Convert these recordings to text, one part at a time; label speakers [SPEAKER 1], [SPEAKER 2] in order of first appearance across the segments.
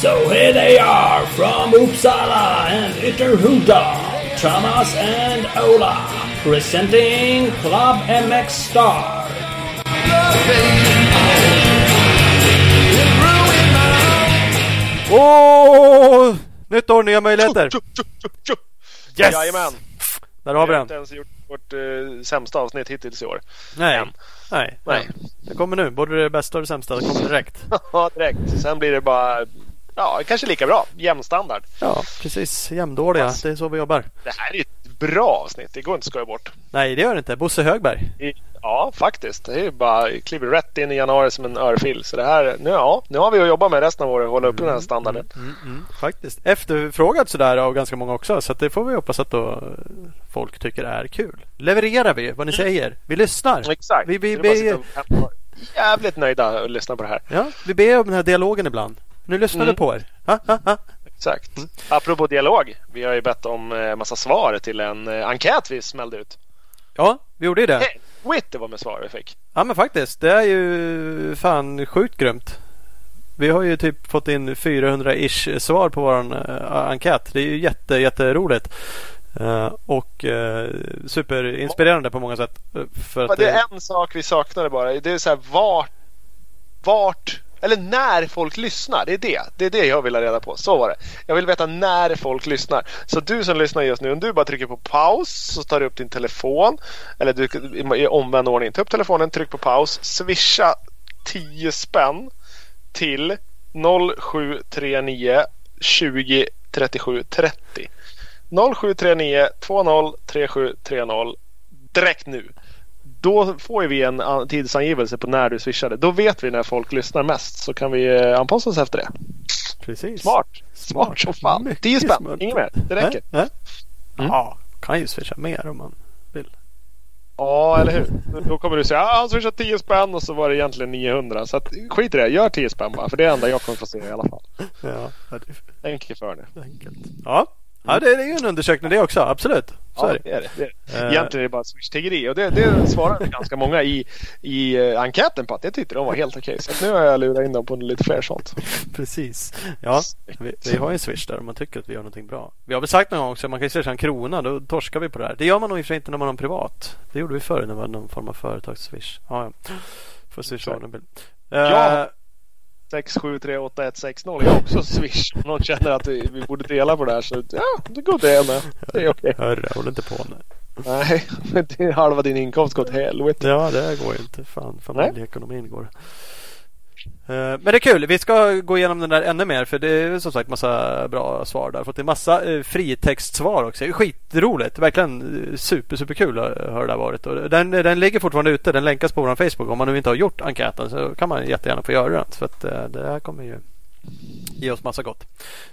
[SPEAKER 1] So here they are from Uppsala and Ytterhuda, Thomas and Ola, presenting Club MX Star.
[SPEAKER 2] Åh! Nytt år, nya möjligheter! Yes!
[SPEAKER 3] Jajamän!
[SPEAKER 2] Där har vi
[SPEAKER 3] Vi har
[SPEAKER 2] den.
[SPEAKER 3] inte ens gjort vårt eh, sämsta avsnitt hittills i år.
[SPEAKER 2] Nej.
[SPEAKER 3] Än.
[SPEAKER 2] Nej.
[SPEAKER 3] Nej.
[SPEAKER 2] Det kommer nu. Både det bästa och det sämsta. Det kommer direkt.
[SPEAKER 3] Ja, direkt. Sen blir det bara, ja, kanske lika bra. Jämn standard.
[SPEAKER 2] Ja, precis. Jämndåliga. Det är så vi jobbar.
[SPEAKER 3] Det här är bra avsnitt. Det går inte att skoja bort.
[SPEAKER 2] Nej, det gör det inte. Bosse Högberg.
[SPEAKER 3] I- Ja, faktiskt. Det är bara kliver rätt in i januari som en örfil. Så det här, nu, ja, nu har vi att jobba med resten av året och hålla uppe den här standarden.
[SPEAKER 2] Mm, mm, faktiskt. Efterfrågat sådär av ganska många också. Så att det får vi hoppas att folk tycker är kul. Levererar vi vad ni säger? Vi lyssnar.
[SPEAKER 3] Exakt.
[SPEAKER 2] Vi, vi,
[SPEAKER 3] att
[SPEAKER 2] vi,
[SPEAKER 3] jävligt nöjda och lyssna på det här.
[SPEAKER 2] ja, vi ber om den här dialogen ibland. Nu lyssnar vi
[SPEAKER 3] Mm.
[SPEAKER 2] på er. Ha, ha, ha.
[SPEAKER 3] Exakt.
[SPEAKER 2] Mm.
[SPEAKER 3] Apropå dialog. Vi har ju bett om eh, massa svar till en eh, enkät vi smällde ut.
[SPEAKER 2] Ja, vi gjorde ju det.
[SPEAKER 3] Helvete vad med svar vi fick.
[SPEAKER 2] Ja men faktiskt. Det är ju fan sjukt grymt. Vi har ju typ fått in 400-ish svar på våran uh, enkät. Det är ju jätte, jätteroligt. Uh, och uh, superinspirerande på många sätt. För att
[SPEAKER 3] det är en sak vi saknade bara. Det är så här vart, vart, eller när folk lyssnar. Det är det. Det är det jag vill ha reda på. Så var det. Jag vill veta när folk lyssnar. Så du som lyssnar just nu, om du bara trycker på paus så tar du upp din telefon. Eller du i omvänd ordning. Ta upp telefonen, tryck på paus, swisha 10 spänn till 0739 20 37 30. 0739 20 37 30 direkt nu. Då får vi en an- tidsangivelse på när du swishade. Då vet vi när folk lyssnar mest så kan vi eh, anpassa oss efter det.
[SPEAKER 2] Precis.
[SPEAKER 3] Smart! Smart som fan.
[SPEAKER 2] Mycket
[SPEAKER 3] 10 spänn, inget mer. Det räcker.
[SPEAKER 2] Äh, äh.
[SPEAKER 3] Mm.
[SPEAKER 2] Ja, kan ju swisha mer om man vill.
[SPEAKER 3] Ja, eller hur? Då kommer du säga att ah, han swishade 10 spänn och så var det egentligen 900. Så att, skit i det. Gör 10 spänn bara. För det är det enda jag kommer få se i alla fall.
[SPEAKER 2] Ja, det
[SPEAKER 3] Enkelt för det.
[SPEAKER 2] enkelt. Ja, ja det är ju en undersökning det också. Absolut. Så
[SPEAKER 3] Ja,
[SPEAKER 2] är det.
[SPEAKER 3] det är det. det, är det.
[SPEAKER 2] Eh.
[SPEAKER 3] Egentligen är det bara swish-tiggeri och det, det svarade ganska många i, i eh, enkäten på att jag tyckte de var helt okej. Så att nu har jag lurat in dem på lite fler sånt.
[SPEAKER 2] Precis. Ja, vi, vi har ju en swish där om man tycker att vi gör någonting bra. Vi har väl sagt någon gång också att man kan swisha en krona. Då torskar vi på det här. Det gör man nog i och för sig inte när man har en privat. Det gjorde vi förr när det var någon form av företagsswish. Ja, ja. Får swisha av en bild.
[SPEAKER 3] Ja.
[SPEAKER 2] Eh,
[SPEAKER 3] 6738160 är också swish. Om någon känner att vi, vi borde dela på det här så ja, det går det med. Det är okej.
[SPEAKER 2] Hörru, håll inte på nu.
[SPEAKER 3] Nej, men halva din inkomst går åt helvete.
[SPEAKER 2] Ja, det går ju inte. Fan, familjeekonomin går. Eh, Men det är kul. Vi ska gå igenom den där ännu mer för det är som sagt massa bra svar där. Fått en massa eh, fritextsvar också. Skitroligt. Verkligen eh, super, superkul har det där varit. Och den, den ligger fortfarande ute. Den länkas på vår Facebook. Om man nu inte har gjort enkäten så kan man jättegärna få göra den. För att det här kommer ju ge oss massa gott.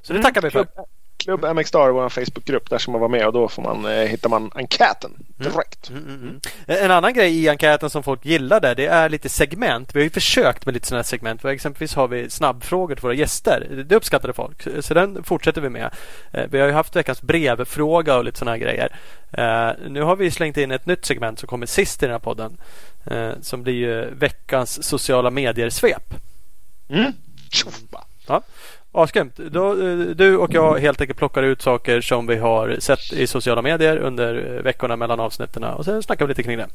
[SPEAKER 2] Så det tackar vi för.
[SPEAKER 3] Klubb, Klubb MX Star vår Facebookgrupp. Där ska man vara med och då får man, eh, hittar man enkäten direkt.
[SPEAKER 2] Mm, mm, mm. En annan grej i enkäten som folk gillade det är lite segment. Vi har ju försökt med lite sådana här segment. Exempelvis har vi snabbfrågor till våra gäster. Det uppskattade folk. Så den fortsätter vi med. Eh, Vi har ju haft veckans brevfråga och lite sådana här grejer. Eh, Nu har vi slängt in ett nytt segment som kommer sist i den här podden. eh, Som blir ju veckans sociala medier-svep.
[SPEAKER 3] Mm.
[SPEAKER 2] Ja. Asgrymt. Då, eh, Du och jag helt enkelt plockar ut saker som vi har sett i sociala medier under eh, veckorna mellan avsnitten och sen snackar vi lite kring det.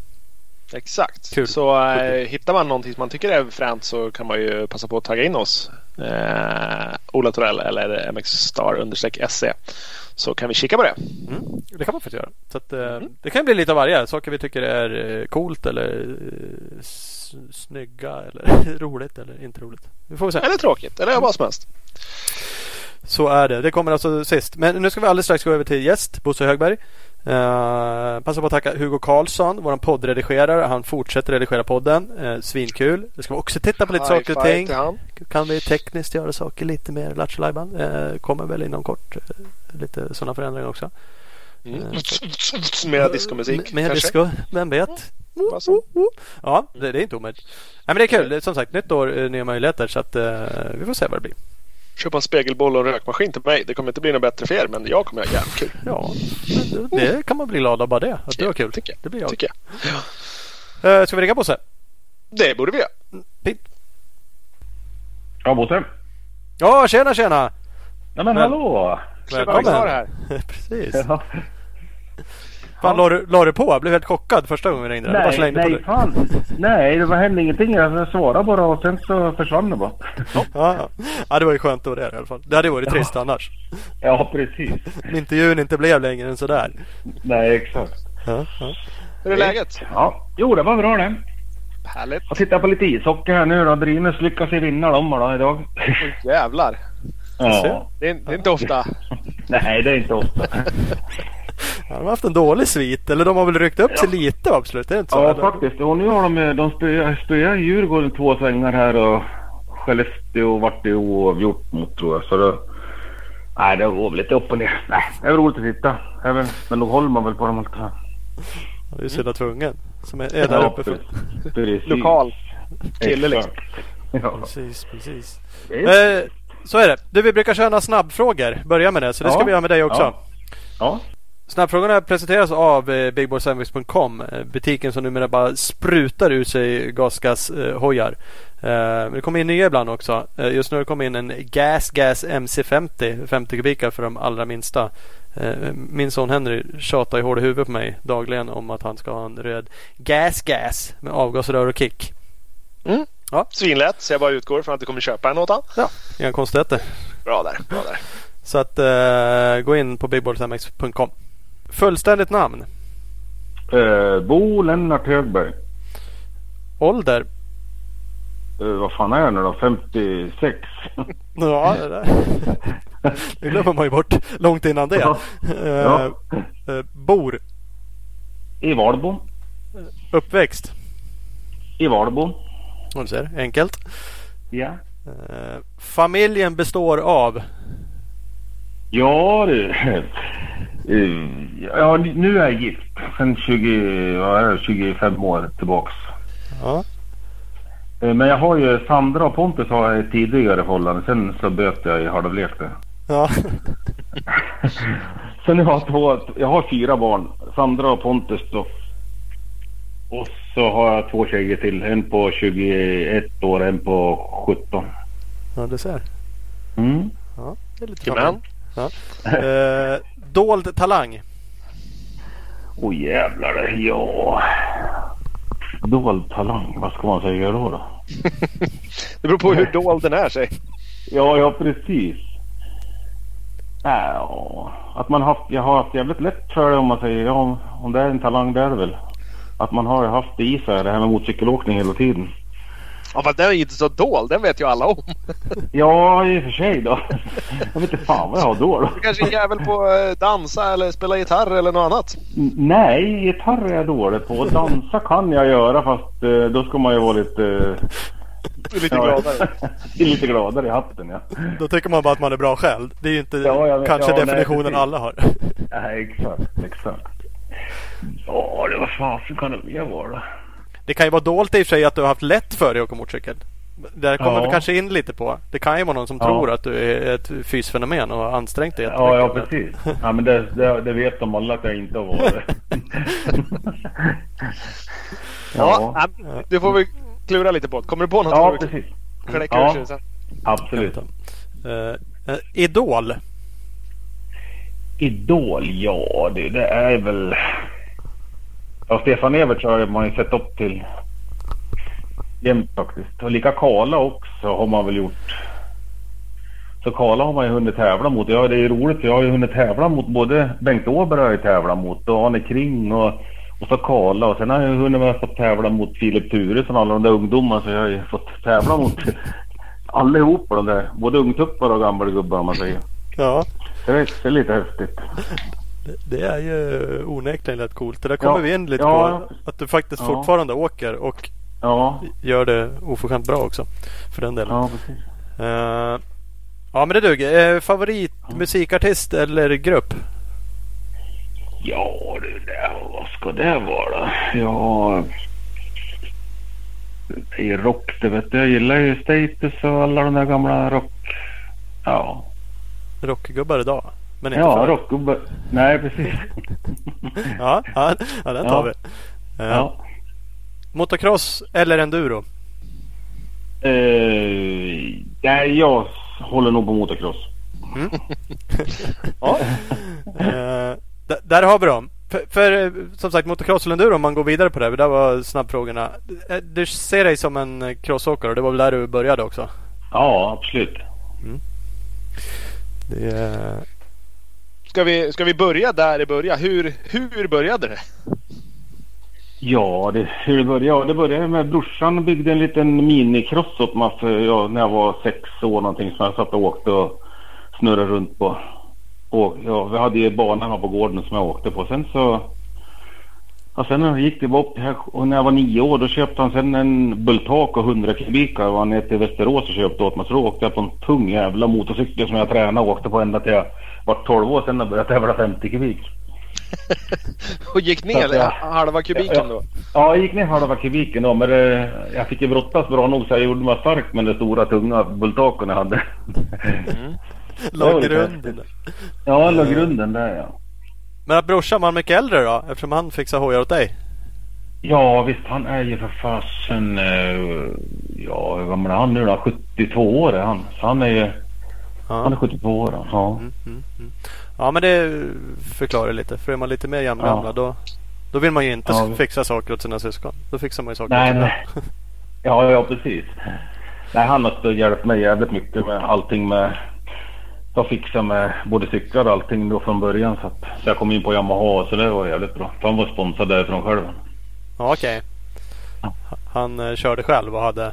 [SPEAKER 3] Exakt.
[SPEAKER 2] Kul.
[SPEAKER 3] Så eh, hittar man någonting som man tycker är fränt så kan man ju passa på att tagga in oss. Eh, Ola Torell eller mxstar-se. Så kan vi kika på det.
[SPEAKER 2] Mm, det kan man faktiskt göra. Så att, eh, Det kan bli lite av varje. Saker vi tycker är coolt eller snygga eller roligt eller inte roligt. Vi får se.
[SPEAKER 3] Eller tråkigt. Eller vad som helst.
[SPEAKER 2] Så är det. Det kommer alltså sist. Men nu ska vi alldeles strax gå över till gäst, Bosse Högberg. Uh, passa på att tacka Hugo Karlsson, vår poddredigerare. Han fortsätter redigera podden. Uh, svinkul. Det ska vi också titta på lite
[SPEAKER 3] High
[SPEAKER 2] saker och ting. Kan vi tekniskt göra saker lite mer lattjo uh, Kommer väl inom kort uh, lite sådana förändringar också.
[SPEAKER 3] Mm. Mera discomusik.
[SPEAKER 2] Mer
[SPEAKER 3] kanske?
[SPEAKER 2] disco, vem vet? Ja, det, det är inte omöjligt. Nej, men det är kul. Det Som sagt, nytt år, eh, nya möjligheter. Så att, uh, vi får se vad det blir.
[SPEAKER 3] Köpa en spegelboll och en rökmaskin till mig. Det kommer inte bli något bättre för er men jag kommer ha jävligt kul.
[SPEAKER 2] Ja, men det, det kan man bli glad av bara det. Att du har kul.
[SPEAKER 3] Tycker jag.
[SPEAKER 2] Det blir jag.
[SPEAKER 3] Tycker jag.
[SPEAKER 2] Eh, ska vi ringa Bosse?
[SPEAKER 3] Det borde vi göra.
[SPEAKER 2] Pip.
[SPEAKER 4] Ja, Bosse.
[SPEAKER 2] Ja, tjena tjena!
[SPEAKER 4] Ja, men hallå!
[SPEAKER 2] Välkommen!
[SPEAKER 3] Här.
[SPEAKER 2] Precis.
[SPEAKER 4] Ja.
[SPEAKER 2] Fan, la du, la du på? Jag blev helt chockad första gången vi ringde. Jag bara
[SPEAKER 4] Nej,
[SPEAKER 2] på
[SPEAKER 4] nej,
[SPEAKER 2] det.
[SPEAKER 4] fan. Nej, det var hände ingenting. Jag svarade bara och sen så försvann det bara.
[SPEAKER 2] Ja, ja. ja, det var ju skönt att det i alla fall. Det hade ju varit trist annars.
[SPEAKER 4] Ja, precis.
[SPEAKER 2] Om intervjun inte blev längre än sådär.
[SPEAKER 4] Nej, exakt.
[SPEAKER 2] Ja, ja.
[SPEAKER 3] Hur är läget?
[SPEAKER 4] Ja, jo det var bra det.
[SPEAKER 3] Härligt.
[SPEAKER 4] Jag tittar på lite ishockey här nu då. Brynäs lyckas ju vinna dem då idag.
[SPEAKER 3] Jävlar.
[SPEAKER 4] Ja.
[SPEAKER 3] Det är, det är inte ofta.
[SPEAKER 4] Nej, det är inte ofta.
[SPEAKER 2] Ja, de har haft en dålig svit. Eller de har väl ryckt upp sig lite absolut. Det är inte så?
[SPEAKER 4] Ja,
[SPEAKER 2] eller?
[SPEAKER 4] faktiskt. Och nu har de, de spöat spöa Djurgården två svängar här och Skellefteå vart det oavgjort mot tror jag. Så det, nej, det går lite upp och ner. Nej, det är roligt att titta. Även, men då håller man väl på dem alltid.
[SPEAKER 2] Det är ju så jävla tvungen. Som är, är där uppe för.
[SPEAKER 4] precis.
[SPEAKER 3] Lokal kille liksom.
[SPEAKER 4] Exakt. Ja.
[SPEAKER 2] Precis, precis.
[SPEAKER 4] Det-
[SPEAKER 2] Eh, så är det. Du, vi brukar köra snabbfrågor. Börja med det. Så det ska
[SPEAKER 4] Ja.
[SPEAKER 2] vi göra med dig också.
[SPEAKER 4] Ja. Ja.
[SPEAKER 2] Snabbfrågorna presenteras av eh, BigBoySandwich.com. Eh, butiken som numera bara sprutar ur sig gasgashojar. Eh, men det kommer in nya ibland också. Just nu har det kommit in en Gas Gas MC50. 50 kubikar för de allra minsta. Min son Henry tjatar i hårda huvudet på mig dagligen om att han ska ha en röd Gas Gas med avgasrör och kick.
[SPEAKER 3] Svinlätt så jag bara utgår från att du kommer köpa en åt han.
[SPEAKER 2] Ja, inga konstigheter.
[SPEAKER 3] Bra där. Bra där.
[SPEAKER 2] Så att eh, gå in på bigboysamx.com. Fullständigt namn.
[SPEAKER 4] Eh, Bo Lennart Högberg.
[SPEAKER 2] Ålder.
[SPEAKER 4] Eh, vad fan är jag nu då? 56?
[SPEAKER 2] Ja, det där. Det glömmer man ju bort långt innan det.
[SPEAKER 4] Ja.
[SPEAKER 2] Eh,
[SPEAKER 4] Ja.
[SPEAKER 2] eh, bor.
[SPEAKER 4] I Valbo.
[SPEAKER 2] Uppväxt.
[SPEAKER 4] I Valbo.
[SPEAKER 2] Du ser. Enkelt.
[SPEAKER 4] Ja.
[SPEAKER 2] Eh, familjen består av.
[SPEAKER 4] Ja du. Eh, Ja, nu är jag gift. Sen 20, vad är det, 25 år tillbaks.
[SPEAKER 2] Ja.
[SPEAKER 4] Eh, Men jag har ju Sandra och Pontus har jag tidigare förhållande. Sen så böt jag i halvlek det.
[SPEAKER 2] ja.
[SPEAKER 4] Sen jag har två, jag har fyra barn. Sandra och Pontus då. Och så har jag två tjejer till. En på 21 år, en på 17.
[SPEAKER 2] ja, du ser.
[SPEAKER 4] Mm.
[SPEAKER 2] Ja, det är lite familj. Ja. Eh, dold talang.
[SPEAKER 4] Åh oh, jävlar, ja. Dold talang, vad ska man säga då? då?
[SPEAKER 3] Det beror på hur dold den är sig.
[SPEAKER 4] Ja, ja precis. Ja, att man haft, jag har haft jävligt lätt för det om man säger ja, om det är en talang det är det väl. Att man har haft det i sig, det här med motorcykelåkning hela tiden.
[SPEAKER 3] Ja, fast den är ju inte så dold. Den vet ju alla om.
[SPEAKER 4] Ja, i och för sig då. Jag vet inte fan vad jag har då. då.
[SPEAKER 3] Du kanske är jävel på att dansa eller spela gitarr eller något annat.
[SPEAKER 4] N- Nej, gitarr är jag dålig på. Dansa kan jag göra fast eh, då ska man ju vara lite... eh,
[SPEAKER 3] Lite
[SPEAKER 4] ja,
[SPEAKER 3] gladare.
[SPEAKER 4] lite gladare i hatten ja.
[SPEAKER 2] Då tycker man bara att man är bra själv. Det är ju inte
[SPEAKER 4] Ja, jag
[SPEAKER 2] kanske
[SPEAKER 4] Ja, nej,
[SPEAKER 2] definitionen
[SPEAKER 4] precis.
[SPEAKER 2] alla har.
[SPEAKER 4] Nej, exakt, exakt. Ja, det var fasen kan det mer vara.
[SPEAKER 2] Det kan ju vara dolt i och för sig att du har haft lätt för dig att åka motorcykel. Där kommer
[SPEAKER 4] Ja.
[SPEAKER 2] vi kanske in lite på. Det kan ju vara någon som
[SPEAKER 4] Ja.
[SPEAKER 2] tror att du är ett fysfenomen och har ansträngt dig
[SPEAKER 4] Ja, ja precis. Ja, men det, det, det vet de alla att jag inte har varit.
[SPEAKER 3] Ja,
[SPEAKER 4] ja,
[SPEAKER 3] du får vi klura lite på. Kommer du på något
[SPEAKER 4] ja
[SPEAKER 3] får du
[SPEAKER 4] precis. Ja.
[SPEAKER 3] sen.
[SPEAKER 4] Absolut.
[SPEAKER 2] Eh, idol.
[SPEAKER 4] Idol, ja det, det är väl... Ja, Stefan Evert har man ju sett upp till jämt faktiskt. Och lika Karla också har man väl gjort. Så Karla har man ju hunnit tävla mot. Ja, det är ju roligt jag har ju hunnit tävla mot både Bengt Åberg har jag tävlat mot och Arne Kring och, och så Karla. Och sen har jag hunnit med att få tävla mot Filip Turesson och alla de där ungdomarna. Så jag har ju fått tävla mot allihopa de där. Både ungtuppar och gamla gubbar om man säger.
[SPEAKER 2] Ja,
[SPEAKER 4] Det är, det är lite häftigt.
[SPEAKER 2] Det, är ju onekligen rätt coolt. Det där kommer
[SPEAKER 4] Ja,
[SPEAKER 2] vi in lite
[SPEAKER 4] ja.
[SPEAKER 2] på. Att du faktiskt
[SPEAKER 4] Ja.
[SPEAKER 2] fortfarande åker och
[SPEAKER 4] Ja,
[SPEAKER 2] gör det oförskämt bra också. För den delen.
[SPEAKER 4] ja precis.
[SPEAKER 2] Eh, ja men det duger. Uh, favorit musikartist eller grupp?
[SPEAKER 4] Ja du, det, vad ska det vara? Ja... Det är rock det vet du. Jag gillar ju Status och alla de där gamla rock... Ja,
[SPEAKER 2] Rockgubbar idag. Men inte
[SPEAKER 4] ja rockgubbe. Nej, precis.
[SPEAKER 2] Ja, ja, ja, den tar
[SPEAKER 4] Ja.
[SPEAKER 2] vi. Eh,
[SPEAKER 4] Ja.
[SPEAKER 2] Motocross eller enduro?
[SPEAKER 4] Eh, nej, jag håller nog på motocross.
[SPEAKER 2] Ja. Eh, d- där har vi dem. För, för som sagt motocross eller enduro om man går vidare på det. Det där var snabbfrågorna. Du ser dig som en crossåkare och det var väl där du började också?
[SPEAKER 4] Ja, absolut.
[SPEAKER 2] Det, är-
[SPEAKER 3] Ska vi, ska vi börja där i början? Hur, hur började det?
[SPEAKER 4] Ja, det, hur det började? Ja, det började med brorsan byggde en liten minicross åt mig för, ja, när jag var sex år någonting som jag satt och åkte och snurrade runt på. Och, ja, vi hade ju banan här på gården som jag åkte på. Sen så... Ja, sen gick det bara upp här och när jag var nio år då köpte han sen en Bultak och 100 kubikar och han ner till Västerås och köpte åt mig. Så då åkte jag på en tung jävla motorcykel som jag tränade och åkte på ända till jag var 12 år när jag började tävla 50 kubik.
[SPEAKER 3] Och gick ner
[SPEAKER 4] jag-
[SPEAKER 3] halva kubiken då?
[SPEAKER 4] Ja, jag gick ner halva kubiken då, men det, jag fick ju brottas bra nog så jag gjorde mig stark med den stora tunga bultaken jag hade. var lite
[SPEAKER 2] grunden.
[SPEAKER 4] ja, jag la grunden där ja.
[SPEAKER 2] Men att brorsan var mycket äldre då? Eftersom han fixar hojar åt dig?
[SPEAKER 4] Ja, visst han är ju för fasen, eh, ja hur gammal är han nu då? 72 år är han. Så han är ju, han är
[SPEAKER 2] Ja.
[SPEAKER 4] 72 år då. Ja.
[SPEAKER 2] Mm, mm, mm. ja men det förklarar lite. För är man lite mer jämngamla
[SPEAKER 4] Ja.
[SPEAKER 2] då, då vill man ju inte
[SPEAKER 4] Ja.
[SPEAKER 2] fixa saker åt sina syskon. Då fixar man ju saker
[SPEAKER 4] Nej,
[SPEAKER 2] åt
[SPEAKER 4] nej. Ja, ja precis. Nej, han har hjälpt mig jävligt mycket med allting med jag fixade med både cyklar och allting då från början så att så jag kom in på Yamaha så det var jävligt bra. För han var sponsrad därifrån själv.
[SPEAKER 2] Ja, okej.
[SPEAKER 4] Ja.
[SPEAKER 2] Han eh, körde själv och hade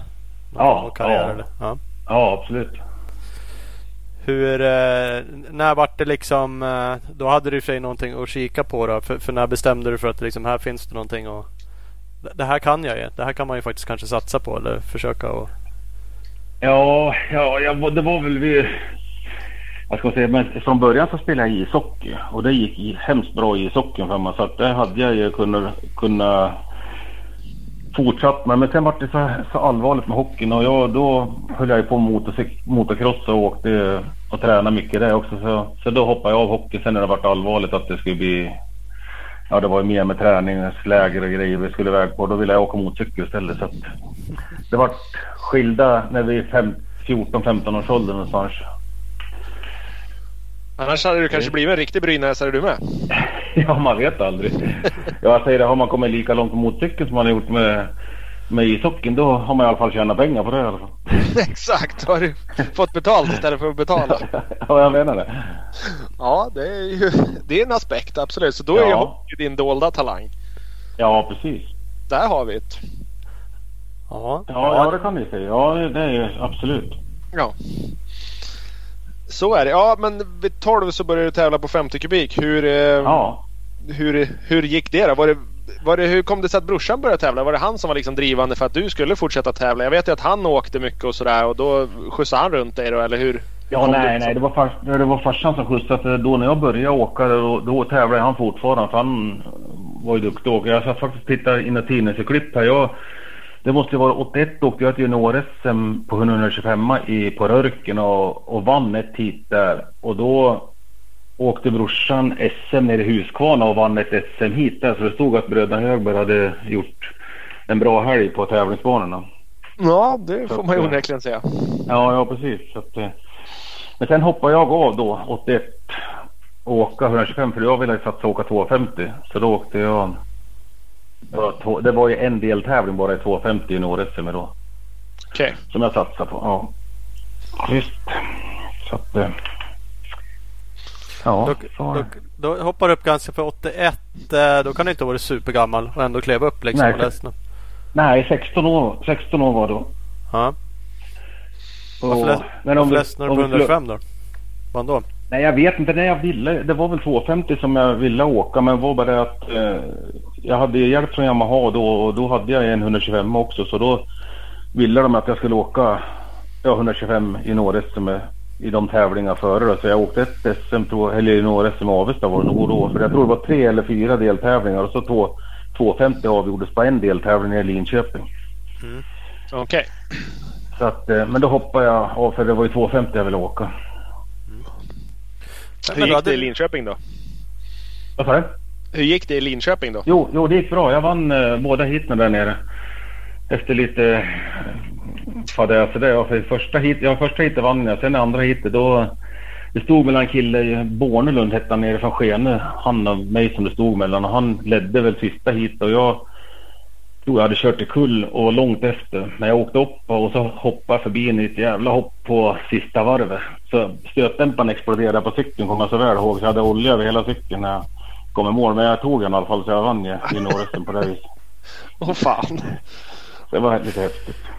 [SPEAKER 4] Ja,
[SPEAKER 2] karriär
[SPEAKER 4] ja.
[SPEAKER 2] eller? Ja.
[SPEAKER 4] Ja, absolut.
[SPEAKER 2] Hur, eh, när vart det liksom, eh, då hade du i och för sig någonting att kika på då. För, för när bestämde du för att liksom, här finns det någonting och det- här kan jag ju. Det här kan man ju faktiskt kanske satsa på eller försöka och...
[SPEAKER 4] Ja, ja, jag, det var väl vi... Jag ska säga, men från början så spelade jag ishockey och det gick hemskt bra i ishockeyn för mig så att det hade jag ju kunnat, kunnat fortsatt med. Men sen var det så, så allvarligt med hockeyn och jag, då höll jag ju på motorcyk- motocross och åkte och tränade mycket där också. Så, så då hoppade jag av hockeyn sen när det vart allvarligt att det skulle bli Ja det var ju mer med träningsläger och grejer vi skulle iväg på. Då ville jag åka motorcykel istället. Så att det vart skilda när vi är fem- 14-15 års ålder någonstans.
[SPEAKER 3] Annars hade du kanske blivit en riktig brynäsare du med.
[SPEAKER 4] Ja, man vet aldrig. Jag säger det, har man kommit lika långt på motorcykeln som man har gjort med, med ishockeyn, då har man i alla fall tjänat pengar på det i alla fall.
[SPEAKER 3] Exakt, har du fått betalt istället för att betala.
[SPEAKER 4] Ja, jag menar det.
[SPEAKER 3] Ja, det är ju det är en aspekt absolut. Så då är ju
[SPEAKER 4] Ja.
[SPEAKER 3] hockey din dolda talang.
[SPEAKER 4] Ja, precis.
[SPEAKER 3] Där har vi det.
[SPEAKER 2] Ja,
[SPEAKER 4] Ja, ja det kan ni säga. Ja, det det är ju absolut.
[SPEAKER 3] Ja. Så är det. Ja, men vid 12 så började du tävla på 50 kubik. Hur, eh,
[SPEAKER 4] Ja.
[SPEAKER 3] hur, hur gick det då? Var det, var det, hur kom det sig att brorsan började tävla? Var det han som var liksom drivande för att du skulle fortsätta tävla? Jag vet ju att han åkte mycket och sådär och då skjutsade han runt dig då, eller hur?
[SPEAKER 4] Ja, nej,
[SPEAKER 3] det-
[SPEAKER 4] nej. Det var, fars, det var farsan som skjutsade. Då när jag började åka, då, då tävlade han fortfarande. För han var ju duktig åkare. Jag satt faktiskt och tittade i tidningsklipp här. Jag, det måste ju vara 81 åkte jag ett junior-SM på 125 i, på Rörken och, och vann ett hit där. Och då åkte brorsan SM nere i Huskvarna och vann ett SM hit där. Så det stod att bröderna Högberg hade gjort en bra helg på tävlingsbanorna.
[SPEAKER 3] Ja, det får
[SPEAKER 4] Så
[SPEAKER 3] man ju
[SPEAKER 4] att,
[SPEAKER 3] onekligen säga.
[SPEAKER 4] Ja, ja precis. Så att, eh, men sen hoppade jag av då 81 och åka 125 för jag ville satsa åka 250. Så då åkte jag. Det var, ju en deltävling bara i 250 i Nord-SM då.
[SPEAKER 3] Okej.
[SPEAKER 4] Som jag satsade på. Ja. Visst. Så att. Ja,
[SPEAKER 2] Då, då, då hoppar du upp ganska för 81. eh, Då kan du inte ha varit supergammal och ändå klev upp liksom.
[SPEAKER 4] Nej,
[SPEAKER 2] och.
[SPEAKER 4] Nej, 16 år, 16 år var då.
[SPEAKER 2] Ja.
[SPEAKER 4] Och,
[SPEAKER 2] Varför, led,
[SPEAKER 4] men om
[SPEAKER 2] varför
[SPEAKER 4] vi-
[SPEAKER 2] ledsnade du på
[SPEAKER 4] vi skulle-
[SPEAKER 2] 125 då? Vad då?
[SPEAKER 4] Nej, jag vet inte när jag ville. Det var väl 250 som jag ville åka, men var bara det att eh, jag hade hjälp från Yamaha då och då hade jag en 125 också, så då ville de att jag skulle åka ja, 125 i Nord-SM i de tävlingar före då. Så jag åkte ett SM, jag, eller Nord-SM i Avesta var det nog då. För jag tror det var tre eller fyra deltävlingar och så två, 250 avgjordes på en deltävling i Linköping.
[SPEAKER 3] Okej.
[SPEAKER 4] Så att, eh, men då hoppade jag av för det var ju 250 jag ville åka.
[SPEAKER 3] Hur
[SPEAKER 2] Men
[SPEAKER 3] gick
[SPEAKER 2] hade-
[SPEAKER 3] det i Linköping då?
[SPEAKER 4] Vad sa du?
[SPEAKER 3] Hur gick det i Linköping då?
[SPEAKER 4] Jo, jo, det gick bra. Jag vann eh, båda heaten där nere. Efter lite fadäser där. Ja, för första hit, ja, första heatet vann jag. Sen andra heatet då... Det stod mellan en kille i Bornelund hette han nere från Skene. Han och mig som det stod mellan. Och han ledde väl sista heatet och jag tror jag hade kört i kull och långt efter. Men jag åkte upp och så hoppade förbi en i ett jävla hopp på sista varvet. Så stötdämparen exploderade på cykeln kommer jag så väl ihåg. Så jag hade olja över hela cykeln när jag kom i mål. Men jag tog den i alla fall så jag vann ju på det viset.
[SPEAKER 3] Åh fan.
[SPEAKER 4] Det var lite häftigt.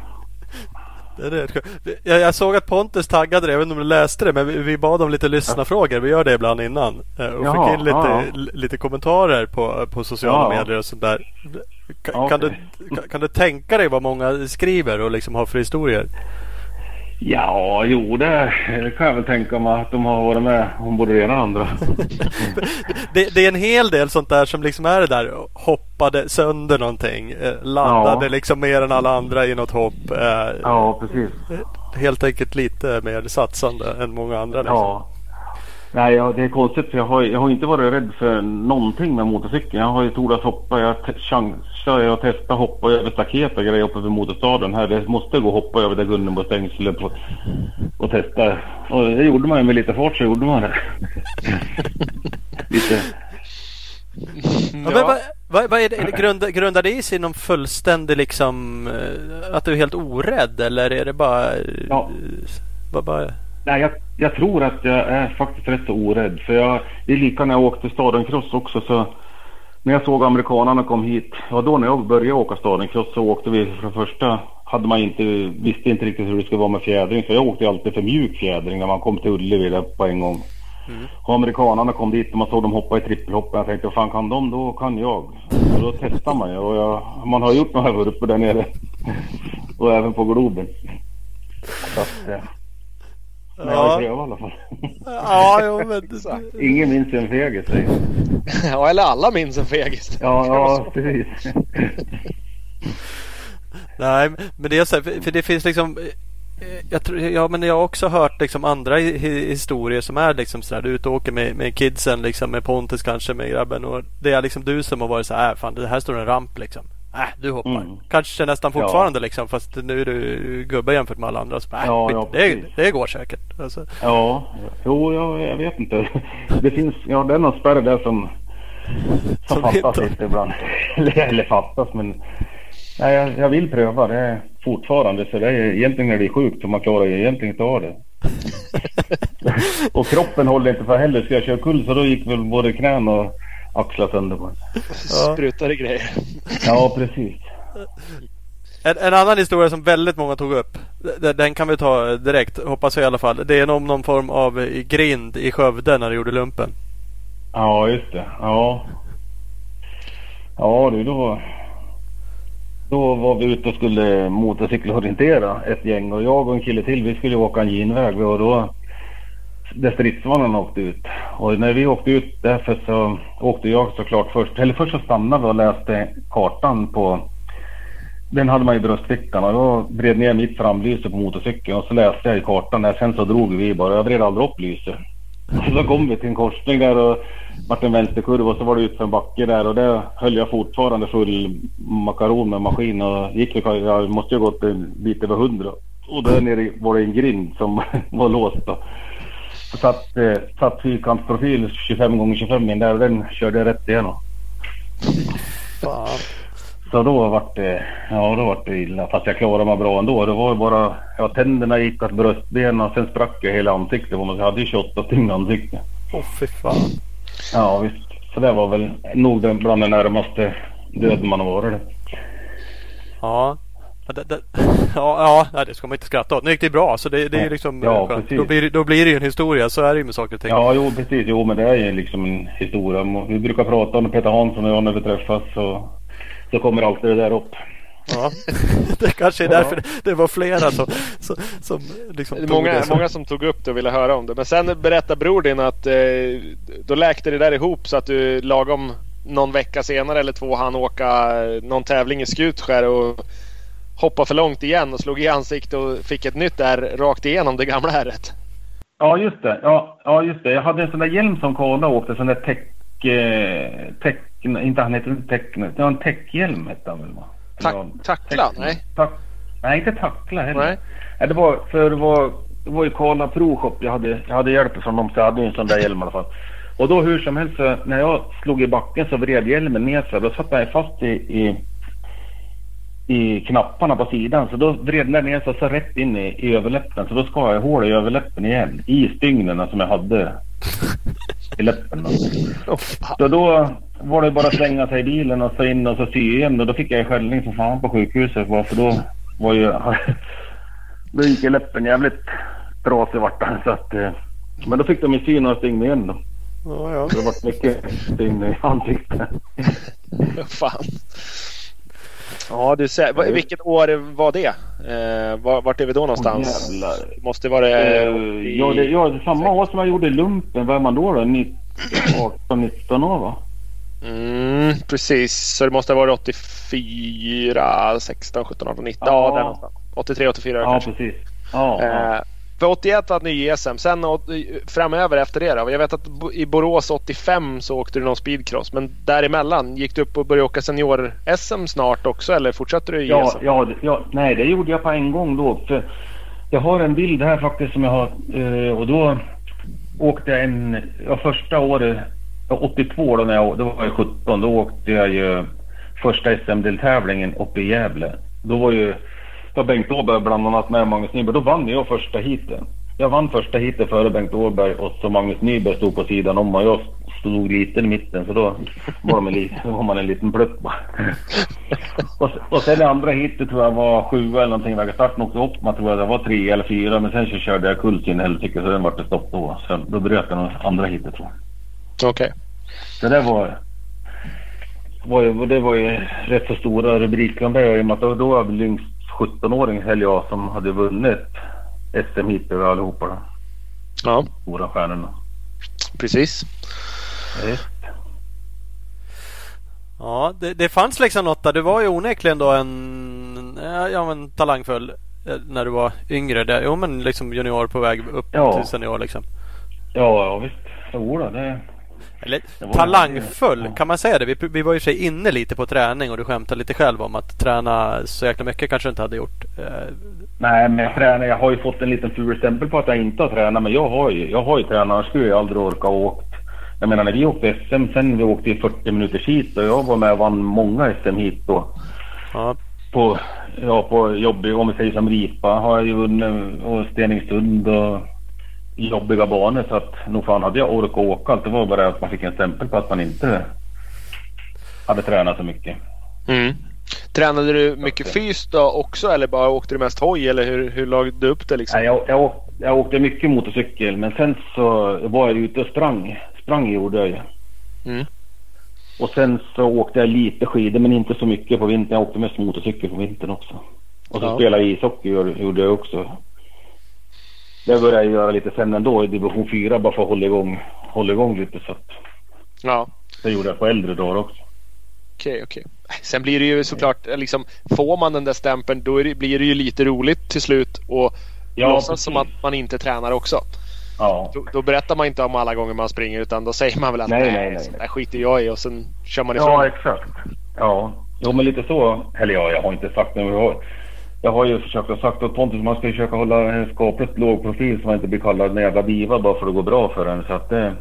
[SPEAKER 2] Det är skönt. jag, jag såg att Pontus taggade det. Jag vet inte om du läste det men vi, vi bad om lite lyssnarfrågor. Vi gör det ibland innan. Eh, Och
[SPEAKER 4] Jaha,
[SPEAKER 2] fick in lite,
[SPEAKER 4] ja.
[SPEAKER 2] lite kommentarer på, på sociala
[SPEAKER 4] Ja.
[SPEAKER 2] medier och sånt där. Ka,
[SPEAKER 4] Ja,
[SPEAKER 2] kan, du, kan, kan du tänka dig vad många skriver och liksom har för historier?
[SPEAKER 4] Ja, jo det, det kan jag väl tänka mig att de har varit med om både det ena och andra.
[SPEAKER 2] Det, det är en hel del sånt där som liksom är det där hoppade sönder någonting. eh, Landade
[SPEAKER 4] Ja.
[SPEAKER 2] liksom mer än alla andra i något hopp. eh,
[SPEAKER 4] Ja, precis.
[SPEAKER 2] Helt enkelt lite mer satsande än många andra. Liksom.
[SPEAKER 4] Ja. Nej, ja, det är konstigt för jag har, jag har inte varit rädd för någonting med motorcykeln. Jag har ju tordat hoppa, jag chansar, jag testar hoppa över staket och grejer uppe vid motorstaden här. Det måste gå att hoppa över det Gunnebostängslet och, och testa. Och det gjorde man ju med lite fart så gjorde man det. lite,
[SPEAKER 2] Ja, men vad, vad, vad är det, det grundar, det i sig någon fullständig liksom eh, att du är helt orädd eller är det bara...
[SPEAKER 4] Ja.
[SPEAKER 2] Bara, bara
[SPEAKER 4] Nej, jag, jag tror att jag är faktiskt rätt så orädd. För jag, det är lika när jag åkte stadencross också. Så när jag såg amerikanerna kom hit. Ja, då när jag började åka stadencross så åkte vi för det första. Hade man inte, visste inte riktigt hur det skulle vara med fjädring. För jag åkte alltid för mjuk fjädring när man kom till Ullevi på en gång. Och amerikanerna kom dit och man såg dem hoppa i trippelhopp. Jag tänkte, fan kan de? Då kan jag. Och då testar man ju. Och jag, man har gjort några vurpor där nere. och även på Globen. Så att, men jag har prövat i alla fall.
[SPEAKER 2] Ja, jo, men...
[SPEAKER 4] Ingen minns en fegis säger.
[SPEAKER 3] Ja, eller alla minns en fegis.
[SPEAKER 4] Ja, ja precis.
[SPEAKER 2] Nej, men det är så här, för, det finns liksom eh, jag, tror, ja, men jag har också hört liksom andra hi- hi- historier som är liksom sådär. Du är ute och åker med, med kidsen, liksom, med Pontus kanske, med grabben. Och det är liksom du som har varit så här, äh, fan det här står en ramp liksom. Äh, du hoppar.
[SPEAKER 4] Mm.
[SPEAKER 2] Kanske nästan
[SPEAKER 4] Ja.
[SPEAKER 2] fortfarande liksom, fast nu är du gubbe jämfört med alla andra. Så, äh,
[SPEAKER 4] Ja, ja,
[SPEAKER 2] det, det går säkert. Alltså,
[SPEAKER 4] Ja, jo, jag, jag vet inte. Det finns, ja det är någon spärr där som, som,
[SPEAKER 2] Som
[SPEAKER 4] fattas
[SPEAKER 2] inte-
[SPEAKER 4] lite ibland. eller, eller fattas men nej, jag, jag vill pröva det är fortfarande. Så det är egentligen när det är sjukt så man klarar ju egentligen inte av det. och kroppen håller inte för heller. Ska jag köra kull så då gick väl både knän och axlar sönder. på en.
[SPEAKER 3] Sprutade grejer.
[SPEAKER 4] Ja, precis.
[SPEAKER 2] En, en annan historia som väldigt många tog upp. d- Den kan vi ta direkt, hoppas jag i alla fall. Det är om någon form av eh, grind i Skövde när du gjorde lumpen.
[SPEAKER 4] Ja, just det. Ja. Ja du, då... Då var vi ute och skulle motorcykelorientera ett gäng och jag och en kille till vi skulle åka en genväg och då där stridsvagnarna åkte ut. Och när vi åkte ut därför så åkte jag såklart först. Eller först så stannade vi och läste kartan på den hade man i bröstfickan och jag vred ner mitt framlyse på motorcykeln och så läste jag i kartan där. Sen så drog vi bara. Jag vred aldrig upp lyset. Så så kom vi till en korsning där och vart en vänsterkurva och så var det ut för en backe där och där höll jag fortfarande full makaron med maskin och gick jag måste ju ha gått en bit över hundra. Och där nere var det en grind som var låst då. Så satt, eh, satt fyrkantsprofil 25 gånger 25 in där och den körde rätt igenom.
[SPEAKER 2] Fan.
[SPEAKER 4] Så då vart det, ja då vart det illa. Fast jag klarade mig bra ändå. Det var ju bara, ja tänderna gick åt bröstbenen och sen sprack jag hela ansiktet. Jag hade ju 28 stygn i ansiktet.
[SPEAKER 2] Åh fy fan.
[SPEAKER 4] Ja visst. Så det var väl nog den bland det närmaste döden man har varit.
[SPEAKER 2] Ja. Ja, det, ja, ja, det ska man inte skratta åt. Nu gick det bra så det, det är ju liksom
[SPEAKER 4] Ja,
[SPEAKER 2] skönt.
[SPEAKER 4] precis.
[SPEAKER 2] Då blir, det- då blir det ju en historia. Så är det ju med saker och ting.
[SPEAKER 4] Ja jo precis. Jo men det är ju liksom en historia. Vi brukar prata om Peter Hansson och jag när vi träffas. Så, så kommer alltid det där upp.
[SPEAKER 2] Ja. det kanske är därför det, det var flera som, som, som liksom
[SPEAKER 3] Det är
[SPEAKER 2] tog
[SPEAKER 3] många,
[SPEAKER 2] det som-
[SPEAKER 3] många som tog upp det och ville höra om det. Men sen berättar bror din att eh, då läkte det där ihop så att du lagom någon vecka senare eller två han åka någon tävling i Skutskär och hoppa för långt igen och slog i ansiktet och fick ett nytt där rakt igenom det gamla ärret.
[SPEAKER 4] Ja, just det. Ja, ja, just det. Jag hade en sån där hjälm som Karla åkte, sån där tech... Eh, tech inte han heter inte. Det var en techhjälm hette han väl va?
[SPEAKER 3] Ta
[SPEAKER 4] Ja,
[SPEAKER 3] tackla?
[SPEAKER 4] tech-
[SPEAKER 3] Nej.
[SPEAKER 4] tack, nej, inte tackla heller.
[SPEAKER 3] Nej.
[SPEAKER 4] Det var för det var, det var ju Karla Pro Shop. Jag hade, jag hade hjälp från dem så jag hade en sån där hjälm i alla fall. Och då hur som helst när jag slog i backen så vred hjälmen ner sig. Då satt jag fast i, i, i knapparna på sidan. Så då vred den ner sig så rätt in i, i överläppen. Så då skar jag hål i överläppen igen. I stygnen som jag hade i läppen. Så då var det bara att slänga sig i bilen och så in och så sy igen. Och då fick jag skällning som fan på sjukhuset. bara För då var ju... Då gick ju läppen jävligt trasig vart den. Så att, eh, men då fick de ju sy några stygn igen då.
[SPEAKER 2] Ja, ja.
[SPEAKER 4] Så det var mycket stygn i ansiktet.
[SPEAKER 3] Fan. Ja, du ser. Vilket år var det? Eh, var- vart är vi då någonstans?
[SPEAKER 4] Jävlar.
[SPEAKER 3] Måste vara det...
[SPEAKER 4] Eh, ja, det, ja, det samma år som jag gjorde lumpen. Vad är man då? då? 19, 18, 19 år va?
[SPEAKER 3] Mm, precis. Så det måste ha varit 84, 16, 17, 18, 19. Ja,
[SPEAKER 4] Ja.
[SPEAKER 3] där någonstans. 83, 84
[SPEAKER 4] Ja,
[SPEAKER 3] kanske.
[SPEAKER 4] precis. Ja, ja.
[SPEAKER 3] För 81 hade ni ESM. Sen åt- framöver efter det då? Jag vet att i Borås 85 så åkte du någon speedcross. Men däremellan, gick du upp och började åka senior-SM snart också eller fortsatte du i
[SPEAKER 4] Ja,
[SPEAKER 3] ESM?
[SPEAKER 4] ja, ja, nej det gjorde jag på en gång då. För jag har en bild här faktiskt som jag har eh, och då åkte jag en, ja, första året, ja, 82 då när jag, då var jag 17, då åkte jag ju första SM-deltävlingen uppe i Gävle. Då var ju, då var Bengt Åberg bland annat med Magnus Nyberg, då vann jag första heaten. Jag vann första heatet före Bengt Åberg och så Magnus Nyberg stod på sidan om och jag stod lite i mitten så då var, de en, var man en liten bara. Och, och sen det andra hitet tror jag var sju eller någonting. Vägen starten åkte upp. Man tror att det var tre eller fyra. Men sen så körde jag kull sin helsike så den vart det stopp då. Så då bröt jag andra hitet tror jag.
[SPEAKER 3] Okej.
[SPEAKER 4] Så det var, var ju, det var ju rätt så stora rubriker om det. I och med att då, då var jag väl yngst 17-åring eller jag som hade vunnit SM-hit över allihopa. Då.
[SPEAKER 3] Ja,
[SPEAKER 4] Stora stjärnorna.
[SPEAKER 3] precis.
[SPEAKER 4] Visst.
[SPEAKER 2] Ja, det, det fanns liksom något där. Du var ju onekligen då en ja, men talangfull eh, när du var yngre. Där, jo, men liksom junior på väg upp
[SPEAKER 4] Ja.
[SPEAKER 2] till senior liksom.
[SPEAKER 4] Ja, ja visst. Jo då, det...
[SPEAKER 2] Eller talangfull, kan man säga det? Vi, vi var ju sig inne lite på träning och du skämtade lite själv om att träna så jäkla mycket kanske du inte hade gjort. Eh,
[SPEAKER 4] Nej, men jag tränar. Jag har ju fått en liten ful på att jag inte har tränat. Men jag har ju, jag har ju tränat. Annars skulle jag aldrig orka åkt. Jag menar när vi åkte SM sen vi åkte i 40 minuters hit och jag var med och vann många SM hit då.
[SPEAKER 2] ja,
[SPEAKER 4] På, ja, på jobbig, om vi säger som Ripa har jag ju vunnit och Stenungsund och jobbiga banor. Så att nog fan hade jag orkat åka. Allt det var bara att man fick en stämpel på att man inte hade tränat så mycket.
[SPEAKER 3] Mm. Tränade du mycket fys då också eller bara åkte du mest hoj eller hur, hur lagde du upp det liksom?
[SPEAKER 4] Nej, jag, jag, åkte, jag åkte mycket motorcykel men sen så var jag ute och sprang. Sprang gjorde jag ju.
[SPEAKER 3] Mm.
[SPEAKER 4] Och sen så åkte jag lite skidor men inte så mycket på vintern. Jag åkte mest motorcykel på vintern också. Och så
[SPEAKER 3] Ja.
[SPEAKER 4] spelade jag ishockey gjorde gjorde jag också. Det började jag göra lite sen ändå i division 4 bara för att hålla igång, hålla igång lite. Så att
[SPEAKER 3] Ja,
[SPEAKER 4] det gjorde jag på äldre dagar också.
[SPEAKER 3] okej, okej. Sen blir det ju såklart eh, liksom får man den där stämpeln då det, blir det ju lite roligt till slut och
[SPEAKER 4] Ja,
[SPEAKER 3] låtsas
[SPEAKER 4] precis.
[SPEAKER 3] som att man inte tränar också.
[SPEAKER 4] Ja.
[SPEAKER 3] Då, då berättar man inte om alla gånger man springer utan då säger man väl att
[SPEAKER 4] Nej,
[SPEAKER 3] nej,
[SPEAKER 4] nej, nej.
[SPEAKER 3] där skiter jag i och sen kör man ifrån.
[SPEAKER 4] Ja, exakt. Ja, jo men lite så. Eller ja, jag har inte sagt det. Jag har, ju försökt att sagt åt Pontus att man ska försöka hålla en skapligt låg profil så man inte blir kallad en jävla diva bara för att det går bra för en. Så att det,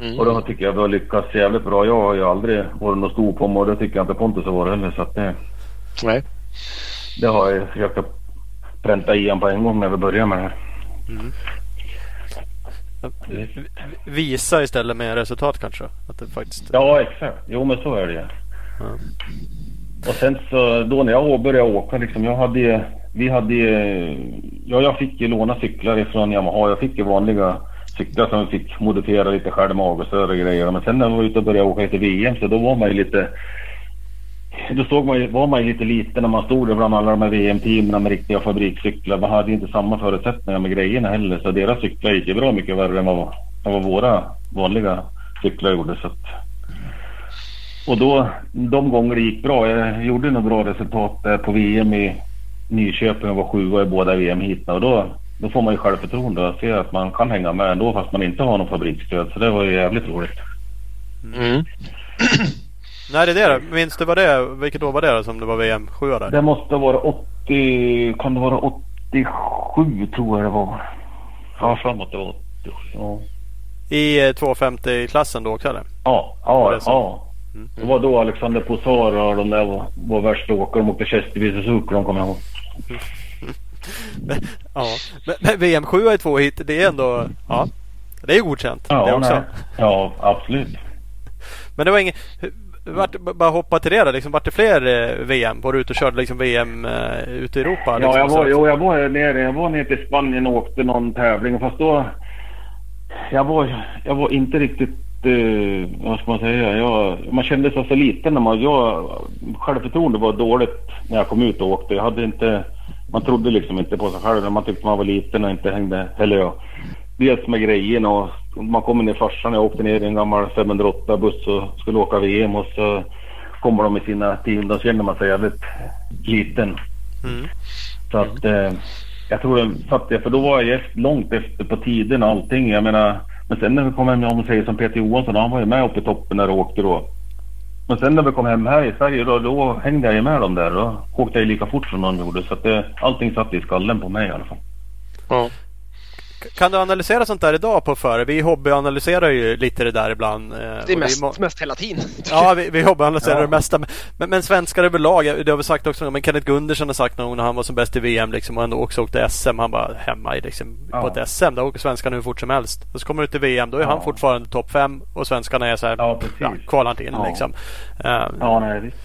[SPEAKER 3] Mm.
[SPEAKER 4] Och då tycker jag vi har lyckats jävligt bra. Jag har ju aldrig varit något stor på mig och det tycker jag inte Pontus har varit heller. Så att det,
[SPEAKER 3] Nej.
[SPEAKER 4] det har jag försökt att pränta i honom på en gång när vi började med det här.
[SPEAKER 2] v- visa istället med resultat kanske. Att det faktiskt...
[SPEAKER 4] Ja, exakt. Jo, men så är det ju.
[SPEAKER 2] Ja.
[SPEAKER 4] Och sen så då när jag började åka liksom, jag hade ju, vi hade ju, ja jag fick ju låna cyklar ifrån Yamaha. Jag fick ju vanliga cyklar som jag fick modifiera lite själv med avgasrör och grejer. Men sen när jag var ute och började åka lite VM så då var man ju lite, då såg man ju, var man ju lite liten när man stod där bland alla de här VM-teamen med riktiga fabrikscyklar. Man hade ju inte samma förutsättningar med grejerna heller. Så deras cyklar gick ju bra mycket värre än vad, än vad våra vanliga cyklar gjorde. Så att, och då, de gånger det gick bra, jag gjorde några bra resultat där på VM i Nyköping och var sjua i båda VM-heaten och då, då får man ju självförtroende och ser att man kan hänga med ändå fast man inte har någon fabriksstöd. Så det var ju jävligt roligt.
[SPEAKER 3] Mm.
[SPEAKER 2] När är det då? Minns du vad det? Vilket år var det då som det var VM 7 där?
[SPEAKER 4] Det måste vara 80, kan det vara 87 tror jag det var. Ja, framåt det var 87. Ja,
[SPEAKER 2] I eh, 250-klassen då också eller?
[SPEAKER 4] ja,
[SPEAKER 2] det
[SPEAKER 4] ja. Ja. Det var då Alexander Posar och de där var, var värsta åkare. De åkte Chesterfield Suzuki, de kommer jag ihåg.
[SPEAKER 2] Men, ja. Men, men VM 7 i två hit, det är ändå... Ja. Det är godkänt det också.
[SPEAKER 4] nej. ja absolut.
[SPEAKER 2] Men det var inget... Vart, bara hoppa till det då. Liksom, vart det fler eh, VM? Var du ute och körde liksom VM eh, ute i Europa? Liksom,
[SPEAKER 4] Ja, jag var, jo, jag var nere, jag var nere till Spanien och åkte någon tävling. Fast då... Jag var, jag var inte riktigt... Eh, vad ska man säga? Jag, man kände sig så liten när man... Jag, självförtroende var dåligt när jag kom ut och åkte. Jag hade inte... Man trodde liksom inte på sig själv. Man tyckte man var liten och inte hängde... Eller ja. Dels med grejerna och man kommer ner farsan. Jag åkte ner i en gammal 508 buss och skulle åka VM och så kommer de med sina team. Då känner man sig jävligt liten.
[SPEAKER 2] Mm.
[SPEAKER 4] Så att eh, jag tror satt det, för då var jag långt efter på tiden och allting. Jag menar, men sen när vi kom hem, om man säger som Peter Johansson, han var ju med uppe i toppen när och åkte då. Men sen när vi kom hem här i Sverige då, då hängde jag ju med dem där. Då åkte jag ju lika fort som de gjorde. Så att det, allting satt i skallen på mig i alla fall.
[SPEAKER 3] Ja.
[SPEAKER 2] Kan du analysera sånt där idag på före? Vi hobbyanalyserar ju lite det där ibland. eh,
[SPEAKER 3] Det är
[SPEAKER 2] må-
[SPEAKER 3] mest, mest hela tiden.
[SPEAKER 2] Ja, vi, vi hobbyanalyserar
[SPEAKER 4] Ja.
[SPEAKER 2] det mesta. Men, men, men svenskar överlag, det har vi sagt också. Men Kenneth Gundersen har sagt någon gång när han var som bäst i VM liksom, och ändå också åkte SM. Han bara hemma i, liksom,
[SPEAKER 4] Ja.
[SPEAKER 2] på ett SM. Där åker svenskarna hur fort som helst. Och så kommer du till VM, då är
[SPEAKER 4] Ja.
[SPEAKER 2] han fortfarande topp fem och svenskarna är så här,
[SPEAKER 4] Ja,
[SPEAKER 2] ja, kvalar inte in
[SPEAKER 4] Ja.
[SPEAKER 2] liksom. Eh,
[SPEAKER 4] Ja, nej visst.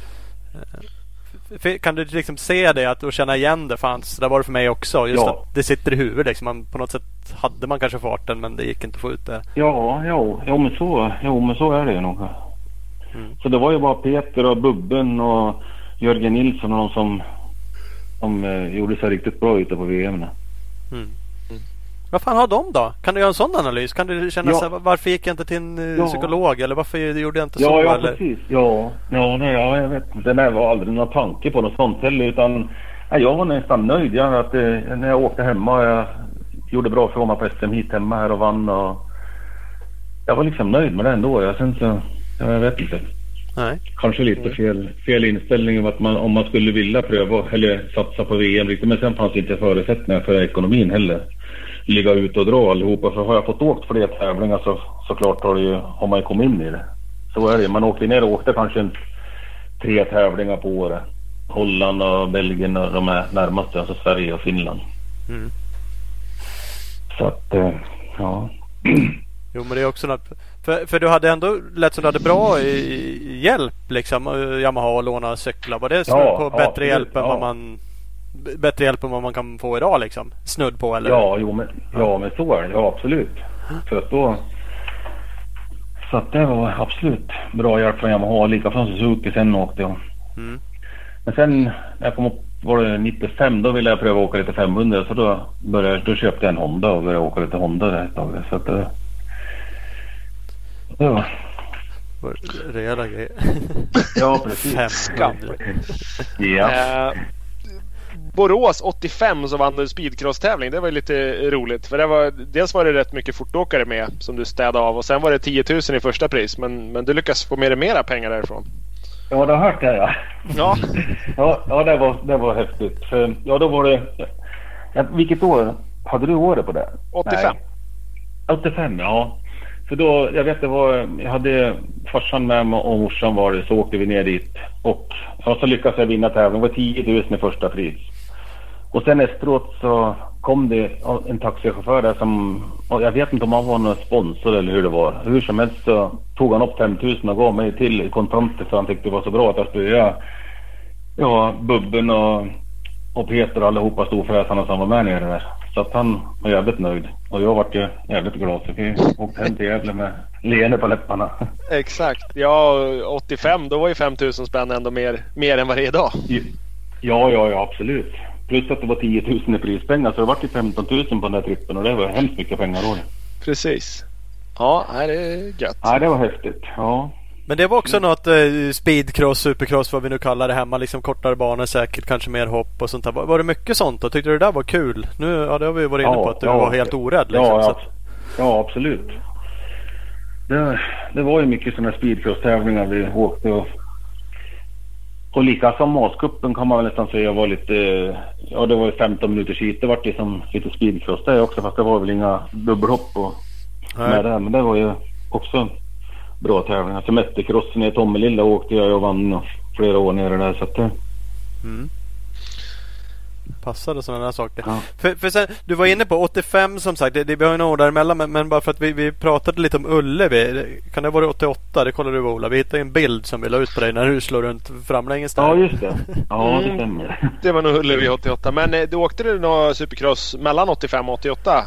[SPEAKER 2] Kan du liksom se det att, och känna igen det? Fan, så där var det för mig också. Just
[SPEAKER 4] Ja.
[SPEAKER 2] att det sitter i huvudet liksom. Man, på något sätt hade man kanske farten men det gick inte att få ut det.
[SPEAKER 4] Ja, jo, jo, men så, jo, men så är det ju nog.
[SPEAKER 2] Mm.
[SPEAKER 4] Så det var ju bara Peter och Bubben och Jörgen Nilsson och de som, som eh, gjorde sig riktigt bra ute på VM.
[SPEAKER 2] Vad fan har de då? Kan du göra en sån analys? Kan du känna
[SPEAKER 4] Ja.
[SPEAKER 2] så här, varför gick jag inte till en eh,
[SPEAKER 4] Ja.
[SPEAKER 2] psykolog? Eller varför gjorde jag inte så?
[SPEAKER 4] Ja, ja
[SPEAKER 2] eller?
[SPEAKER 4] precis. Ja, ja, nej, ja, jag vet inte. Det var aldrig någon tanke på något sånt heller. Utan, nej, jag var nästan nöjd. Jag, att, eh, när jag åkte hemma, jag gjorde bra ifrån mig på SM hit hemma här och vann. Och, jag var liksom nöjd med det ändå. Jag, sen så, jag vet inte.
[SPEAKER 2] Nej.
[SPEAKER 4] Kanske lite fel, fel inställning om, att man, om man skulle vilja pröva eller satsa på VM. riktigt. Men sen fanns inte förutsättningar för ekonomin heller. Ligga ut och dra allihopa. För har jag fått åkt fler tävlingar så såklart har, det ju, har man ju kommit in i det. Så är det Man åkte ner och åkte kanske en, tre tävlingar på året. Holland och Belgien och de är närmaste. Alltså Sverige och Finland.
[SPEAKER 2] Mm.
[SPEAKER 4] Så att, eh, ja.
[SPEAKER 2] Jo men det är också något. För, för du hade ändå lät som du hade bra i, i hjälp liksom. Yamaha och låna cyklar. Var det
[SPEAKER 4] Ja,
[SPEAKER 2] på
[SPEAKER 4] ja,
[SPEAKER 2] bättre hjälp än
[SPEAKER 4] ja.
[SPEAKER 2] vad man Bättre hjälp än vad man kan få idag liksom? Snudd på eller?
[SPEAKER 4] Ja, jo, men, ja, men så är det. Ja, absolut. För att då... Så att det var absolut bra hjälp från Yamaha. Lika från Suzuki sen åkte jag.
[SPEAKER 2] Mm.
[SPEAKER 4] Men sen när jag kom upp, var det 95, då ville jag pröva att åka lite 500. Så då, började, då köpte jag en Honda och började åka lite Honda där ett tag. Så att det... det var,
[SPEAKER 2] Var Rejäla grejer.
[SPEAKER 4] ja, precis.
[SPEAKER 2] 500.
[SPEAKER 4] Ja.
[SPEAKER 3] Borås 85 så vann du speedcross-tävling. Det var ju lite roligt. För det var, dels var det rätt mycket fortåkare med som du städade av och sen var det 10 000 i första pris. Men, men du lyckas få med dig mera pengar därifrån.
[SPEAKER 4] ja, du har hört det ja.
[SPEAKER 3] Ja,
[SPEAKER 4] Ja, ja det, var, det var häftigt. För, ja, då var det... Ja, vilket år? Hade du året på det?
[SPEAKER 3] 85.
[SPEAKER 4] Nej. 85, ja. För då, jag vet det var, jag hade farsan med mig och morsan var det, så åkte vi ner dit. Och ja, så lyckades jag vinna tävlingen. Det var 10 000 i första pris. Och sen efteråt så kom det en taxichaufför där som, jag vet inte om han var någon sponsor eller hur det var. Hur som helst så tog han upp 5 000 och gav mig till kontanter för han tyckte det var så bra att jag göra Ja, Bubben och, och Peter och allihopa storfräsarna som var med nere där. Så att han var jävligt nöjd. Och jag vart ju jävligt glad. Så vi åkte hem till Gävle med leende på läpparna.
[SPEAKER 3] Exakt. Ja, 85 då var ju 5 000 spänn ändå mer, mer än vad det är idag.
[SPEAKER 4] Ja, ja, ja absolut. Plus att det var 10 000 i prispengar så det vart ju 15 000 på den där trippen och det var hemskt mycket pengar då.
[SPEAKER 3] Precis. Ja, det är gött.
[SPEAKER 4] Ja, det var häftigt. Ja.
[SPEAKER 2] Men det var också något eh, speedcross, supercross, vad vi nu kallar det hemma. Liksom kortare banor säkert, kanske mer hopp och sånt där. Var, var det mycket sånt då? Tyckte du det där var kul? Nu, ja det har vi varit inne på
[SPEAKER 4] Ja,
[SPEAKER 2] att du
[SPEAKER 4] ja.
[SPEAKER 2] var helt orädd liksom.
[SPEAKER 4] Ja,
[SPEAKER 2] så
[SPEAKER 4] ja, ja absolut. Det, det var ju mycket sådana speedcross-tävlingar vi åkte och och lika som Maskuppen kan man väl nästan säga var lite, ja det var ju 15 minuters hit. Det var det som lite speedcross det också fast det var väl inga dubbelhopp och
[SPEAKER 2] Nej.
[SPEAKER 4] med det. Men det var ju också bra tävlingar. Semestercrossen i Tommelilla åkte jag och vann flera år nere där så att det,
[SPEAKER 2] mm. Passade sådana där saker.
[SPEAKER 4] ja.
[SPEAKER 2] För, för sen, du var inne på 85 som sagt. Det, det, vi har ju några år däremellan men, men bara för att vi, vi pratade lite om Ullevi. Kan det ha varit 88? Det kollade du Ola. Vi hittade ju en bild som vi la ut på dig när du slår runt framlänges där.
[SPEAKER 4] ja just det. Ja det
[SPEAKER 3] Mm.
[SPEAKER 4] stämmer.
[SPEAKER 3] Det var nog Ullevi 88. Men eh, du åkte du några supercross mellan 85 och 88? Eh,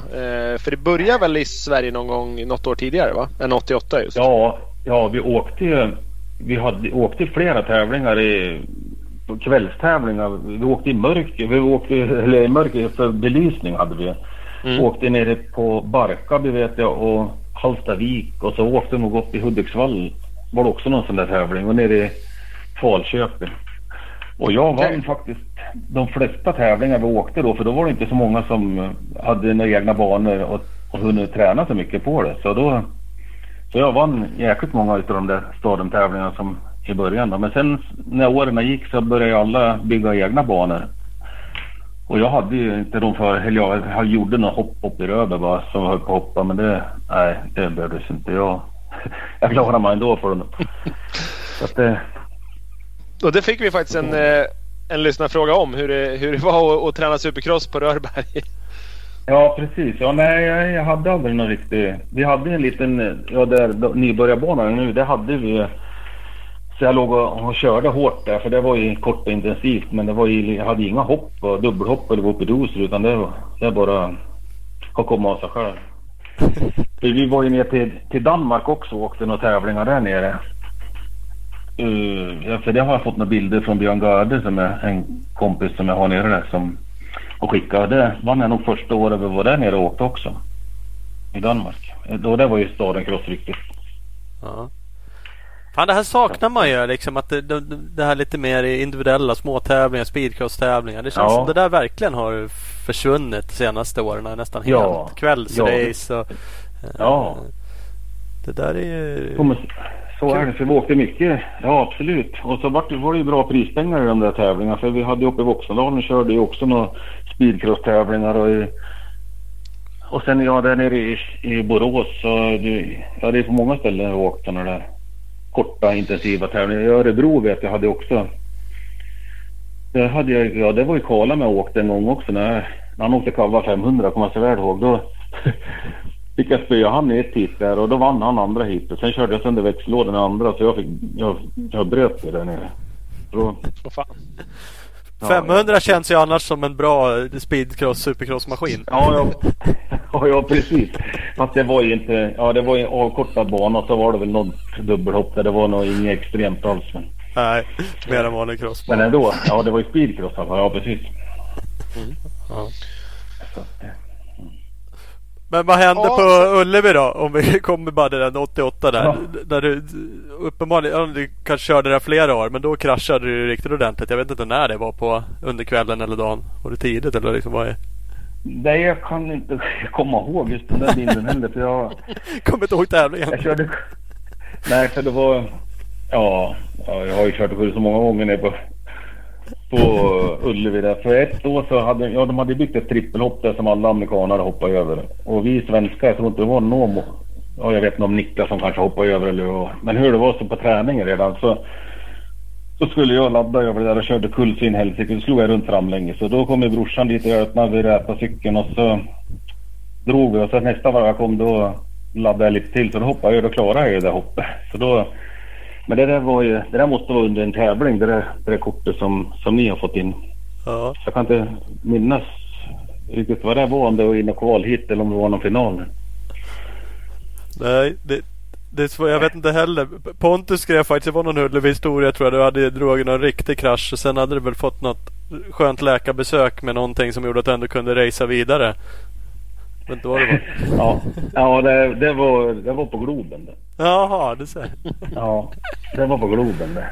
[SPEAKER 3] för det började väl i Sverige någon gång något år tidigare va? Än 88 just.
[SPEAKER 4] Ja, ja vi åkte ju. Vi hade, åkte flera tävlingar i på kvällstävlingar. Vi åkte i mörker. Vi åkte, eller i mörker för belysning hade vi.
[SPEAKER 3] Mm.
[SPEAKER 4] Åkte nere på Barkarby vet jag och Hallstavik och så åkte nog upp i Hudiksvall. Var det också någon sån där tävling och nere i Falköping. Och jag vann
[SPEAKER 3] Okej.
[SPEAKER 4] faktiskt de flesta tävlingar vi åkte då för då var det inte så många som hade några egna banor och, och hunnit träna så mycket på det. Så då så jag vann jäkligt många av de där stadiumtävlingarna som i början då. Men sen när åren gick så började alla bygga egna banor. Och jag hade ju inte de för, eller jag, jag gjorde några hopp upp i Röbe bara som höll på att hoppa men det, nej det behövdes inte. Jag, jag klarade mig ändå för dem. Så att det,
[SPEAKER 3] Och det fick vi faktiskt en, eh, en lyssnarfråga om. Hur det, hur det var att, att träna supercross på Rörberg.
[SPEAKER 4] Ja, precis. Ja, nej, jag, hade aldrig någon riktig... Vi hade en liten... Ja, där nybörjarbanan nu, det hade vi... Så jag låg och, och körde hårt där, för det var ju kort och intensivt. Men det var ju, jag hade inga hopp och dubbelhopp eller doser, utan det, var- det bara har kommit av sig själv. Vi var ju ner till, till Danmark också och åkte några tävlingar där nere. Uh, ja, för det har jag fått några bilder från Björn Garde som är en kompis som jag har nere där som och skickade. Det vann jag nog första året vi var där nere och åkte också. I Danmark. Då det var ju staden cross riktigt.
[SPEAKER 2] Ja. Fan det här saknar man ju liksom att det, det, det här lite mer individuella småtävlingar, speedcross-tävlingar. Det känns
[SPEAKER 4] Ja.
[SPEAKER 2] som det där verkligen har försvunnit de senaste åren nästan helt.
[SPEAKER 4] Ja.
[SPEAKER 2] Kvällsrace och...
[SPEAKER 4] Ja.
[SPEAKER 2] Det där är ju...
[SPEAKER 4] Så är det, för vi åkte mycket. Ja, absolut. Och så var det, var det ju bra prispengar i de där tävlingarna. För vi hade ju uppe i Voxnadalen körde ju också några speedcross-tävlingar. Och, och sen ja, där nere i, i Borås så det, ja, det är på många ställen jag åkt sådana där korta intensiva tävlingar. I Örebro vet jag hade också. Där hade jag, ja det var ju Karla med och åkte en gång också när, när han åkte Kava 500 kommer jag så väl ihåg. Då fick jag spöa han i ett hit där och då vann han andra hitet. Sen körde jag sönder växellådan i andra så jag fick, jag, jag bröt det där nere. Så Då,
[SPEAKER 3] fan
[SPEAKER 4] ja,
[SPEAKER 2] 500 känns ju annars som en bra speedcross, supercross-maskin.
[SPEAKER 4] Ja, ja, ja, ja precis. Fast det var ju inte, ja det var ju en avkortad bana så var det väl något dubbelhopp där det var nog inget extremt alls. Men,
[SPEAKER 2] Nej, mer än vanlig crossbana.
[SPEAKER 4] men ändå, ja det var ju speedcross fall, ja precis.
[SPEAKER 2] Ja.
[SPEAKER 4] Så, eh,
[SPEAKER 2] Men vad hände
[SPEAKER 3] Ja,
[SPEAKER 2] på Ullevi då? Om vi kommer bara till den 88 där.
[SPEAKER 4] Ja.
[SPEAKER 2] Där du uppenbarligen, du kanske körde där flera år men då kraschade du riktigt ordentligt. Jag vet inte när det var på under kvällen eller dagen. Var det tidigt eller liksom vad är...
[SPEAKER 4] Nej, jag kan inte komma ihåg just den där bilden heller för jag,
[SPEAKER 2] Kommer inte ihåg tävlingen.
[SPEAKER 4] jag körde... Nej, för det var... Ja, ja jag har ju kört skidor så många gånger ner på, på Ullevi där. För ett år så hade ja, de hade byggt ett trippelhopp där som alla amerikaner hoppade över. Och vi svenskar, jag tror inte det var någon... Ja, jag vet inte om Niklas som kanske hoppade över eller vad. Men hur det var så på träningen redan så... Så skulle jag ladda över det där och körde kulsvin helsike. Då slog jag runt framlänges. Så då kom ju brorsan dit och öppnade vid räta-cykeln och så drog vi. Och så nästa varv jag kom då laddade jag lite till. Så då hoppade jag och då klarade jag ju det där hoppet. Så då, men det där var ju, det där måste vara under en tävling. Det där, det där kortet som, som ni har fått in.
[SPEAKER 2] Ja.
[SPEAKER 4] Jag kan inte minnas riktigt vad det var. Om det var in och kvalhit eller om det var någon final.
[SPEAKER 2] Nej, det, det är. Jag vet inte heller. Pontus skrev faktiskt, det var någon Ullevi-historia tror jag. Du hade dragit någon riktig krasch och sen hade du väl fått något skönt läkarbesök med någonting som gjorde att du ändå kunde racea vidare. Men då var det var.
[SPEAKER 4] Ja, ja det, det, var, det var på Globen. Det.
[SPEAKER 2] Jaha, du ser.
[SPEAKER 4] Ja, det var på Globen det.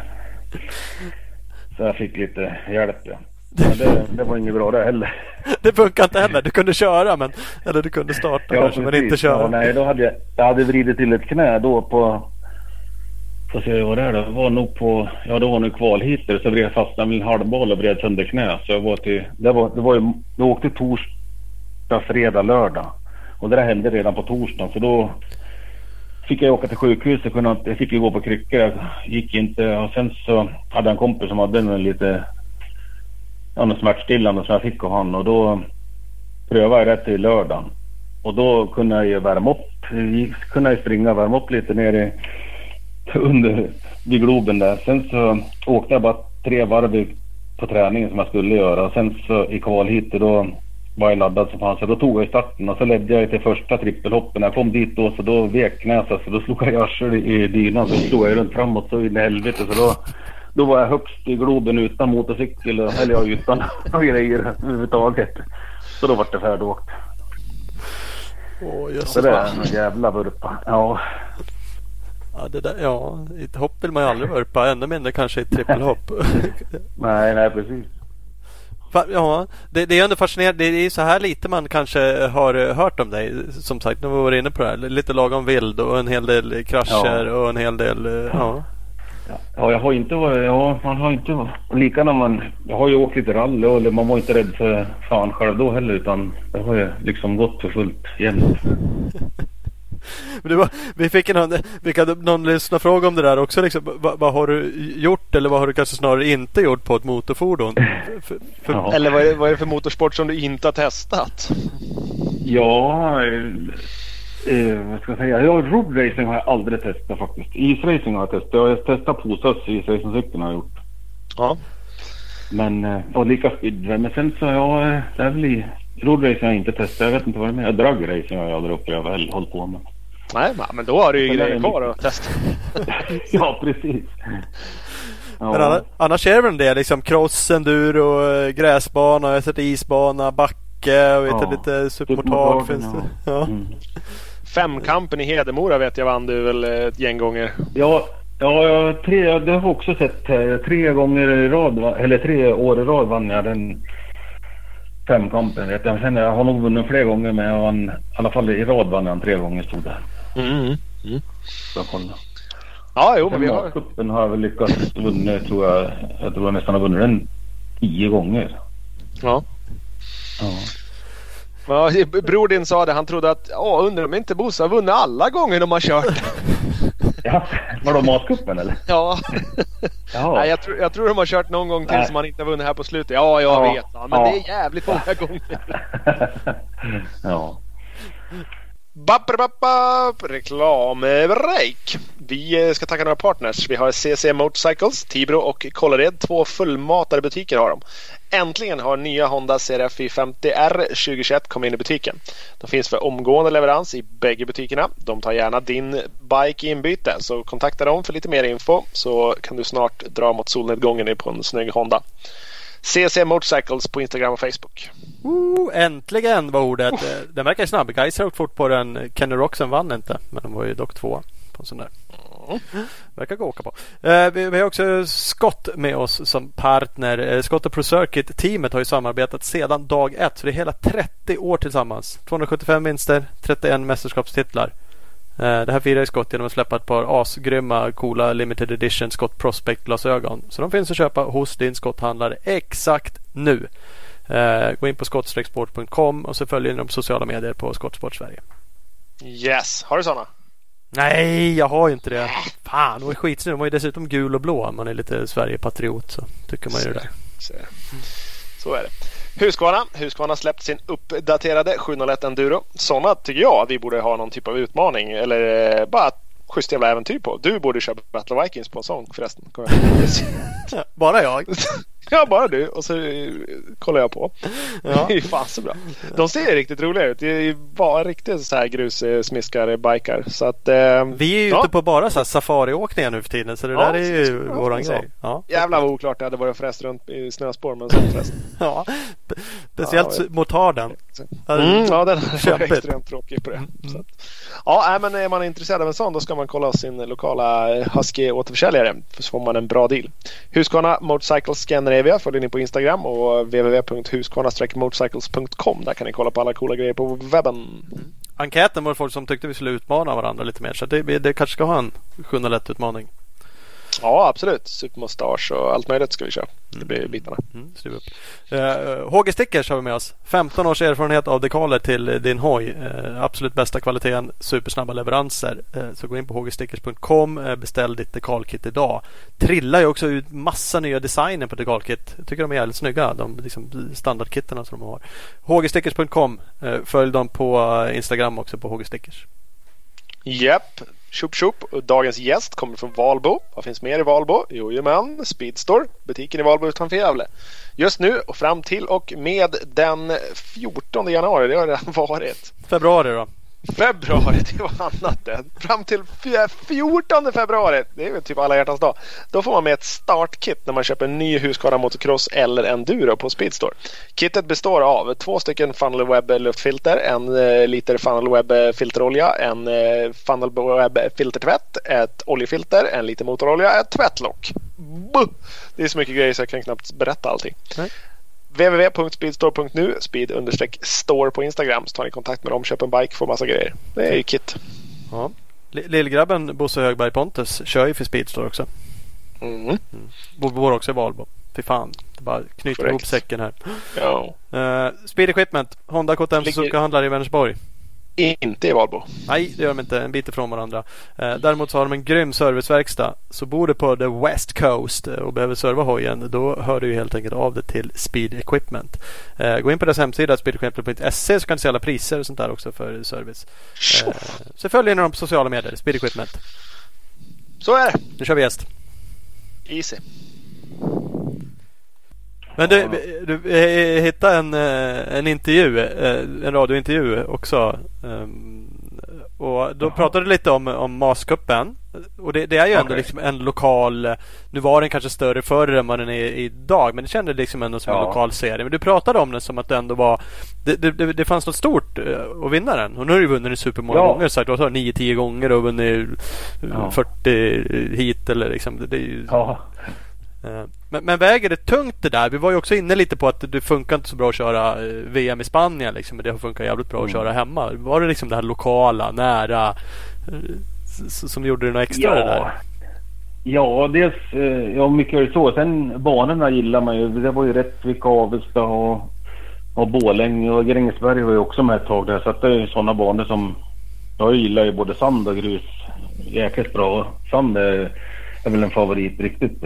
[SPEAKER 4] Så jag fick lite hjälp ja. Men det, det var inget bra det heller.
[SPEAKER 2] Det funkar inte heller. Du kunde köra men eller du kunde starta
[SPEAKER 4] Ja,
[SPEAKER 2] kanske men inte köra.
[SPEAKER 4] Ja, nej, då hade jag, jag hade vridit till ett knä då på... Får se vad det är då. Det var nog på... Ja, det var nog kvalhitter. Så vred jag fastnade med en halvboll och vred sönder knä. Så jag var till... Det var, det var ju... Jag åkte torsdag, fredag, lördag. Och det där hände redan på torsdagen. Så då fick jag åka till sjukhuset. Kunde jag fick ju gå på kryckor. Jag gick inte. Och sen så hade jag en kompis som hade en lite... Ja, en smärtstillande som jag fick av han. Och då prövade jag det till lördagen. Och då kunde jag ju värma upp. Gick- Kunde jag springa och värma upp lite nere under vid Globen där. Sen så åkte jag bara tre varv på träningen som jag skulle göra. Och sen så i kvalheatet, då var jag laddad som fan. Så då tog jag i starten och så ledde jag till första trippelhoppen. När jag kom dit då så då vek knät så då slog jag i arslet i dynan. Så slog jag runt framåt så in i helvete. Så då, då var jag högst i Globen utan motorcykel. Eller ja, utan grejer överhuvudtaget. Så då var det färdigåkt.
[SPEAKER 2] Åh,
[SPEAKER 4] Så det är en jävla vurpa. Ja.
[SPEAKER 2] Ja, det där, ja, i ett hopp vill man ju aldrig vurpa. Ännu mindre kanske i ett trippelhopp.
[SPEAKER 4] Nej, nej precis.
[SPEAKER 2] Ja, det, det är ändå fascinerande. Det är så här lite man kanske har eh, hört om dig. Som sagt, nu var vi inne på det här. Lite lagom vild och en hel del krascher
[SPEAKER 4] Ja.
[SPEAKER 2] och en hel del... eh, Ja.
[SPEAKER 4] Ja, jag har inte varit... Ja, man har inte. Lika när man... Jag har ju åkt lite rally och man var inte rädd för fan själv då heller utan det har ju liksom gått för fullt jämt.
[SPEAKER 2] Men det var, vi fick en, vi hade någon lyssnarfråga om det där också. Liksom, vad, vad har du gjort eller vad har du kanske snarare inte gjort på ett motorfordon? För, för, för,
[SPEAKER 4] Ja.
[SPEAKER 3] Eller vad är, vad är det för motorsport som du inte har testat?
[SPEAKER 4] Ja, eh, eh, vad ska jag säga? Ja, roadracing har jag aldrig testat faktiskt. Isracing har jag testat. Jag har testat Posas isracingcykeln har jag gjort.
[SPEAKER 3] Ja.
[SPEAKER 4] Men, eh, och lika speedway. Men sen så, ja, eh, det är väl i... Roadracing har jag inte testat. Jag vet inte vad det är med. Dragracing har jag aldrig upplevt eller hållit på med.
[SPEAKER 3] Nej, men då har du ju grejer kvar att testa.
[SPEAKER 4] ja, precis. Ja.
[SPEAKER 2] Men annars, annars är det väl det liksom cross, enduro, gräsbana, jag har sett isbana, backe och
[SPEAKER 4] Ja.
[SPEAKER 2] lite Supermotard, finns det.
[SPEAKER 4] ja.
[SPEAKER 2] Ja.
[SPEAKER 4] Mm.
[SPEAKER 3] Femkampen i Hedemora vet jag vann du väl ett gäng gånger.
[SPEAKER 4] Ja, ja, jag, tre, det har jag också sett. eh, Tre gånger i rad, eller tre år i rad vann jag den femkampen. Vet jag. Sen, jag har nog vunnit fler gånger men jag vann, i alla fall i rad vann jag tre gånger stod det.
[SPEAKER 3] Mm.
[SPEAKER 4] Så jag kollade.
[SPEAKER 3] Ja, jo, men vi har...
[SPEAKER 4] matcupen har jag väl lyckats vinna, tror jag. Jag tror jag nästan har vunnit den tio gånger.
[SPEAKER 3] Ja.
[SPEAKER 4] Ja.
[SPEAKER 3] Ja, bror din sa det. Han trodde att ja, undrar om inte Bosse har vunnit alla gånger de har kört.
[SPEAKER 4] ja vadå matcupen eller?
[SPEAKER 3] Ja.
[SPEAKER 4] Ja.
[SPEAKER 3] Nej, jag, tror, jag tror de har kört någon gång till
[SPEAKER 4] Nej.
[SPEAKER 3] som han inte har vunnit här på slutet. Ja, jag
[SPEAKER 4] Ja.
[SPEAKER 3] vet. Men
[SPEAKER 4] Ja.
[SPEAKER 3] det är jävligt många gånger.
[SPEAKER 4] ja.
[SPEAKER 3] Bapparabapp, reklambreak. Vi eh, ska tacka några partners. Vi har CC Motorcycles, Tibro och Kållered. Två fullmatade butiker har de. Äntligen har nya Honda CRF 50R 2021 kommit in i butiken. De finns för omgående leverans i bägge butikerna. De tar gärna din bike i inbyte så kontakta dem för lite mer info så kan du snart dra mot solnedgången på en snygg Honda. CC Motorcycles på Instagram och Facebook.
[SPEAKER 2] Ooh, äntligen var ordet. Eh, Den verkar snabb. Geiser har åkt fort på den. Kenny Roxen vann inte. Men de var ju dock två på en sån där. Verkar gå att åka på. Eh, vi, har också Scott med oss som partner. Eh, Scott och ProCircuit-teamet har ju samarbetat sedan dag ett. Så det är hela 30 år tillsammans. 275 vinster, 31 mästerskapstitlar. Eh, det här firar Scott genom att släppa ett par asgrymma coola limited edition Scott Prospect glasögon. Så de finns att köpa hos din Scott-handlare exakt nu. Gå in på skottstrecksport.com och så följer ni dem på sociala medier på Skottsport Sverige.
[SPEAKER 3] Yes, har du sådana?
[SPEAKER 2] Nej, jag har ju inte det. Fan, de var skitsnygga. De var ju dessutom gul och blå. Man är lite Sverigepatriot så tycker man ju det.
[SPEAKER 3] Så, så är det. Husqvarna. Husqvarna släppt sin uppdaterade 701 Enduro. Sådana tycker jag vi borde ha någon typ av utmaning eller eh, bara ett schysst jävla äventyr på. Du borde köpa Battle Vikings på en sån förresten.
[SPEAKER 2] Bara jag.
[SPEAKER 3] ja, bara du. Och så eh, kollar jag på.
[SPEAKER 2] Ja.
[SPEAKER 3] Det är fan så bra. De ser riktigt roliga ut. Det är bara riktigt så här grussmiskare bikar. Så att, eh,
[SPEAKER 2] Vi är ju
[SPEAKER 3] ja.
[SPEAKER 2] ute på bara så här safariåkningar nu för tiden. Så det
[SPEAKER 3] Ja,
[SPEAKER 2] där är ju
[SPEAKER 3] så-
[SPEAKER 2] våran grej. Ja.
[SPEAKER 3] Jävlar vad oklart det hade varit att få resa runt i snöspår med en sån förresten.
[SPEAKER 2] Ja. Speciellt
[SPEAKER 3] Ja,
[SPEAKER 2] motarden.
[SPEAKER 3] Mm, ja, den var
[SPEAKER 2] Kämpigt.
[SPEAKER 3] extremt tråkig på det.
[SPEAKER 2] Mm.
[SPEAKER 3] Ja, men är man intresserad av en sån då ska man kolla sin lokala Husky återförsäljare så får man en bra deal. Husqvarna Motorcycles vi. följer ni på Instagram och www.husqvarna-motorcycles.com. Där kan ni kolla på alla coola grejer på webben.
[SPEAKER 2] Enkäten var folk som tyckte vi skulle utmana varandra lite mer. Så det, det kanske ska ha en 701 utmaning.
[SPEAKER 3] Ja, absolut. Supermustasch och allt möjligt ska vi köra. Det blir bitarna.
[SPEAKER 2] Mm, skriv upp. Uh, HG Stickers har vi med oss. 15 års erfarenhet av dekaler till eh, din hoj. Uh, absolut bästa kvaliteten, supersnabba leveranser. Uh, så gå in på hgstickers.com, beställ ditt dekalkit idag. Trillar ju också ut massa nya designer på dekalkit. Jag tycker de är jävligt snygga. De liksom, standardkitterna som de har. hgstickers.com. Följ dem på Instagram också på hgstickers.
[SPEAKER 3] Japp. Tjopp tjopp. Dagens gäst kommer från Valbo. Vad finns mer i Valbo? Jojomän, Speedstore. Butiken i Valbo utanför Gävle. Just nu och fram till och med den 14 januari. Det har redan varit.
[SPEAKER 2] Februari då?
[SPEAKER 3] Februari, det var annat det. Fram till 14 februari, det är väl typ alla hjärtans dag. Då får man med ett startkit när man köper en ny Husqvarna Motocross eller Enduro på Speedstore. Kittet består av två stycken Funnel Web luftfilter, en eh, liter Funnel Web filterolja, en Funnelweb Funnel Web filtertvätt, ett oljefilter, en liter motorolja, ett tvättlock. Buh! Det är så mycket grejer så jag kan knappt berätta allting.
[SPEAKER 2] Nej
[SPEAKER 3] www.speedstore.nu speed-store på Instagram så tar ni kontakt med dem, köp en bike, får massa grejer. Det är ju kit.
[SPEAKER 2] Ja. Lillgrabben Bosse Högberg Pontus kör ju för Speedstore också.
[SPEAKER 3] Mm.
[SPEAKER 2] Bor, bor också i Valbo. Fy fan. Det bara knyter ihop säcken här.
[SPEAKER 3] Ja.
[SPEAKER 2] Uh, Speed Equipment. Honda KTM
[SPEAKER 3] Ligger-
[SPEAKER 2] Suzuka handlar i Vänersborg.
[SPEAKER 3] Inte i Valbo.
[SPEAKER 2] Nej, det gör de inte. En bit ifrån varandra. Eh, däremot så har de en grym serviceverkstad. Så bor du på the West Coast eh, och behöver serva hojen. Då hör du ju helt enkelt av dig till Speed Equipment. Eh, gå in på deras hemsida speedequipment.se så kan du se alla priser och sånt där också för service. Så följer ni dem på sociala medier. Speed Equipment.
[SPEAKER 3] Så är det.
[SPEAKER 2] Nu kör vi gäst.
[SPEAKER 3] Easy.
[SPEAKER 2] Men du, du eh, hittade en, eh, en intervju, eh, en radiointervju också. Ehm, Och då pratade du lite om, om Mascupen. Och det, det är ju ändå
[SPEAKER 4] Okej.
[SPEAKER 2] liksom en lokal Nu var den kanske större förr än vad den är idag men det kändes liksom ändå som en
[SPEAKER 4] Ja.
[SPEAKER 2] lokal serie. Men du pratade om den som att det ändå var Det, det, det, fanns något stort eh, att vinna den. Och nu har du vunnit den supermånga
[SPEAKER 4] Ja.
[SPEAKER 2] gånger. Så du har 9-10 gånger och vunnit eh,
[SPEAKER 4] Ja.
[SPEAKER 2] 40 hit eller liksom. Det,
[SPEAKER 4] Ja.
[SPEAKER 2] Eh, Men, men väger det tungt det där? Vi var ju också inne lite på att det funkar inte så bra att köra eh, VM i Spanien liksom, men det har funkat jävligt bra att
[SPEAKER 4] Mm.
[SPEAKER 2] köra hemma. Var det liksom det här lokala, nära eh, som gjorde det något extra det där?
[SPEAKER 4] Ja. Ja, dels ja, mycket är det så. Sen banorna gillar man ju. Det var ju Rättvik, Avesta och, och Borlänge och Grängesberg var ju också med ett tag där. Så att det är ju sådana banor som jag gillar ju både sand och grus jäkligt bra. Sand är, är väl en favorit riktigt.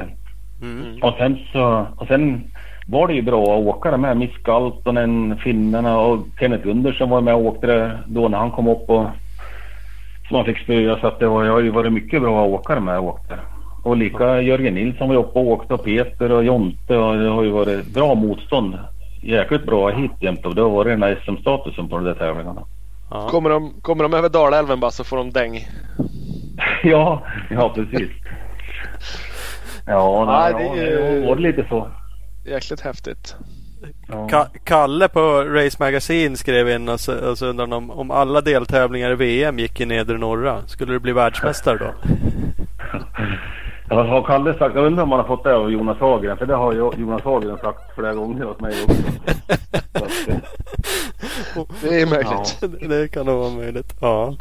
[SPEAKER 2] Mm.
[SPEAKER 4] Och sen så och sen var det ju bra åkare med. Misk Altonen, finnarna och Kenneth Gundersson var med och åkte där då när han kom upp och som man fick spöa. Så att det var, jag har ju varit mycket bra åkare med och åkte. Och lika Jörgen Nilsson var ju uppe och åkte och Peter och Jonte och det har ju varit bra motstånd. Jäkligt bra hit jämt och det har varit den här SM-statusen på de där tävlingarna.
[SPEAKER 2] Ja.
[SPEAKER 3] Kommer de, kommer de över Dalälven bara så får de däng.
[SPEAKER 4] ja, ja precis. Ja,
[SPEAKER 3] Nej,
[SPEAKER 4] nej,
[SPEAKER 3] det är
[SPEAKER 4] ja,
[SPEAKER 3] ju-
[SPEAKER 4] det var lite så.
[SPEAKER 3] Jäkligt häftigt.
[SPEAKER 4] Ja.
[SPEAKER 2] Ka- Kalle på Race Magazine skrev in och så, och så undrade om, om alla deltävlingar i VM gick i nedre norra. Skulle du bli världsmästare då?
[SPEAKER 4] Ja, har Kalle sagt? Jag undrar om han har fått det av Jonas Hagren. För det har ju Jonas Hagren sagt flera gånger åt mig också. Så att,
[SPEAKER 3] Det är möjligt.
[SPEAKER 2] det kan nog vara möjligt. Ja.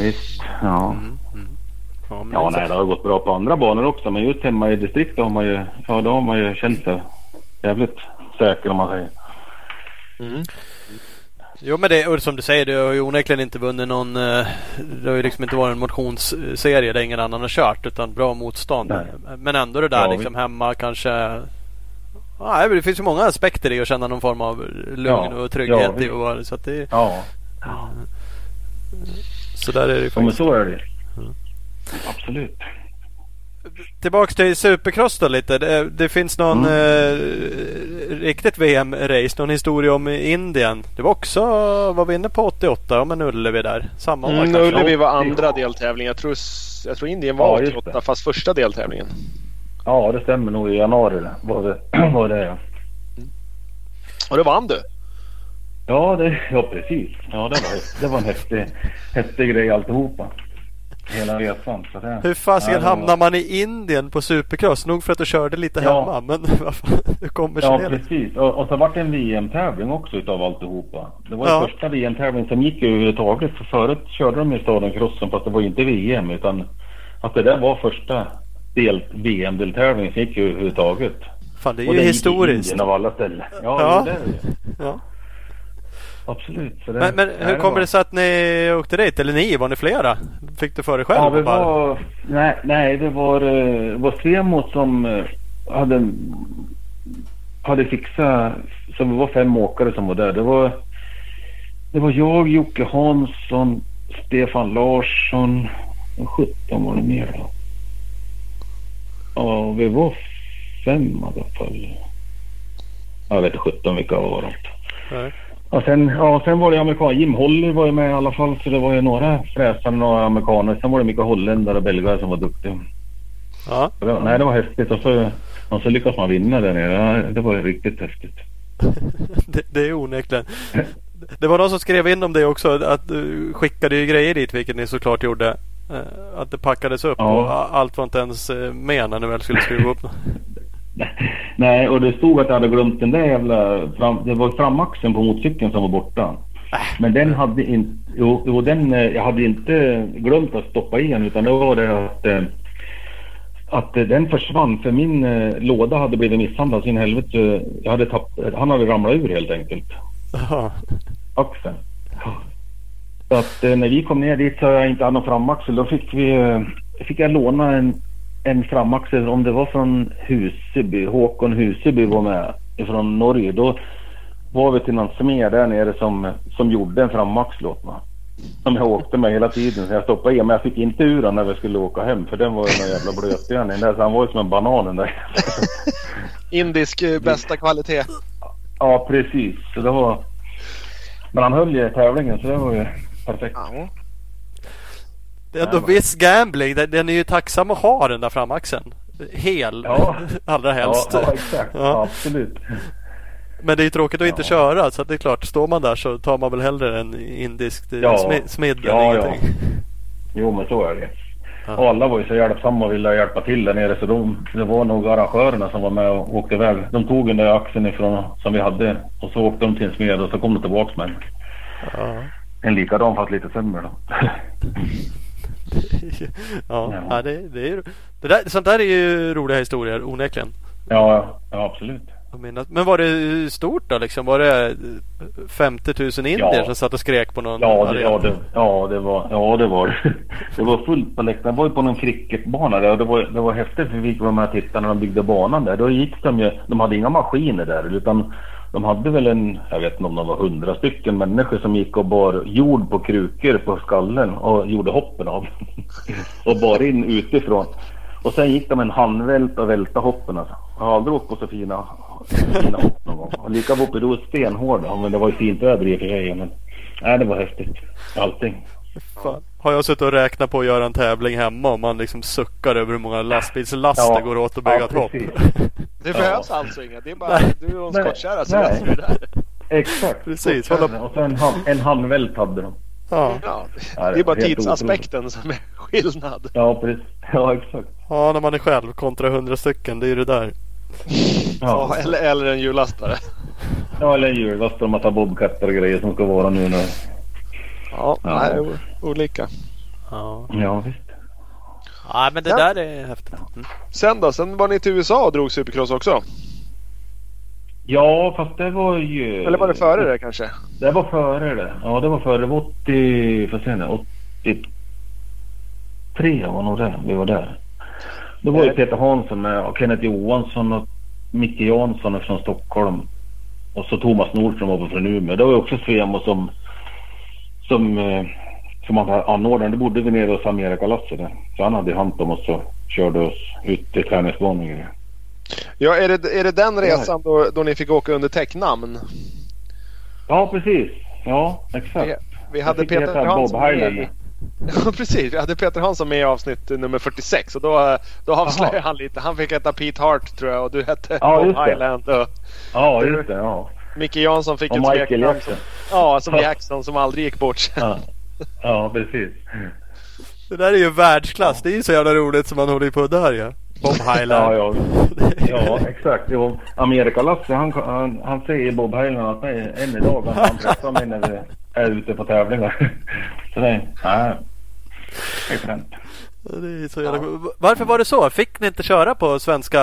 [SPEAKER 4] visst, ja.
[SPEAKER 2] Ja, men
[SPEAKER 4] Ja,
[SPEAKER 2] så-
[SPEAKER 4] nej, det har gått bra på andra banor också. Men just hemma i distriktet har man ju, ja, då har man ju känt sig jävligt säker om man säger.
[SPEAKER 2] Jo men det och som du säger, det har ju onekligen inte vunnit någon eh, Det har ju liksom inte varit en motionsserie där ingen annan har kört utan bra motstånd.
[SPEAKER 4] Nej.
[SPEAKER 2] Men ändå det där
[SPEAKER 4] Ja,
[SPEAKER 2] liksom hemma kanske Ja, det finns ju många aspekter i att känna någon form av lugn
[SPEAKER 4] Ja,
[SPEAKER 2] och trygghet
[SPEAKER 4] ja,
[SPEAKER 2] i att vara så att det
[SPEAKER 4] Ja,
[SPEAKER 2] Så där är det ju
[SPEAKER 4] ja men
[SPEAKER 2] faktiskt.
[SPEAKER 4] så är det Absolut.
[SPEAKER 2] Tillbaks till Supercross då lite. Det, det finns någon eh, riktigt VM-race. Någon historia om Indien. Det var också, var vi inne på 88 om en Ullevi där? Samma år
[SPEAKER 3] Mm,
[SPEAKER 2] kanske?
[SPEAKER 3] Ullevi var
[SPEAKER 4] Ja.
[SPEAKER 3] andra deltävlingen. Jag tror, jag tror Indien var
[SPEAKER 4] Ja, just
[SPEAKER 3] 88
[SPEAKER 4] det.
[SPEAKER 3] fast första deltävlingen.
[SPEAKER 4] Ja, det stämmer nog i januari. Var det, var det ja.
[SPEAKER 3] Och det vann du.
[SPEAKER 4] Ja, det, ja precis. Ja, det var, det var en häftig, häftig grej alltihopa. Hela resan. Så det,
[SPEAKER 2] Hur fasiken
[SPEAKER 4] ja,
[SPEAKER 2] hamnar man i Indien på supercross? Nog för att du körde lite
[SPEAKER 4] Ja.
[SPEAKER 2] hemma. Men hur kommer sig
[SPEAKER 4] Ja,
[SPEAKER 2] det?
[SPEAKER 4] precis. Och, och så vart det en VM-tävling också utav alltihopa. Det var
[SPEAKER 2] Ja.
[SPEAKER 4] den första VM-tävlingen som gick överhuvudtaget. För förut körde de i staden crossen fast det var ju inte VM utan att det där var första del, VM-deltävlingen som gick överhuvudtaget.
[SPEAKER 2] Fan, det är
[SPEAKER 4] Och
[SPEAKER 2] ju
[SPEAKER 4] den gick i
[SPEAKER 2] historiskt.
[SPEAKER 4] Indien av alla ställen. Ja,
[SPEAKER 2] Ja.
[SPEAKER 4] det är det ju.
[SPEAKER 2] Ja.
[SPEAKER 4] Absolut. Det,
[SPEAKER 2] Men, men hur kommer det sig att ni åkte dit? Eller ni, var ni flera? Fick du för dig själv?
[SPEAKER 4] Ja, vi var... Nej, nej det var, eh, det var Svemo som eh, hade, hade fixat... Så vi var fem åkare som var där. Det var, det var jag, Jocke Hansson, Stefan Larsson. Vad sjutton var det mer då? Ja, vi var fem i alla fall. Jag vet inte sjutton vilka var de.
[SPEAKER 2] Nej.
[SPEAKER 4] Och sen, ja, sen var det amerikan. Jim Holly var ju med i alla fall. Så det var ju några fräsare, några amerikaner. Sen var det mycket holländare och belgare som var duktiga.
[SPEAKER 2] Ja.
[SPEAKER 4] Det, var- nej, det var häftigt. Och så, och så lyckas man vinna där nere. Det var riktigt häftigt.
[SPEAKER 2] Det, det är onekligen. Det var någon som skrev in om det också. Att du skickade ju grejer dit, vilket ni såklart gjorde. Eh, Att det packades upp
[SPEAKER 4] Ja.
[SPEAKER 2] och allt var inte ens eh, med när ni väl skulle skruva upp.
[SPEAKER 4] Nej, och det stod att jag hade glömt den där jävla... Fram, det var framaxeln på motorcykeln som var borta. Men den hade inte... Jo, jo, den... eh, Jag hade inte glömt att stoppa i den utan det var det att... eh, Att eh, den försvann för min låda hade blivit misshandlad sin helvete. Jag hade tapp, han hade ramlat ur helt enkelt.
[SPEAKER 2] Ja.
[SPEAKER 4] Axeln. Så att när vi kom ner dit så jag inte hade någon framaxel. Då fick vi... Fick jag låna en, en framaxel om det var från Huseby. Håkon Huseby var med från Norge. Då var vi till någon smed där nere som, som gjorde en framaxel åt mig. Som jag åkte med hela tiden. Så jag stoppade i men jag fick inte ur den när vi skulle åka hem. För den var ju någon jävla blötgärning där. Så han var ju som en banan den där.
[SPEAKER 3] Indisk eh, bästa kvalitet.
[SPEAKER 4] ja precis. Så det var... Men han höll ju tävlingen så det var ju perfekt.
[SPEAKER 3] Ja.
[SPEAKER 2] Det är ändå viss gambling. Den- är ju tacksam att ha den där framaxeln. Hel.
[SPEAKER 4] Ja.
[SPEAKER 2] Allra helst.
[SPEAKER 4] Ja, ja exakt.
[SPEAKER 2] Ja.
[SPEAKER 4] Ja. absolut.
[SPEAKER 2] Men det är tråkigt att inte
[SPEAKER 4] Ja.
[SPEAKER 2] köra. Så det är klart, står man där så tar man väl hellre en indisk
[SPEAKER 4] Ja.
[SPEAKER 2] ja. smidd än
[SPEAKER 4] Ja, ja. Jo men så är det.
[SPEAKER 2] Ja.
[SPEAKER 4] Alla var ju så hjälpsamma och ville hjälpa till där nere så de, det var nog arrangörerna som var med och åkte iväg. De tog den där axeln ifrån som vi hade och så åkte de till en smed och så kom de tillbaks med en,
[SPEAKER 2] Ja.
[SPEAKER 4] en likadan fast lite sämre då.
[SPEAKER 2] ja,
[SPEAKER 4] Ja.
[SPEAKER 2] ja. det, det, är det där, sånt där är ju roliga historier onekligen.
[SPEAKER 4] ja, ja absolut.
[SPEAKER 2] Men var det stort då liksom? Var det 50 000 indier
[SPEAKER 4] Ja.
[SPEAKER 2] som satt och skrek på någon
[SPEAKER 4] Ja, det, ja, det, ja, det var ja, det. Var, det. det var fullt på läktaren. Det var ju på någon cricketbana där och det var, det var häftigt för vi fick vara med och titta när de byggde banan där. Då gick de ju, de hade inga maskiner där utan de hade väl en, jag vet inte om de var hundra stycken människor som gick och bar jord på krukor på skallen och gjorde hoppen av. och bar in utifrån. Och sen gick de en handvält och välta hoppen alltså. Jag har aldrig åkt på så fina, fina hopp någon gång. Och lika uppe då stenhårda. Men det var ju fint väder i och för sig. Men nej, det var häftigt. Allting.
[SPEAKER 2] Fan. Har jag suttit och räknat på att göra en tävling hemma och man liksom suckar över hur många lastbilslaster
[SPEAKER 4] Ja.
[SPEAKER 2] går åt att bygga
[SPEAKER 4] Ja,
[SPEAKER 2] ett hopp.
[SPEAKER 3] Det
[SPEAKER 4] Ja.
[SPEAKER 3] behövs alltså inget. Det är bara
[SPEAKER 2] Nej.
[SPEAKER 3] du och en skottkärra så
[SPEAKER 4] Nej.
[SPEAKER 3] löser vi det där.
[SPEAKER 4] Exakt.
[SPEAKER 2] Precis,
[SPEAKER 4] Och
[SPEAKER 2] hålla-
[SPEAKER 4] så en, hand, en handvält hade de.
[SPEAKER 2] Ja.
[SPEAKER 3] Ja, det är bara tidsaspekten som är skillnad.
[SPEAKER 4] Ja, precis. Ja, exakt.
[SPEAKER 2] ja, när man är själv kontra hundra stycken. Det är ju det där.
[SPEAKER 3] Ja,
[SPEAKER 4] Ja,
[SPEAKER 3] eller, eller en hjullastare.
[SPEAKER 4] ja eller en hjulvast och massa bobcattar och grejer som ska vara nu. När...
[SPEAKER 3] Ja,
[SPEAKER 4] Ja.
[SPEAKER 3] nej, olika.
[SPEAKER 2] Ja,
[SPEAKER 4] Ja, visst.
[SPEAKER 2] ja men det
[SPEAKER 3] Ja.
[SPEAKER 2] där är häftigt. Mm.
[SPEAKER 3] Sen då? Sen var ni till USA och drog Supercross också?
[SPEAKER 4] Ja, fast det var ju...
[SPEAKER 3] Eller var det före det kanske?
[SPEAKER 4] Det var före det. Ja, det var före. Det var 80... Får se nu. 83 var nog det. Vi var där. Då var ju. Peter Hansson med och Kenneth Johansson och Micke Jansson från Stockholm. Och så Thomas Nordström var från Umeå. Det var ju också Svemo som... Som... eh, Som han anordnade. Det bodde vi nere hos Amerikalasset där. Så han hade hand om oss och körde oss ut till träningsbanan.
[SPEAKER 3] Ja, är det, är det den resan då, då ni fick åka under täcknamn?
[SPEAKER 4] Ja, precis. Ja, exakt.
[SPEAKER 3] Vi, vi hade Peter Hansson med. Ja precis, vi hade Peter Hansson med i avsnitt nummer 46 och då, då avslöjade
[SPEAKER 4] Jaha.
[SPEAKER 3] han lite. Han fick heta Pete Hart tror jag och du hette
[SPEAKER 4] Ja,
[SPEAKER 3] Bob. Highland. Och,
[SPEAKER 4] Ja, just det. Ja.
[SPEAKER 3] Micke Jansson fick
[SPEAKER 4] Och
[SPEAKER 3] ett
[SPEAKER 4] Michael
[SPEAKER 3] smeknamn.
[SPEAKER 4] Jackson.
[SPEAKER 3] Ja, som Jackson som aldrig gick bort.
[SPEAKER 4] Ja, ja precis.
[SPEAKER 2] Det där är ju världsklass. Det är ju så jävla roligt som man håller på där ja. Bob Hyland.
[SPEAKER 4] Ja, ja. ja exakt. Jo, Amerika-Lasse han, han, han säger Bob Hyland att mig än idag han, han träffar mig när vi är ute på tävlingar. Så det, nej, det
[SPEAKER 2] Det jävla... Varför var det så? Fick ni inte köra på svenska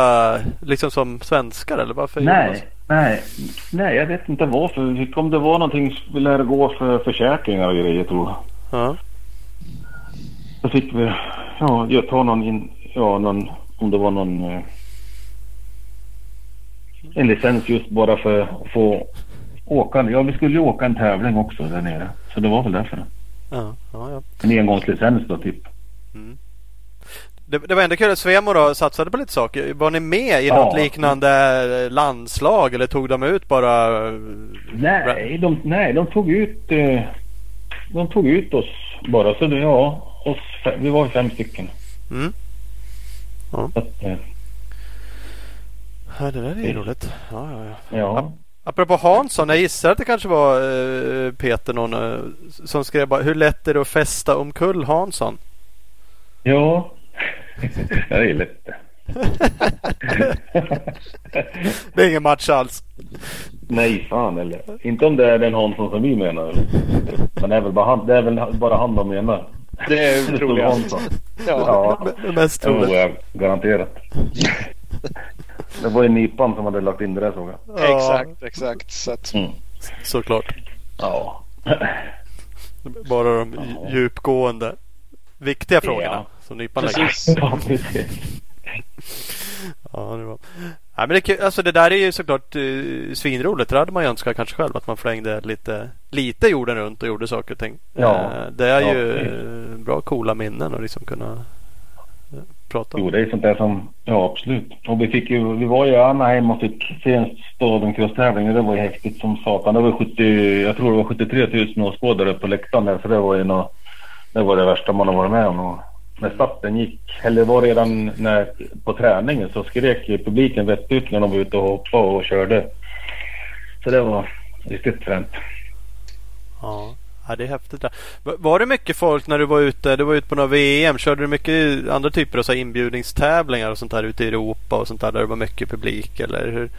[SPEAKER 2] liksom som svenskar eller varför?
[SPEAKER 4] Nej, nej, nej, jag vet inte varför. Om det var någonting vi lärde gå för försäkringar och grejer tror jag.
[SPEAKER 2] Ja.
[SPEAKER 4] Så fick vi, ja, jag tar någon, in, ja, någon, om det var någon, eh, en licens just bara för att få åka. Ja, vi skulle ju åka en tävling också där nere. Så det var väl därför.
[SPEAKER 2] Ja, ja, ja.
[SPEAKER 4] En engångslicens då typ.
[SPEAKER 2] Det, det var ändå kul att Svemo då satsade på lite saker. Var ni med i
[SPEAKER 4] Ja.
[SPEAKER 2] något liknande landslag eller tog de ut bara?
[SPEAKER 4] Nej, de, nej, de tog ut, eh, de tog ut oss bara. Så det, ja, oss, vi var fem stycken.
[SPEAKER 2] Mm. Ja.
[SPEAKER 4] Så att, eh,
[SPEAKER 2] Ja, det där är ju roligt. Ja, ja, ja.
[SPEAKER 4] ja.
[SPEAKER 2] Apropå Hansson, jag gissar att det kanske var eh, Peter någon som skrev bara hur lätt är det att fästa omkull Hansson?
[SPEAKER 4] Ja, det är lätt det.
[SPEAKER 2] Det är ingen match alls.
[SPEAKER 4] Nej, fan eller. Inte om det är den Hansson som vi menar. Men det är väl bara han, det är väl bara han de menar.
[SPEAKER 3] Det är.
[SPEAKER 4] Hansson.
[SPEAKER 3] Ja.
[SPEAKER 4] Ja,
[SPEAKER 2] Det mest troligt.
[SPEAKER 4] jag garanterat. Det var ju Nipan som hade lagt in det där såg jag.
[SPEAKER 3] Exakt, exakt. Så att,
[SPEAKER 4] Mm.
[SPEAKER 2] Såklart.
[SPEAKER 4] Ja.
[SPEAKER 2] Bara de djupgående viktiga frågorna
[SPEAKER 4] Ja.
[SPEAKER 2] Som nypan lägger.
[SPEAKER 4] ja.
[SPEAKER 2] Ja, det var. Nej, men det, alltså, det där är ju såklart uh, svinroligt. Det hade man ju önskat kanske själv att man flängde lite, lite jorden runt och gjorde saker och ting.
[SPEAKER 4] Ja.
[SPEAKER 2] Eh, det är
[SPEAKER 4] Ja,
[SPEAKER 2] ju
[SPEAKER 4] precis.
[SPEAKER 2] eh, bra coola minnen att liksom kunna prata om.
[SPEAKER 4] Jo, det är sånt där som, ja absolut. Och vi fick ju, vi var ju i Anaheim och fick se en staden crosstävling. Det var ju häftigt som satan. Det var 70, jag tror det var 73 000 åskådare på läktaren där. Så det var ju nå, det var det värsta man har varit med om. När starten gick, eller var redan när, på träningen så skrek ju publiken rätt ut när de var ute och hoppade och körde. Så det var riktigt fränt.
[SPEAKER 2] Ja. ja, det är häftigt. där. Va- Var det mycket folk när du var ute? Du var ute på några VM. Körde du mycket andra typer av så inbjudningstävlingar och sånt där ute i Europa och sånt där där det var mycket publik? Eller hur?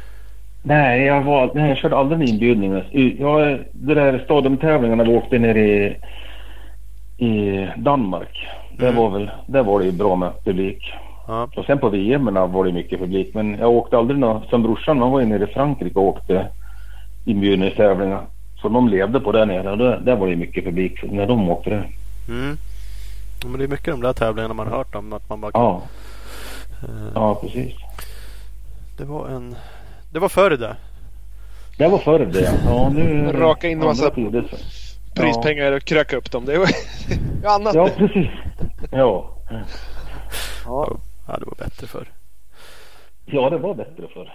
[SPEAKER 4] Nej, jag, var, nej, jag körde aldrig inbjudningar. Jag, det där stadiumtävlingarna vi åkte ner i, i Danmark. Det
[SPEAKER 2] Mm.
[SPEAKER 4] var väl, där var det ju bra med publik.
[SPEAKER 2] Ja.
[SPEAKER 4] Och sen på VM var det mycket publik. Men jag åkte aldrig nå, som brorsan, han var ju nere i Frankrike och åkte inbjudningstävlingar. Så de levde på det nere där, där var det mycket publik när de åkte där.
[SPEAKER 2] Mm. Ja, Men det är mycket de där tävlingarna man har hört om. Att man bara,
[SPEAKER 4] Ja,
[SPEAKER 2] eh,
[SPEAKER 4] ja precis.
[SPEAKER 2] Det var en... Det var förr det.
[SPEAKER 4] Det var förr det ja. ja nu,
[SPEAKER 3] Raka in en massa Prispengar och kröka upp dem. Det är ju annat.
[SPEAKER 4] Ja, precis. Ja.
[SPEAKER 3] Ja.
[SPEAKER 2] Ja, det var bättre förr.
[SPEAKER 4] ja, det var bättre förr.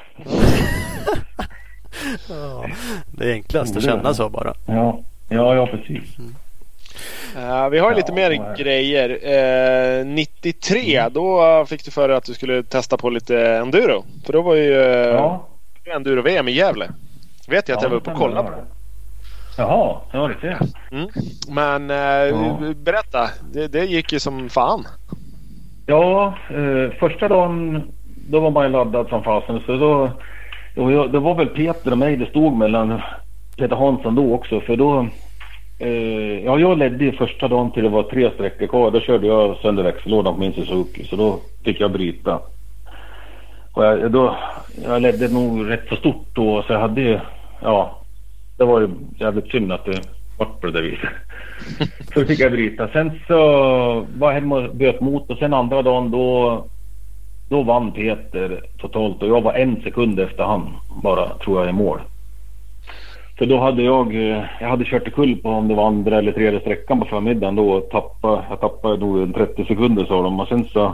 [SPEAKER 2] Ja. Det är enklast att känna så bara.
[SPEAKER 4] Ja, ja, ja precis.
[SPEAKER 3] Eh, vi har ju lite
[SPEAKER 4] Ja,
[SPEAKER 3] mer
[SPEAKER 4] nej.
[SPEAKER 3] grejer. Eh, 93, då fick du för dig att du skulle testa på lite enduro. För då var ju eh,
[SPEAKER 4] Ja.
[SPEAKER 3] enduro-VM i Gävle. Vet jag att
[SPEAKER 4] ja,
[SPEAKER 3] jag var uppe och kollade på.
[SPEAKER 4] Jaha, ja det jag.
[SPEAKER 3] Mm. Men eh,
[SPEAKER 4] Ja.
[SPEAKER 3] berätta, det, det gick ju som fan.
[SPEAKER 4] Ja, eh, första dagen då var man ju laddad som fasen. Så då, då, det var väl Peter och mig det stod mellan. Peter Hansson då också. För då, eh, ja jag ledde ju första dagen till det var tre sträckor kvar. Då körde jag sönder växellådan på min Suzuki. Så då fick jag bryta. Och jag, då, jag ledde nog rätt så stort då. Så jag hade ju, ja. Det var ju jävligt synd att det vart på det där viset. Så fick jag bryta. Sen så var jag hemma och böt mot och sen andra dagen då, då vann Peter totalt och jag var en sekund efter han bara tror jag i mål. För då hade jag, eh, jag hade kört kull på om det var andra eller tredje sträckan på förmiddagen då och tappade, jag tappade nog en 30 sekunder sa de och sen så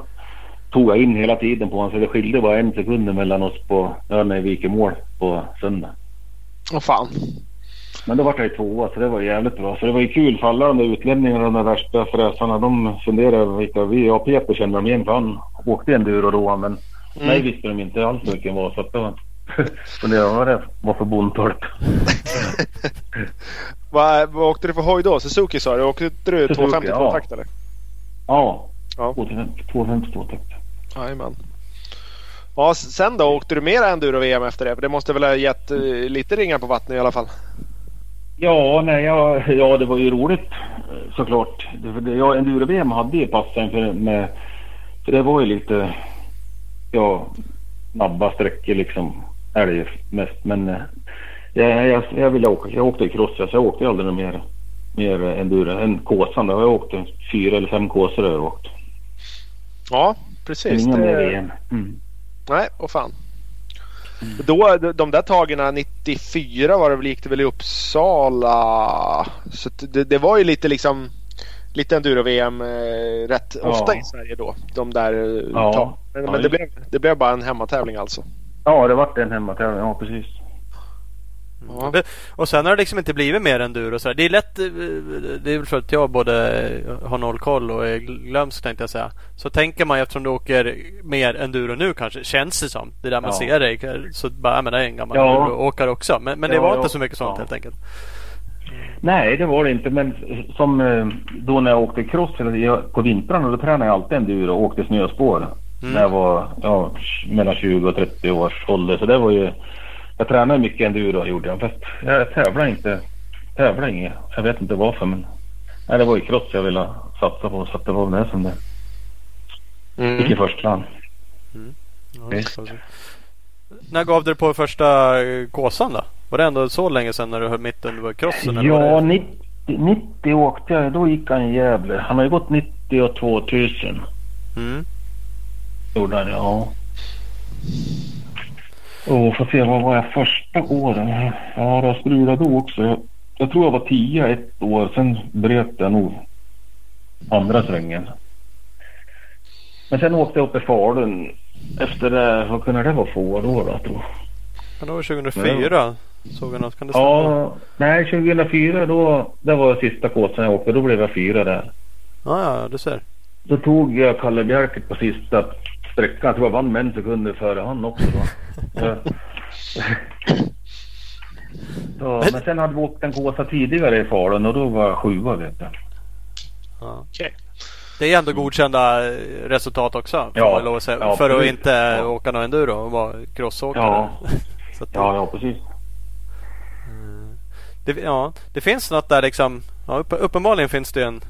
[SPEAKER 4] tog jag in hela tiden på honom så det skilde bara en sekund mellan oss på, när vi gick i mål på söndag.
[SPEAKER 3] Åh fan.
[SPEAKER 4] Men då var jag ju tvåa så det var jävligt bra. Så det var ju kul för alla de där utlänningarna, de där värsta fräsarna. De funderade vilka vi, jag och Peter kände dem igen för han åkte enduro då men mig visste de inte alls vilken var. Så att det var, Funderar vad det var för bondtorp.
[SPEAKER 3] Vad, vad åkte du för hoj då? Suzuki sa du? Åkte du
[SPEAKER 4] Suzuki,
[SPEAKER 3] 252
[SPEAKER 4] ja.
[SPEAKER 3] takt eller?
[SPEAKER 4] Ja,
[SPEAKER 3] Ja.
[SPEAKER 4] 252 takt.
[SPEAKER 3] Jajamän. Ja, sen då? Åkte du mera enduro-VM efter det? För det måste väl ha gett eh, lite ringar på vattnet i alla fall?
[SPEAKER 4] Ja, nej, ja, ja, det var ju roligt eh, såklart. Ja, enduro-VM hade ju passat för, med, för det var ju lite, ja, snabba sträckor liksom. Är det ju mest. Men eh, jag, jag, jag ville åka. Jag åkte cross, så jag åkte aldrig mer, mer enduro än Kåsan. då. Jag åkte fyra eller fem kåsor har jag åkt.
[SPEAKER 3] Ja, precis.
[SPEAKER 4] Inga mer
[SPEAKER 3] Det,
[SPEAKER 4] VM. Mm.
[SPEAKER 3] nej, och fan. Då, de- där tagen 94 var det väl, gick det väl i Uppsala. Så det, det var ju lite liksom lite enduro-VM eh, rätt
[SPEAKER 4] Ja.
[SPEAKER 3] ofta i Sverige då. De där eh,
[SPEAKER 4] Ja.
[SPEAKER 3] Men,
[SPEAKER 4] Ja,
[SPEAKER 3] men det, blev, det blev bara en hemmatävling alltså.
[SPEAKER 4] Ja, det vart en hemmatävling. Ja, precis.
[SPEAKER 3] Ja.
[SPEAKER 2] Det- Och sen har det liksom inte blivit mer enduro. Så. Det är lätt. eh, Det är väl för att jag både har noll koll och är glömsk tänkte jag säga. Så tänker man eftersom du åker mer enduro nu kanske. Känns det som. Det är där man
[SPEAKER 4] Ja.
[SPEAKER 2] ser dig. Så bara, ja, men det är en gammal
[SPEAKER 4] Ja.
[SPEAKER 2] åkare också. Men, men det
[SPEAKER 4] Ja,
[SPEAKER 2] var
[SPEAKER 4] ja.
[SPEAKER 2] inte så mycket sånt
[SPEAKER 4] Ja.
[SPEAKER 2] helt enkelt.
[SPEAKER 4] Nej, det var det inte. Men som eh, då när jag åkte cross på vintrarna då tränade jag alltid enduro och åkte snöspår. När jag var ja, mellan 20 och 30 års ålder. Så det var ju... Jag tränade mycket enduro gjorde jag. Fast jag tävlade inte. Tävlade inget. Jag vet inte varför men... Nej, det var ju cross jag ville satsa på. Så det var väl det som det gick i första hand.
[SPEAKER 2] Ja,
[SPEAKER 4] Visst.
[SPEAKER 2] så- När gav du på första eh, kåsan då? Var det ändå så länge sedan när du höll mitt under crossen? eller var
[SPEAKER 4] Ja,
[SPEAKER 2] det-
[SPEAKER 4] 90, 90 åkte jag. Då gick han i Gävle. Han har ju gått 90 och 2000.
[SPEAKER 2] Mm.
[SPEAKER 4] Gjorde han, ja. Och får se, vad var jag första åren? Ja, det strulade då också. Jag, jag tror jag var 10 ett år. Sen bröt jag nog andra svängen. Men sen åkte jag upp i Falun. Efter det, vad kunde det vara för år då? då tror?
[SPEAKER 2] Men det var 2004. Såg jag något? Kan det stämma?
[SPEAKER 4] Ja, nej 2004 då, det var sista kåsan jag åkte. Då blev jag fyra där.
[SPEAKER 2] Ja, ja, du ser.
[SPEAKER 4] Då tog jag Kalle Bjerket på sista sträckan. Jag tror jag vann med en sekund före han också. Så. Så, men sen hade vi åkt en kåsa tidigare i Falun och då var jag sjua vet jag.
[SPEAKER 2] Ja.
[SPEAKER 3] Okej.
[SPEAKER 2] Det är ändå godkända eh, resultat också. Får
[SPEAKER 4] Ja,
[SPEAKER 2] att säga.
[SPEAKER 4] ja,
[SPEAKER 2] för att inte
[SPEAKER 4] Ja.
[SPEAKER 2] åka någon enduro och vara crossåkare.
[SPEAKER 4] Ja.
[SPEAKER 2] Så att,
[SPEAKER 4] Ja, ja precis.
[SPEAKER 2] det, ja, det finns något där liksom. Ja, upp, uppenbarligen finns det en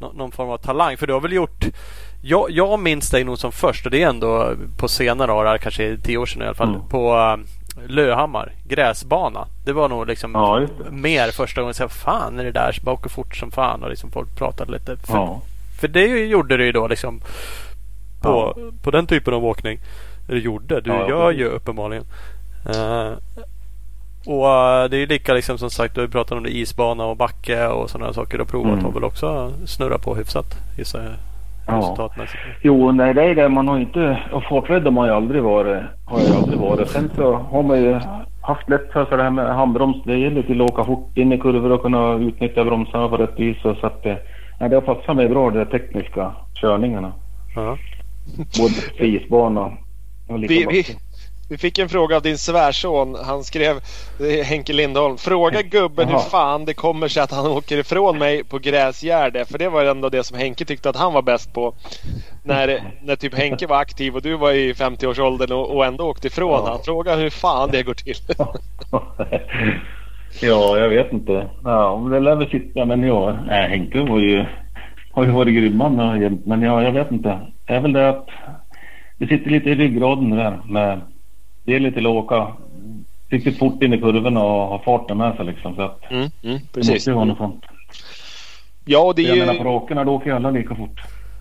[SPEAKER 2] nå- någon form av talang. För du har väl gjort jag, jag minns dig nog som först och det är ändå på senare år, kanske tio år sedan i alla fall.
[SPEAKER 4] Mm.
[SPEAKER 2] På uh, Löhammar, gräsbana. Det var nog liksom
[SPEAKER 4] Ja,
[SPEAKER 2] mer första gången. Så fan är det där? Så bara åker fort som fan och liksom folk pratade lite. För,
[SPEAKER 4] Ja.
[SPEAKER 2] för det gjorde du ju då liksom på,
[SPEAKER 4] Ja.
[SPEAKER 2] på den typen av åkning. Du gjorde, du gör ju uppenbarligen. Eh, och eh, det är ju lika liksom som sagt, du har pratat om det isbana och backe och sådana saker har provat.
[SPEAKER 4] Mm.
[SPEAKER 2] Har väl också snurrat på hyfsat gissar jag.
[SPEAKER 4] Ja. Jo, nej det är det. Man har inte... Och farträdd har man ju aldrig varit. Har jag aldrig varit. Sen så har man ju haft lätt för sig det här med handbroms. Det gäller till att åka fort in i kurvor och kunna utnyttja bromsarna på rätt vis. Så att det, ja, det har passat mig bra de tekniska körningarna.
[SPEAKER 2] Ja.
[SPEAKER 4] Både på isbana och lite
[SPEAKER 3] Vi. Vi fick en fråga av din svärson. Han skrev, är Henke Lindholm. Fråga gubben hur fan det kommer sig att han åker ifrån mig på gräsgärde. För det var ändå det som Henke tyckte att han var bäst på. När, när typ Henke var aktiv och du var i 50-årsåldern och, och ändå åkte ifrån
[SPEAKER 4] Ja.
[SPEAKER 3] han. Fråga hur fan det går till.
[SPEAKER 4] ja, jag vet inte. Ja, det lär väl sitta. Men ja, nej, Henke var ju, har ju varit grym. Men ja, jag vet inte. Det är väl det att det sitter lite i ryggraden där med det gäller till att åka riktigt fort in i kurvorna och ha farten med sig liksom. Så att
[SPEAKER 3] Mm, mm,
[SPEAKER 4] det
[SPEAKER 3] precis.
[SPEAKER 4] måste ju vara något sånt.
[SPEAKER 3] Ja, det
[SPEAKER 4] Jag menar
[SPEAKER 3] är
[SPEAKER 4] på
[SPEAKER 3] ju
[SPEAKER 4] rakerna då åker ju alla lika fort.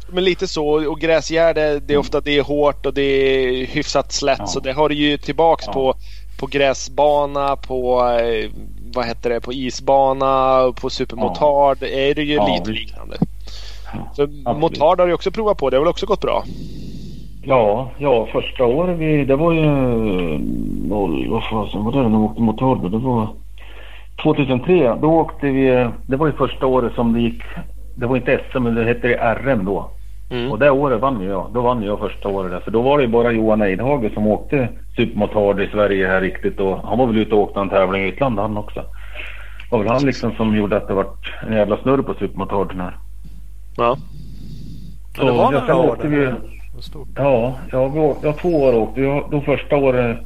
[SPEAKER 3] men lite så. Och gräsgärde, det är ofta det är hårt och det är hyfsat slätt.
[SPEAKER 4] Ja.
[SPEAKER 3] Så det har du ju tillbaks
[SPEAKER 4] Ja.
[SPEAKER 3] på, på gräsbana, på eh, vad heter det, på isbana, på supermotard. Det är det ju
[SPEAKER 4] Ja,
[SPEAKER 3] lite liknande.
[SPEAKER 4] Ja,
[SPEAKER 3] Så motard har du också provat på. Det har väl också gått bra?
[SPEAKER 4] Ja, ja första året vi, det var ju noll, vad fasen var det när vi åkte motard då? Det var 2003. Då åkte vi, det var ju första året som det gick, det var inte SM men det hette det RM då.
[SPEAKER 3] Mm.
[SPEAKER 4] Och det året vann ju jag. Då vann jag första året där. För då var det bara Johan Eidhage som åkte supermotard i Sverige här riktigt. Och han var väl ute och åkte en tävling i utlandet han också. Det var väl han liksom som gjorde att det vart en jävla snurr på supermotarden här.
[SPEAKER 3] Ja.
[SPEAKER 2] Ja, det var några år där. Vad stort.
[SPEAKER 4] Ja, jag, har, jag två år åkte jag. Då första året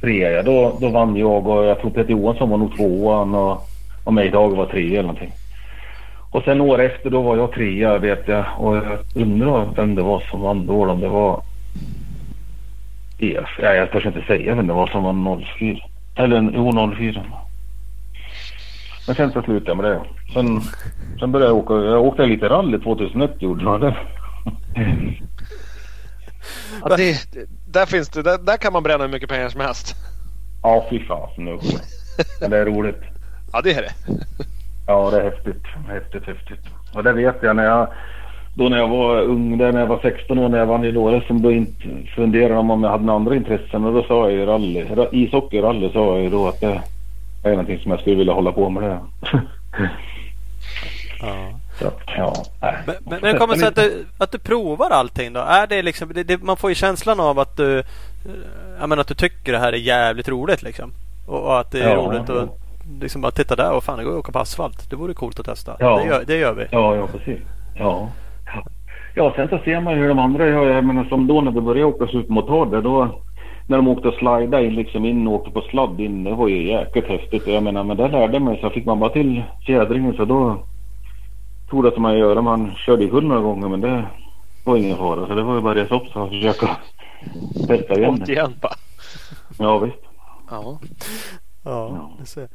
[SPEAKER 4] 03 ja, då, då vann jag och jag tror Peter Johansson var nog tvåan och, och mig idag var trea eller någonting. Och sen år efter då var jag trea vet jag och jag undrar vem det var som vann då om det var EF. Ja, jag törs inte säga vem det var som vann 04. Eller jo 04. Men sen så slutade jag med det. Sen, sen började jag åka. Jag åkte lite rally 2001 gjorde jag. Det.
[SPEAKER 3] Ja, det, där, finns det, där, där kan man bränna hur mycket pengar som helst.
[SPEAKER 4] Ja, fy fasen nu. Men det är roligt.
[SPEAKER 3] Ja, det är det.
[SPEAKER 4] Ja, det är häftigt. Häftigt, häftigt. Och det vet jag när jag... Då när jag var ung, där när jag var 16 år när jag vann Låre som då inte funderade om jag hade några andra intressen. Och då sa jag ju rally. Ra- Ishockey och rally sa jag ju då att det är någonting som jag skulle vilja hålla på med det.
[SPEAKER 2] Ja.
[SPEAKER 4] Så, ja, nej.
[SPEAKER 2] Men, men, men det kommer sig att du, att du provar allting då? Är det liksom, det, det, man får ju känslan av att du, eh, jag menar, att du tycker det här är jävligt roligt liksom. Och, och att det är
[SPEAKER 4] Ja,
[SPEAKER 2] roligt
[SPEAKER 4] ja.
[SPEAKER 2] att liksom bara titta där och fan det går att åka på asfalt. Det vore coolt att testa.
[SPEAKER 4] Ja.
[SPEAKER 2] Det, gör, det gör vi.
[SPEAKER 4] Ja, ja precis. Ja. Ja. sen så ser man ju hur de andra gör. Jag menar som då när vi började åka supermotarder då när de åkte och slida in liksom in och åkte på sladd in. Det var ju jäkligt häftigt. Jag menar men det lärde mig så fick man bara till fjädringen så då tog det som man gör. Man körde i några gånger men det var ingen fara. Så det var ju bara att resa upp sig och försöka testa igen.
[SPEAKER 3] Ont igen bara.
[SPEAKER 4] Ja visst.
[SPEAKER 3] Ja.
[SPEAKER 2] Ja, ser.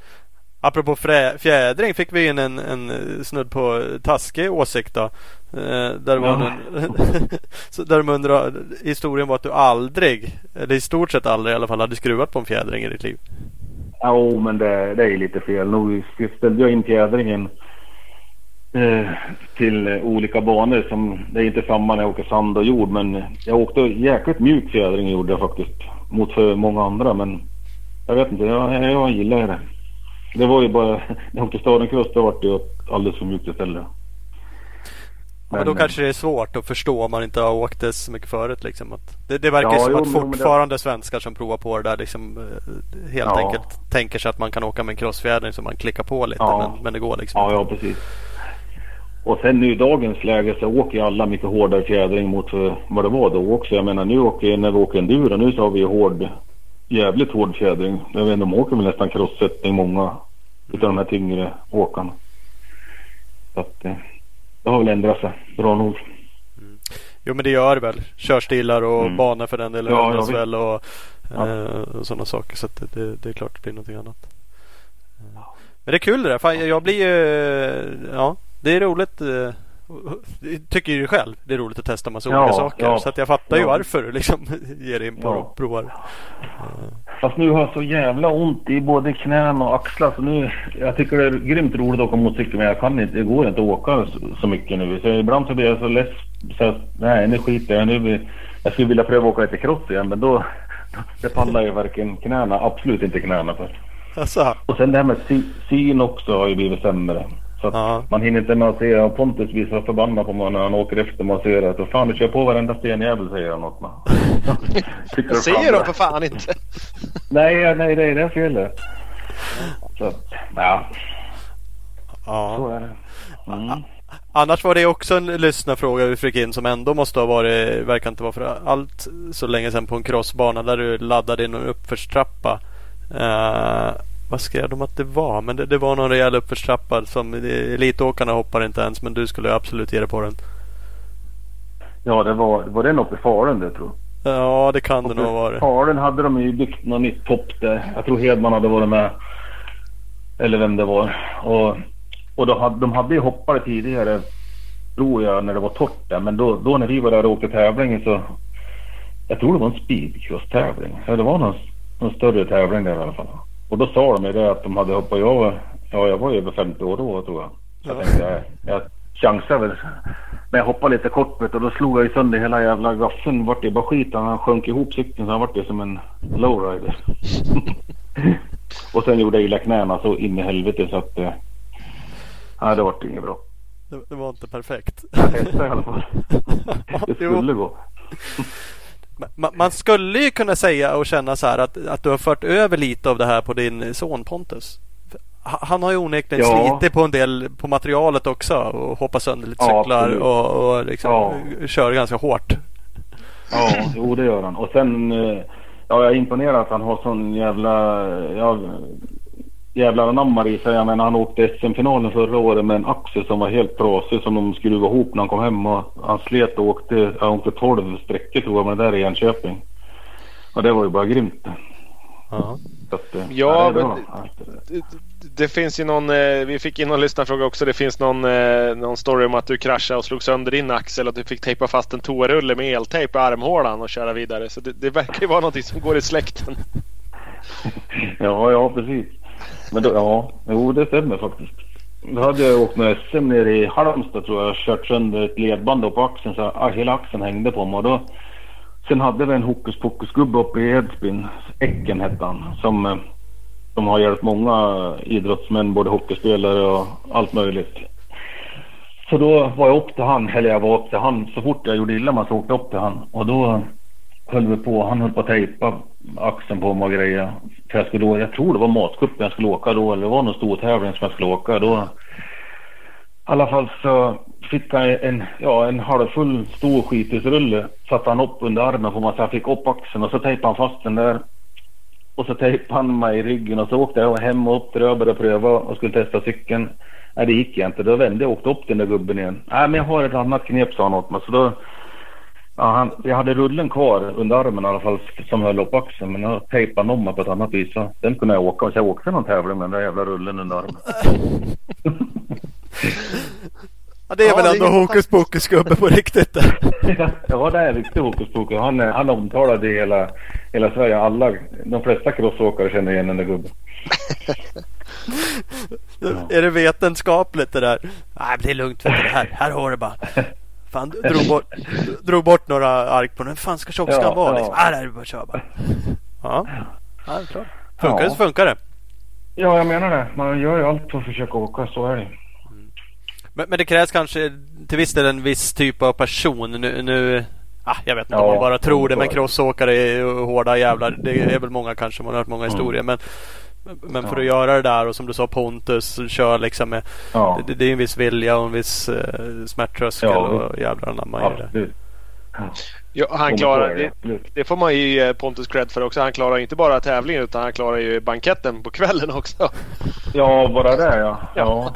[SPEAKER 2] Apropå fjädring fick vi in en, en snudd på taskig åsikt då. Eh, där, var
[SPEAKER 4] Ja.
[SPEAKER 2] där de undrar, historien var att du aldrig, eller i stort sett aldrig i alla fall, hade skruvat på en fjädring i ditt liv.
[SPEAKER 4] Jo, men det, det är lite fel. Nu ställde jag in fjädringen eh, till olika banor. Som, det är inte samma när jag åker sand och jord, men jag åkte jäkligt mjuk fjädring gjorde jag faktiskt. Mot för många andra, men jag vet inte. Jag, jag gillar det. Det var ju bara, när jag åkte Stadencross då var det alldeles för mjukt istället.
[SPEAKER 2] Men, då
[SPEAKER 4] Men,
[SPEAKER 2] kanske det är svårt att förstå om man inte har åkt det så mycket förut. Liksom. Att det, det verkar
[SPEAKER 4] Ja,
[SPEAKER 2] som
[SPEAKER 4] jo,
[SPEAKER 2] att
[SPEAKER 4] men- men det-
[SPEAKER 2] fortfarande svenskar som provar på det där liksom, eh, helt
[SPEAKER 4] Ja.
[SPEAKER 2] enkelt tänker sig att man kan åka med en crossfjädring så man klickar på lite.
[SPEAKER 4] Ja.
[SPEAKER 2] Men, men det går liksom
[SPEAKER 4] Ja, ja precis. Och sen nu i dagens läge så åker ju alla mycket hårdare fjädring mot eh, vad det var då också. Jag menar nu åker när vi åker enduro nu så har vi hård, jävligt hård fjädring. Jag vet inte, de åker väl nästan crosssättning många utav de här tyngre åkarna. Så att eh, det har väl ändrat sig bra nog.
[SPEAKER 2] Jo men det gör det väl. Körstilar och
[SPEAKER 4] Mm.
[SPEAKER 2] banor för den delen
[SPEAKER 4] Ja,
[SPEAKER 2] ändras
[SPEAKER 4] ja,
[SPEAKER 2] väl och,
[SPEAKER 4] Ja.
[SPEAKER 2] eh, och sådana saker. Så det, det, är klart det blir någonting annat. Eh, Men det är kul det där. Fan, jag blir ju... Ja, det är roligt. Tycker ju själv det är roligt att testa massa
[SPEAKER 4] Ja,
[SPEAKER 2] olika saker.
[SPEAKER 4] ja.
[SPEAKER 2] Så att jag fattar ju
[SPEAKER 4] Ja.
[SPEAKER 2] varför du liksom ger dig in på och provar.
[SPEAKER 4] Fast nu har jag så jävla ont i både knän och axlar så nu, jag tycker det är grymt roligt att åka motorcykel men jag kan inte, det går inte att åka så, så mycket nu. Så ibland så blir jag så less så att, nej nu skiter jag nu. blir- Jag skulle vilja pröva åka lite cross igen men då, det pallar ju varken knäna, absolut inte knäna för.
[SPEAKER 2] Alltså,
[SPEAKER 4] Och sen det här med sy, syn också har ju blivit sämre. Så
[SPEAKER 2] Ja.
[SPEAKER 4] man hinner inte med att se, och Pontus blir så förbannad på mig när han åker efter man ser att "Vad fan du kör på varenda stenjävel säger han åt mig.
[SPEAKER 3] Jag
[SPEAKER 4] det
[SPEAKER 3] säger
[SPEAKER 4] fan
[SPEAKER 3] de
[SPEAKER 4] det.
[SPEAKER 3] för fan inte.
[SPEAKER 4] Nej, nej, det är det felet. Så ja, så
[SPEAKER 2] ja.
[SPEAKER 4] är det. Mm.
[SPEAKER 2] Annars var det också en lyssnarfråga vi fick in som ändå måste ha varit, verkar inte vara för allt så länge sedan på en crossbana där du laddade in en uppförstrappa. Uh, vad skrev de att det var? Men det, det var någon rejäl uppförstrappa som elitåkarna hoppar inte ens men du skulle absolut ge dig på den.
[SPEAKER 4] Ja, det var, var det uppe i Falun det tror jag.
[SPEAKER 2] Ja det kan det nog varit.
[SPEAKER 4] Falun hade de ju byggt något nytt topp där. Jag tror Hedman hade varit med. Eller vem det var. Och, och då hade, de hade ju hoppare tidigare. Tror jag när det var torrt där. Men då, då när vi var där och åkte tävling så. Jag tror det var en speedcross-tävling. Ja, det var någon, någon större tävling där i alla fall. Och då sa de ju det att de hade hoppat. Jag var, ja, jag var ju över 50 år då tror jag. Så jag
[SPEAKER 2] Ja.
[SPEAKER 4] tänkte jag, jag chansar väl. Men jag hoppade lite kort vet du, och då slog jag ju sönder hela jävla gaffeln. Vart det bara skit. Han sjönk ihop cykeln så han vart det som en lowrider. och sen gjorde jag illa knäna så in i helvete så att... Eh, nej, det vart inget bra.
[SPEAKER 2] Det, det var inte perfekt.
[SPEAKER 4] Testa i alla fall. Det skulle gå.
[SPEAKER 2] Man, skulle ju kunna säga och känna så här att, att du har fört över lite av det här på din son Pontus. Ha- Han har ju onekligen
[SPEAKER 4] Ja.
[SPEAKER 2] slitit på en del på materialet också och hoppat sönder lite
[SPEAKER 4] Ja,
[SPEAKER 2] cyklar
[SPEAKER 4] absolut.
[SPEAKER 2] och, och liksom
[SPEAKER 4] Ja.
[SPEAKER 2] kör ganska hårt.
[SPEAKER 4] Ja, jo det gör han. Och sen, eh, ja jag är imponerad att han har sån jävla, ja, jävlar anamma i sig. Jag menar han åkte SM-finalen förra året med en axel som var helt trasig som de skruvade ihop när han kom hem. Och han slet och åkte, han åkte 12 sträckor tror jag med det där i Enköping. Och det var ju bara grymt.
[SPEAKER 2] Ja.
[SPEAKER 4] Att, eh,
[SPEAKER 3] Ja,
[SPEAKER 4] det
[SPEAKER 3] men-. Det, det finns ju någon, eh, vi fick in någon lyssnarfråga också. Det finns någon, eh, någon story om att du kraschade och slog sönder din axel och att du fick tejpa fast en toarulle med eltejp i armhålan och köra vidare. Så det, det verkar ju vara någonting som går i släkten.
[SPEAKER 4] Ja, ja precis. Men då, ja, jo det stämmer faktiskt. Då hade jag åkt med SM nere i Halmstad tror jag. Kört sönder ett ledband då på axeln så ah, hela axeln hängde på mig. Och då, sen hade vi en hokus pokus gubbe uppe i Edsbyn. Ecken hette han. Som, eh, som har hjälpt många idrottsmän, både hockeyspelare och allt möjligt. Så då var jag upp till han, eller jag var upp till han. Så fort jag gjorde illa mig så åkte jag upp till han. Och då höll vi på, han höll på att tejpa axeln på mig och grejer. För jag skulle, jag tror det var matcupen jag skulle åka då, eller det var någon stor tävling som jag skulle åka. Då, I alla fall så fick han en, ja, en halvfull stor skitisrulle. Satte han upp under armen på mig så jag fick upp axeln och så tejpade han fast den där. Och så tejpade han mig i ryggen och så åkte jag hem och upp till jag började pröva och skulle testa cykeln. Nej det gick inte. Då vände jag och åkte upp den där gubben igen. Nej men jag har ett annat knep sa han åt mig. Så då Ja, han, jag hade rullen kvar under armen i alla fall som höll upp axeln. Men jag tejpade om på ett annat vis. Så den kunde jag åka. Så jag åkte någon tävling med den där jävla rullen under armen.
[SPEAKER 2] Ja, det är
[SPEAKER 3] Ja,
[SPEAKER 2] väl ändå hokus pokus gubbe på riktigt.
[SPEAKER 4] ja, det är riktigt hokus pokus. Han, han är omtalad i hela, hela Sverige. Alla, de flesta crossåkare känner igen den där gubben.
[SPEAKER 2] Är det vetenskapligt det där? Nej, det är lugnt. Det här, här har du bara. Fan, drog bort, drog bort några ark på den. Hur fan ska tjock ska
[SPEAKER 4] Ja,
[SPEAKER 2] vara?
[SPEAKER 4] ja.
[SPEAKER 2] Liksom? Ah, där, bara kör bara. Ja, ja klart. Funkar det
[SPEAKER 4] Ja.
[SPEAKER 2] så funkar det.
[SPEAKER 4] Ja, jag menar det. Man gör ju allt för att försöka åka. Så är det.
[SPEAKER 2] Men, men det krävs kanske till viss del en viss typ av person. Nu, nu ah, jag vet inte om
[SPEAKER 4] Ja,
[SPEAKER 2] man bara tror det, men crossåkare är hårda jävlar. Det är väl många kanske, man har hört många historier. Men, men för
[SPEAKER 4] Ja.
[SPEAKER 2] att göra det där och som du sa Pontus, kör liksom med
[SPEAKER 4] Ja,
[SPEAKER 2] det, det är en viss vilja och en viss eh, smärttröskel
[SPEAKER 4] Ja,
[SPEAKER 2] och jävlar anamma i det.
[SPEAKER 3] Ja, han klarar, det, det får man ju ge Pontus cred för också. Han klarar inte bara tävlingen utan han klarar ju banketten på kvällen också.
[SPEAKER 4] Ja, bara det ja. ja.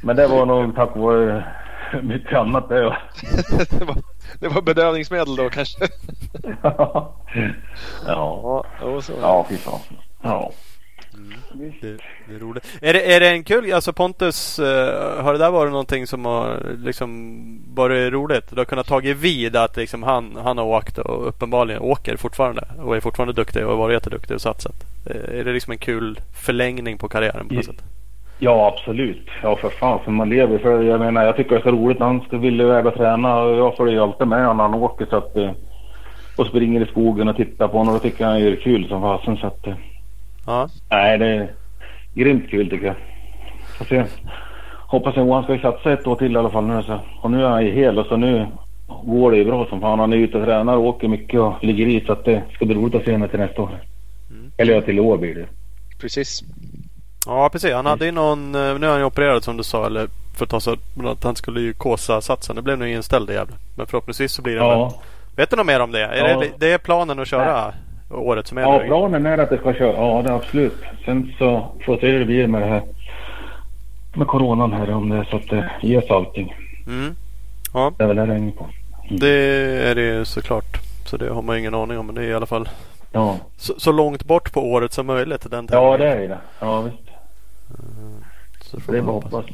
[SPEAKER 4] Men det var nog tack vare mycket annat det.
[SPEAKER 3] Det, var, bedövningsmedel då kanske.
[SPEAKER 4] ja.
[SPEAKER 3] Ja, så.
[SPEAKER 4] Ja, fy fan. Ja.
[SPEAKER 2] Det, det är roligt. Är det, är det en kul, alltså Pontus, eh, har det där varit någonting som har liksom varit roligt? Du har kunnat tagit vid att liksom han, han har åkt och uppenbarligen åker fortfarande och är fortfarande duktig och har varit jätteduktig och satsat. Eh, Är det liksom en kul förlängning på karriären på något
[SPEAKER 4] Ja.
[SPEAKER 2] sätt?
[SPEAKER 4] Ja, absolut. Ja, för fan. För man lever för Jag menar, jag tycker det är så roligt när han ska vilja iväg och träna. Och jag följer ju alltid med honom när han åker så att, eh, och springer i skogen och tittar på honom. Då tycker jag han är kul som fasen. Så att, eh,
[SPEAKER 2] Ja.
[SPEAKER 4] nej, det är grymt kul tycker jag. Får se. Hoppas att han ska satsa ett år till i alla fall nu. Så. Och nu är han ju hel och så nu går det ju bra som fan. Han är ute och tränar och åker mycket och ligger i. Så att det ska bli roligt att se honom till nästa år. Eller ja, till i år blir det.
[SPEAKER 3] Precis.
[SPEAKER 2] Ja, precis. Han hade ju någon, eh, nu är han ju opererad som du sa, eller för att ta så att han skulle ju kåsa satsen. Det blev nog inställd det jävla. Men förhoppningsvis så blir det
[SPEAKER 4] Ja.
[SPEAKER 2] Vet du något mer om det? Är
[SPEAKER 4] Ja.
[SPEAKER 2] det, det är planen att köra året som är
[SPEAKER 4] Ja,
[SPEAKER 2] nu?
[SPEAKER 4] planen är att det ska köra. Ja, det är absolut. Sen så får vi se hur det blir med det här med coronan här om det är så att det ges allting.
[SPEAKER 2] Mm. Ja,
[SPEAKER 4] Det är väl det det på.
[SPEAKER 2] det är det ju såklart. Så det har man ju ingen aning om. Men det är i alla fall
[SPEAKER 4] Ja,
[SPEAKER 2] så, så långt bort på året som möjligt. Den
[SPEAKER 4] ja det är det. Ja, visst.
[SPEAKER 2] Så får
[SPEAKER 4] Det är
[SPEAKER 2] man hoppas.
[SPEAKER 4] hoppas.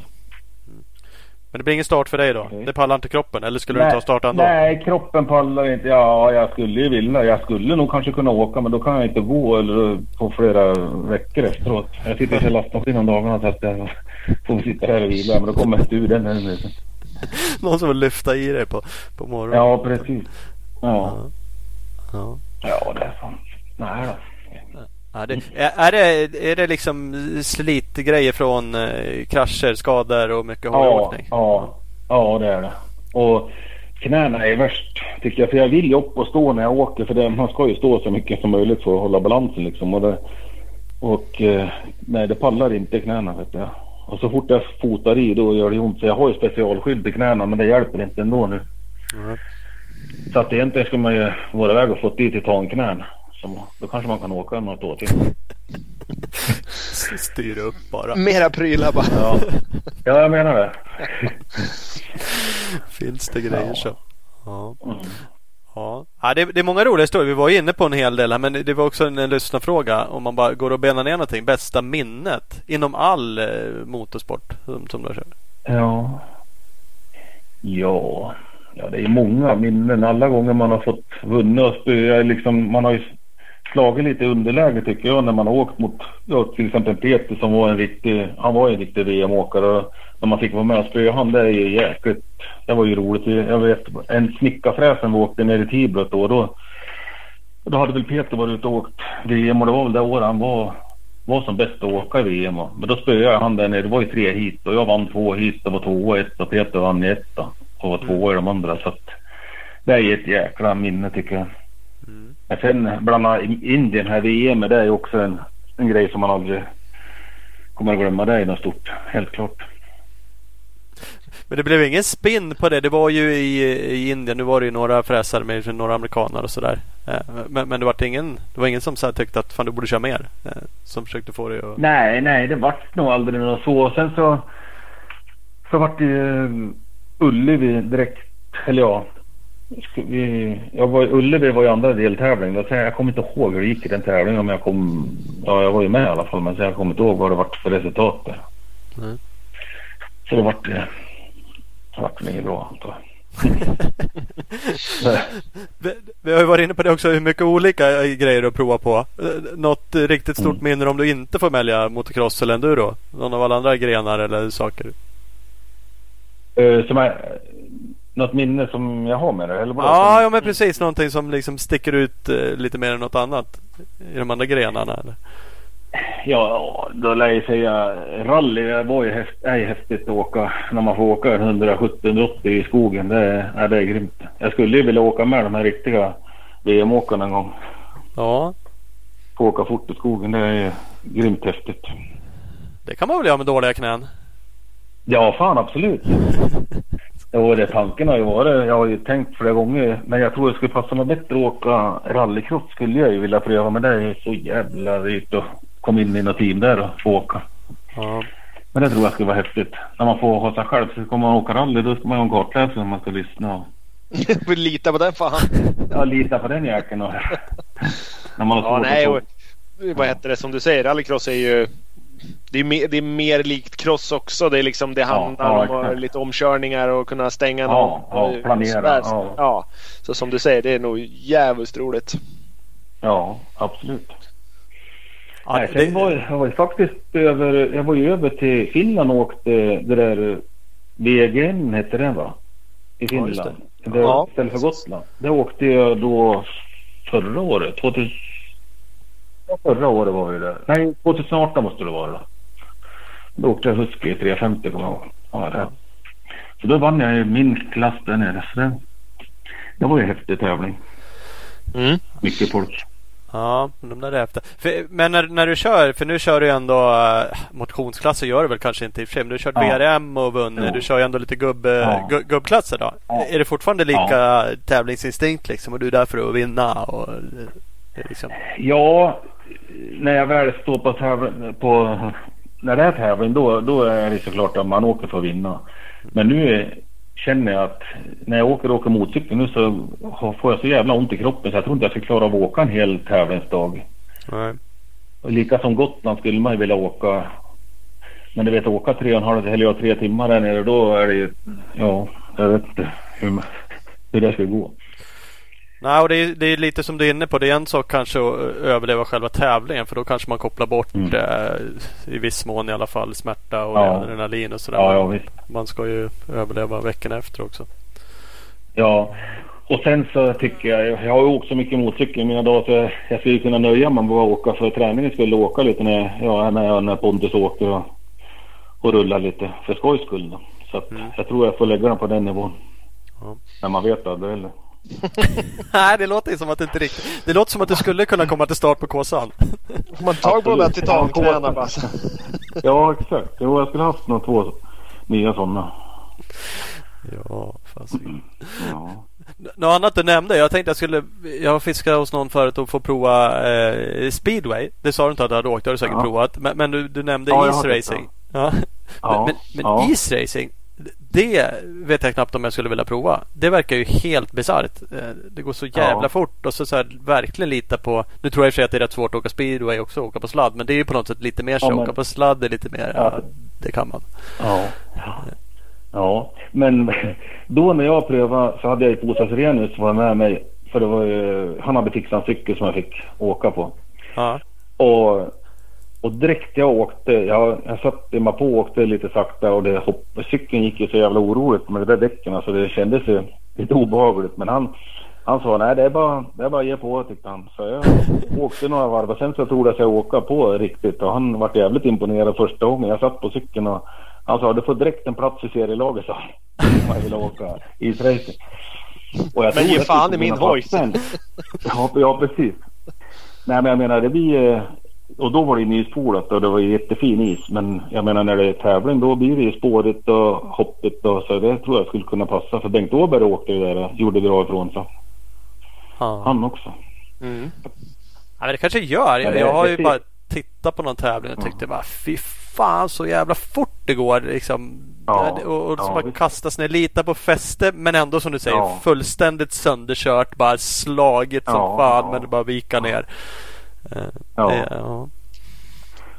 [SPEAKER 2] Men det blir ingen start för dig då?
[SPEAKER 4] Okej.
[SPEAKER 2] Det pallar inte kroppen? Eller skulle du inte ha startat ändå?
[SPEAKER 4] Nej, kroppen pallar inte. Ja, jag skulle ju vilja. Jag skulle nog kanske kunna åka men då kan jag inte gå eller på flera veckor efteråt. Jag sitter och kör lastmaskin om dagarna så att jag får sitta här och vila. Men då kommer jag inte ur den ännu.
[SPEAKER 2] Någon som vill lyfta i dig på, på morgonen?
[SPEAKER 4] Ja, precis. Ja.
[SPEAKER 2] Ja.
[SPEAKER 4] Ja, det är fan. Nej då.
[SPEAKER 2] Ja, det, är, det, är det liksom slitgrejer från eh, krascher, skador och mycket hojåkning?
[SPEAKER 4] Ja, ja, ja, det är det. Och knäna är värst tycker jag. För jag vill ju upp och stå när jag åker. För det, man ska ju stå så mycket som möjligt för att hålla balansen liksom. Och, det, och eh, nej, det pallar inte knäna vet jag. Och så fort jag fotar i då gör det ont. Så jag har ju specialskydd i knäna men det hjälper inte ändå nu. Mm. Så att egentligen ska man ju vara iväg och fått dit titanknän. Så då kanske man kan åka något år till.
[SPEAKER 2] Styra upp bara.
[SPEAKER 3] Mera prylar bara.
[SPEAKER 4] Ja, ja jag menar det.
[SPEAKER 2] Finns det grejer ja. så. Ja. Mm. Ja, ja det, det, är många roliga historier. Vi var inne på en hel del här men det var också en, en lyssnarfråga. Om man bara går och benar ner någonting. Bästa minnet inom all eh, motorsport som, som du har kört?
[SPEAKER 4] Ja. Ja. Ja, det är många minnen. Alla gånger man har fått vunna och spöa. Liksom, man har ju slagit lite underläge tycker jag när man har åkt mot ja, till exempel Peter som var en riktig, han var en riktig VM-åkare. När man fick vara med och spöa han, det är ju jäkligt, det var ju roligt. Jag vet en snickarfräsen vi åkte ner i Tibro då, då, då hade väl Peter varit ute och åkt VM och det var väl det året han var, var som bäst att åka i VM. Men då spöade jag han där nere, det var ju tre hit och jag vann två hit, det var tvåa och ett och Peter vann i ett och var tvåa i de andra. Så att det är ett jäkla minne tycker jag. Men sen blanda Indien här VM, det är ju också en, en grej som man aldrig kommer att glömma. Det är något stort, helt klart.
[SPEAKER 2] Men det blev ingen spinn på det. Det var ju i, i Indien. Nu var det ju några fräsare med några amerikaner och sådär. Eh, men, men det, var ingen, det var ingen som så tyckte att fan du borde köra mer? Eh, som försökte få dig att...
[SPEAKER 4] Nej, nej det vart nog aldrig något så. Sen så, så vart det ju Ullevi direkt, eller ja, jag var, Ullevi var ju andra deltävling. Jag kommer inte ihåg hur det gick i den tävlingen. Om jag, kom, ja, jag var ju med i alla fall men jag kommer inte ihåg vad det var för resultat där. Mm. Så det vart det vart inget bra antar jag.
[SPEAKER 2] vi, har ju varit inne på det också hur mycket olika grejer att prova på. Något riktigt stort mm. minne om du inte får välja motocross eller enduro? Någon av alla andra grenar eller saker?
[SPEAKER 4] Uh, som är, något minne som jag har med det? Eller
[SPEAKER 2] ja,
[SPEAKER 4] som...
[SPEAKER 2] ja, men precis. Någonting som liksom sticker ut eh, lite mer än något annat i de andra grenarna. Eller?
[SPEAKER 4] Ja, då lär jag säga rally det var ju häft, är häftigt att åka när man får åka 170-180 i skogen. Det är, det är grymt. Jag skulle ju vilja åka med de här riktiga VM-åkarna en gång.
[SPEAKER 2] Ja.
[SPEAKER 4] Få åka fort i skogen, det är grymt häftigt.
[SPEAKER 2] Det kan man väl göra med dåliga knän?
[SPEAKER 4] Ja, fan absolut. Jo, det tanken har ju varit. Jag har ju tänkt flera gånger. Men jag tror det skulle passa mig bättre att åka rallycross skulle jag ju vilja pröva. Men det är så jävla dyrt att komma in i något team där och få åka. Ja. Men det tror jag skulle vara häftigt. När man får ha sig själv så kommer man åka rally då ska man ha en kartläsare om man ska lyssna.
[SPEAKER 3] lita på den fan.
[SPEAKER 4] ja, lita på den jäkeln.
[SPEAKER 3] När man har ja, nej, och, vad heter det som du säger, rallycross är ju det är, mer, det är mer likt cross också. Det, är liksom, det handlar ja, ja, om lite omkörningar och kunna stänga
[SPEAKER 4] någon. Ja, planera.
[SPEAKER 3] Ja. ja. Så som du säger, det är nog jävligt roligt.
[SPEAKER 4] Ja, absolut. Ja, Nej, det... var, jag var faktiskt över, jag var ju över till Finland och åkte det där VGN hette det va? I Finland. Ja, det. ja. Istället för Gotland. Det åkte jag då förra året. 2000, förra året var vi där. Nej, 2018 måste det vara. Då, då åkte jag Husky 350 kommer jag ihåg. Ja, det. Så då vann jag min klass där nere. Så det, det var ju en häftig tävling. Mm. Mycket folk.
[SPEAKER 2] Ja, de där är. För, men när, när du kör, för nu kör du ju ändå äh, motionsklasser gör du väl kanske inte i och för sig. Men du har kört ja. VRM och vunnit. Du kör ju ändå lite gubb, ja. gubb, gubbklasser då. Ja. Är det fortfarande lika ja. tävlingsinstinkt liksom? Och du är där för att vinna? Och,
[SPEAKER 4] liksom... Ja, när jag väl står på, tävling, på när det är tävling då, då är det såklart att man åker för att vinna. Men nu känner jag att när jag åker och åker motorcykel nu så får jag så jävla ont i kroppen så jag tror inte jag ska klara av att åka en hel tävlingsdag. Nej. Och lika som Gotland skulle man ju vilja åka. Men du vet åka tre och en halv eller tre timmar där nere då är det ju, ja, jag vet inte hur, hur det ska gå.
[SPEAKER 2] Nej, och det är, det är, lite som du är inne på. Det är en sak kanske att överleva själva tävlingen för då kanske man kopplar bort mm. eh, i viss mån i alla fall smärta och ja. adrenalin och sådär.
[SPEAKER 4] Ja, ja,
[SPEAKER 2] man ska ju överleva veckorna efter också.
[SPEAKER 4] Ja, Och sen så tycker jag, jag har ju åkt så mycket motorcykel i mina dagar så jag skulle kunna nöja mig med att åka för träningen skulle åka lite när, ja, när, jag, när Pontus åker och, och rullar lite för skojs skull. Då. Så att jag tror jag får lägga den på den nivån.
[SPEAKER 2] Ja.
[SPEAKER 4] När man vet aldrig heller.
[SPEAKER 2] Nej, det låter som att det inte riktigt... Det låter som att du skulle kunna komma till start på Kåsan.
[SPEAKER 3] Får man tag på de där titanknäna bara.
[SPEAKER 4] Ja exakt. Jo, jag skulle haft några två nya sådana.
[SPEAKER 2] Ja, fasiken.
[SPEAKER 4] Ja.
[SPEAKER 2] Något annat du nämnde. Jag tänkte jag skulle... Jag fiskat hos någon förut och få prova eh, speedway. Det sa du inte att du hade åkt. Det har du säkert
[SPEAKER 4] Ja.
[SPEAKER 2] provat. Men, men du, du nämnde
[SPEAKER 4] Ja,
[SPEAKER 2] isracing. Ja.
[SPEAKER 4] Ja,
[SPEAKER 2] Men, men,
[SPEAKER 4] ja.
[SPEAKER 2] men isracing. Det vet jag knappt om jag skulle vilja prova. Det verkar ju helt bisarrt. Eh, Det går så jävla
[SPEAKER 4] Ja.
[SPEAKER 2] fort och så, så här, verkligen lita på... Nu tror jag i och för sig att det är rätt svårt att åka speedway också, åka på sladd. Men det är ju på något sätt lite mer så.
[SPEAKER 4] Ja, men-
[SPEAKER 2] Åka på sladd är lite mer... Ja, det kan man.
[SPEAKER 4] Ja. Ja, men då när jag prövade så hade jag ju Posa Sirenius som var med mig. För det var ju, han hade fixat en cykel som jag fick åka på. Och, och direkt jag åkte, jag, jag satte mig på och åkte lite sakta och det hopp, cykeln gick ju så jävla oroligt med de där däcken. Så det kändes ju lite obehagligt. Men han, han sa nej det är bara, det är bara att ge på tyckte han. Så jag åkte några varv och sen så trodde jag sig åka på riktigt. Och han var jävligt imponerad första gången jag satt på cykeln. Och han sa du får direkt en plats i serielaget sa han. Jag ville åka isracing. Jag
[SPEAKER 3] Men ge
[SPEAKER 4] att
[SPEAKER 3] fan i min
[SPEAKER 4] fastna. Ja, ja precis. Nej men jag menar det blir och då var det nyspolat och det var jättefin is. Men jag menar när det är tävling då blir det ju spårigt och hoppigt och så det tror jag skulle kunna passa. För Bengt Åberg åkte ju där och gjorde bra ifrån sig. Han också.
[SPEAKER 3] Mm.
[SPEAKER 2] Ja, men det kanske gör. Jag, jag har ju bara tittat på någon tävling och tyckte bara fy fan så jävla fort det går. Liksom.
[SPEAKER 4] Ja,
[SPEAKER 2] och och så
[SPEAKER 4] ja,
[SPEAKER 2] bara kastas ner, lita på fäste men ändå som du säger
[SPEAKER 4] Ja.
[SPEAKER 2] fullständigt sönderkört. Bara slagit som
[SPEAKER 4] Ja,
[SPEAKER 2] fan men det bara vika ner. Eh,
[SPEAKER 4] Ja.
[SPEAKER 2] det- ja.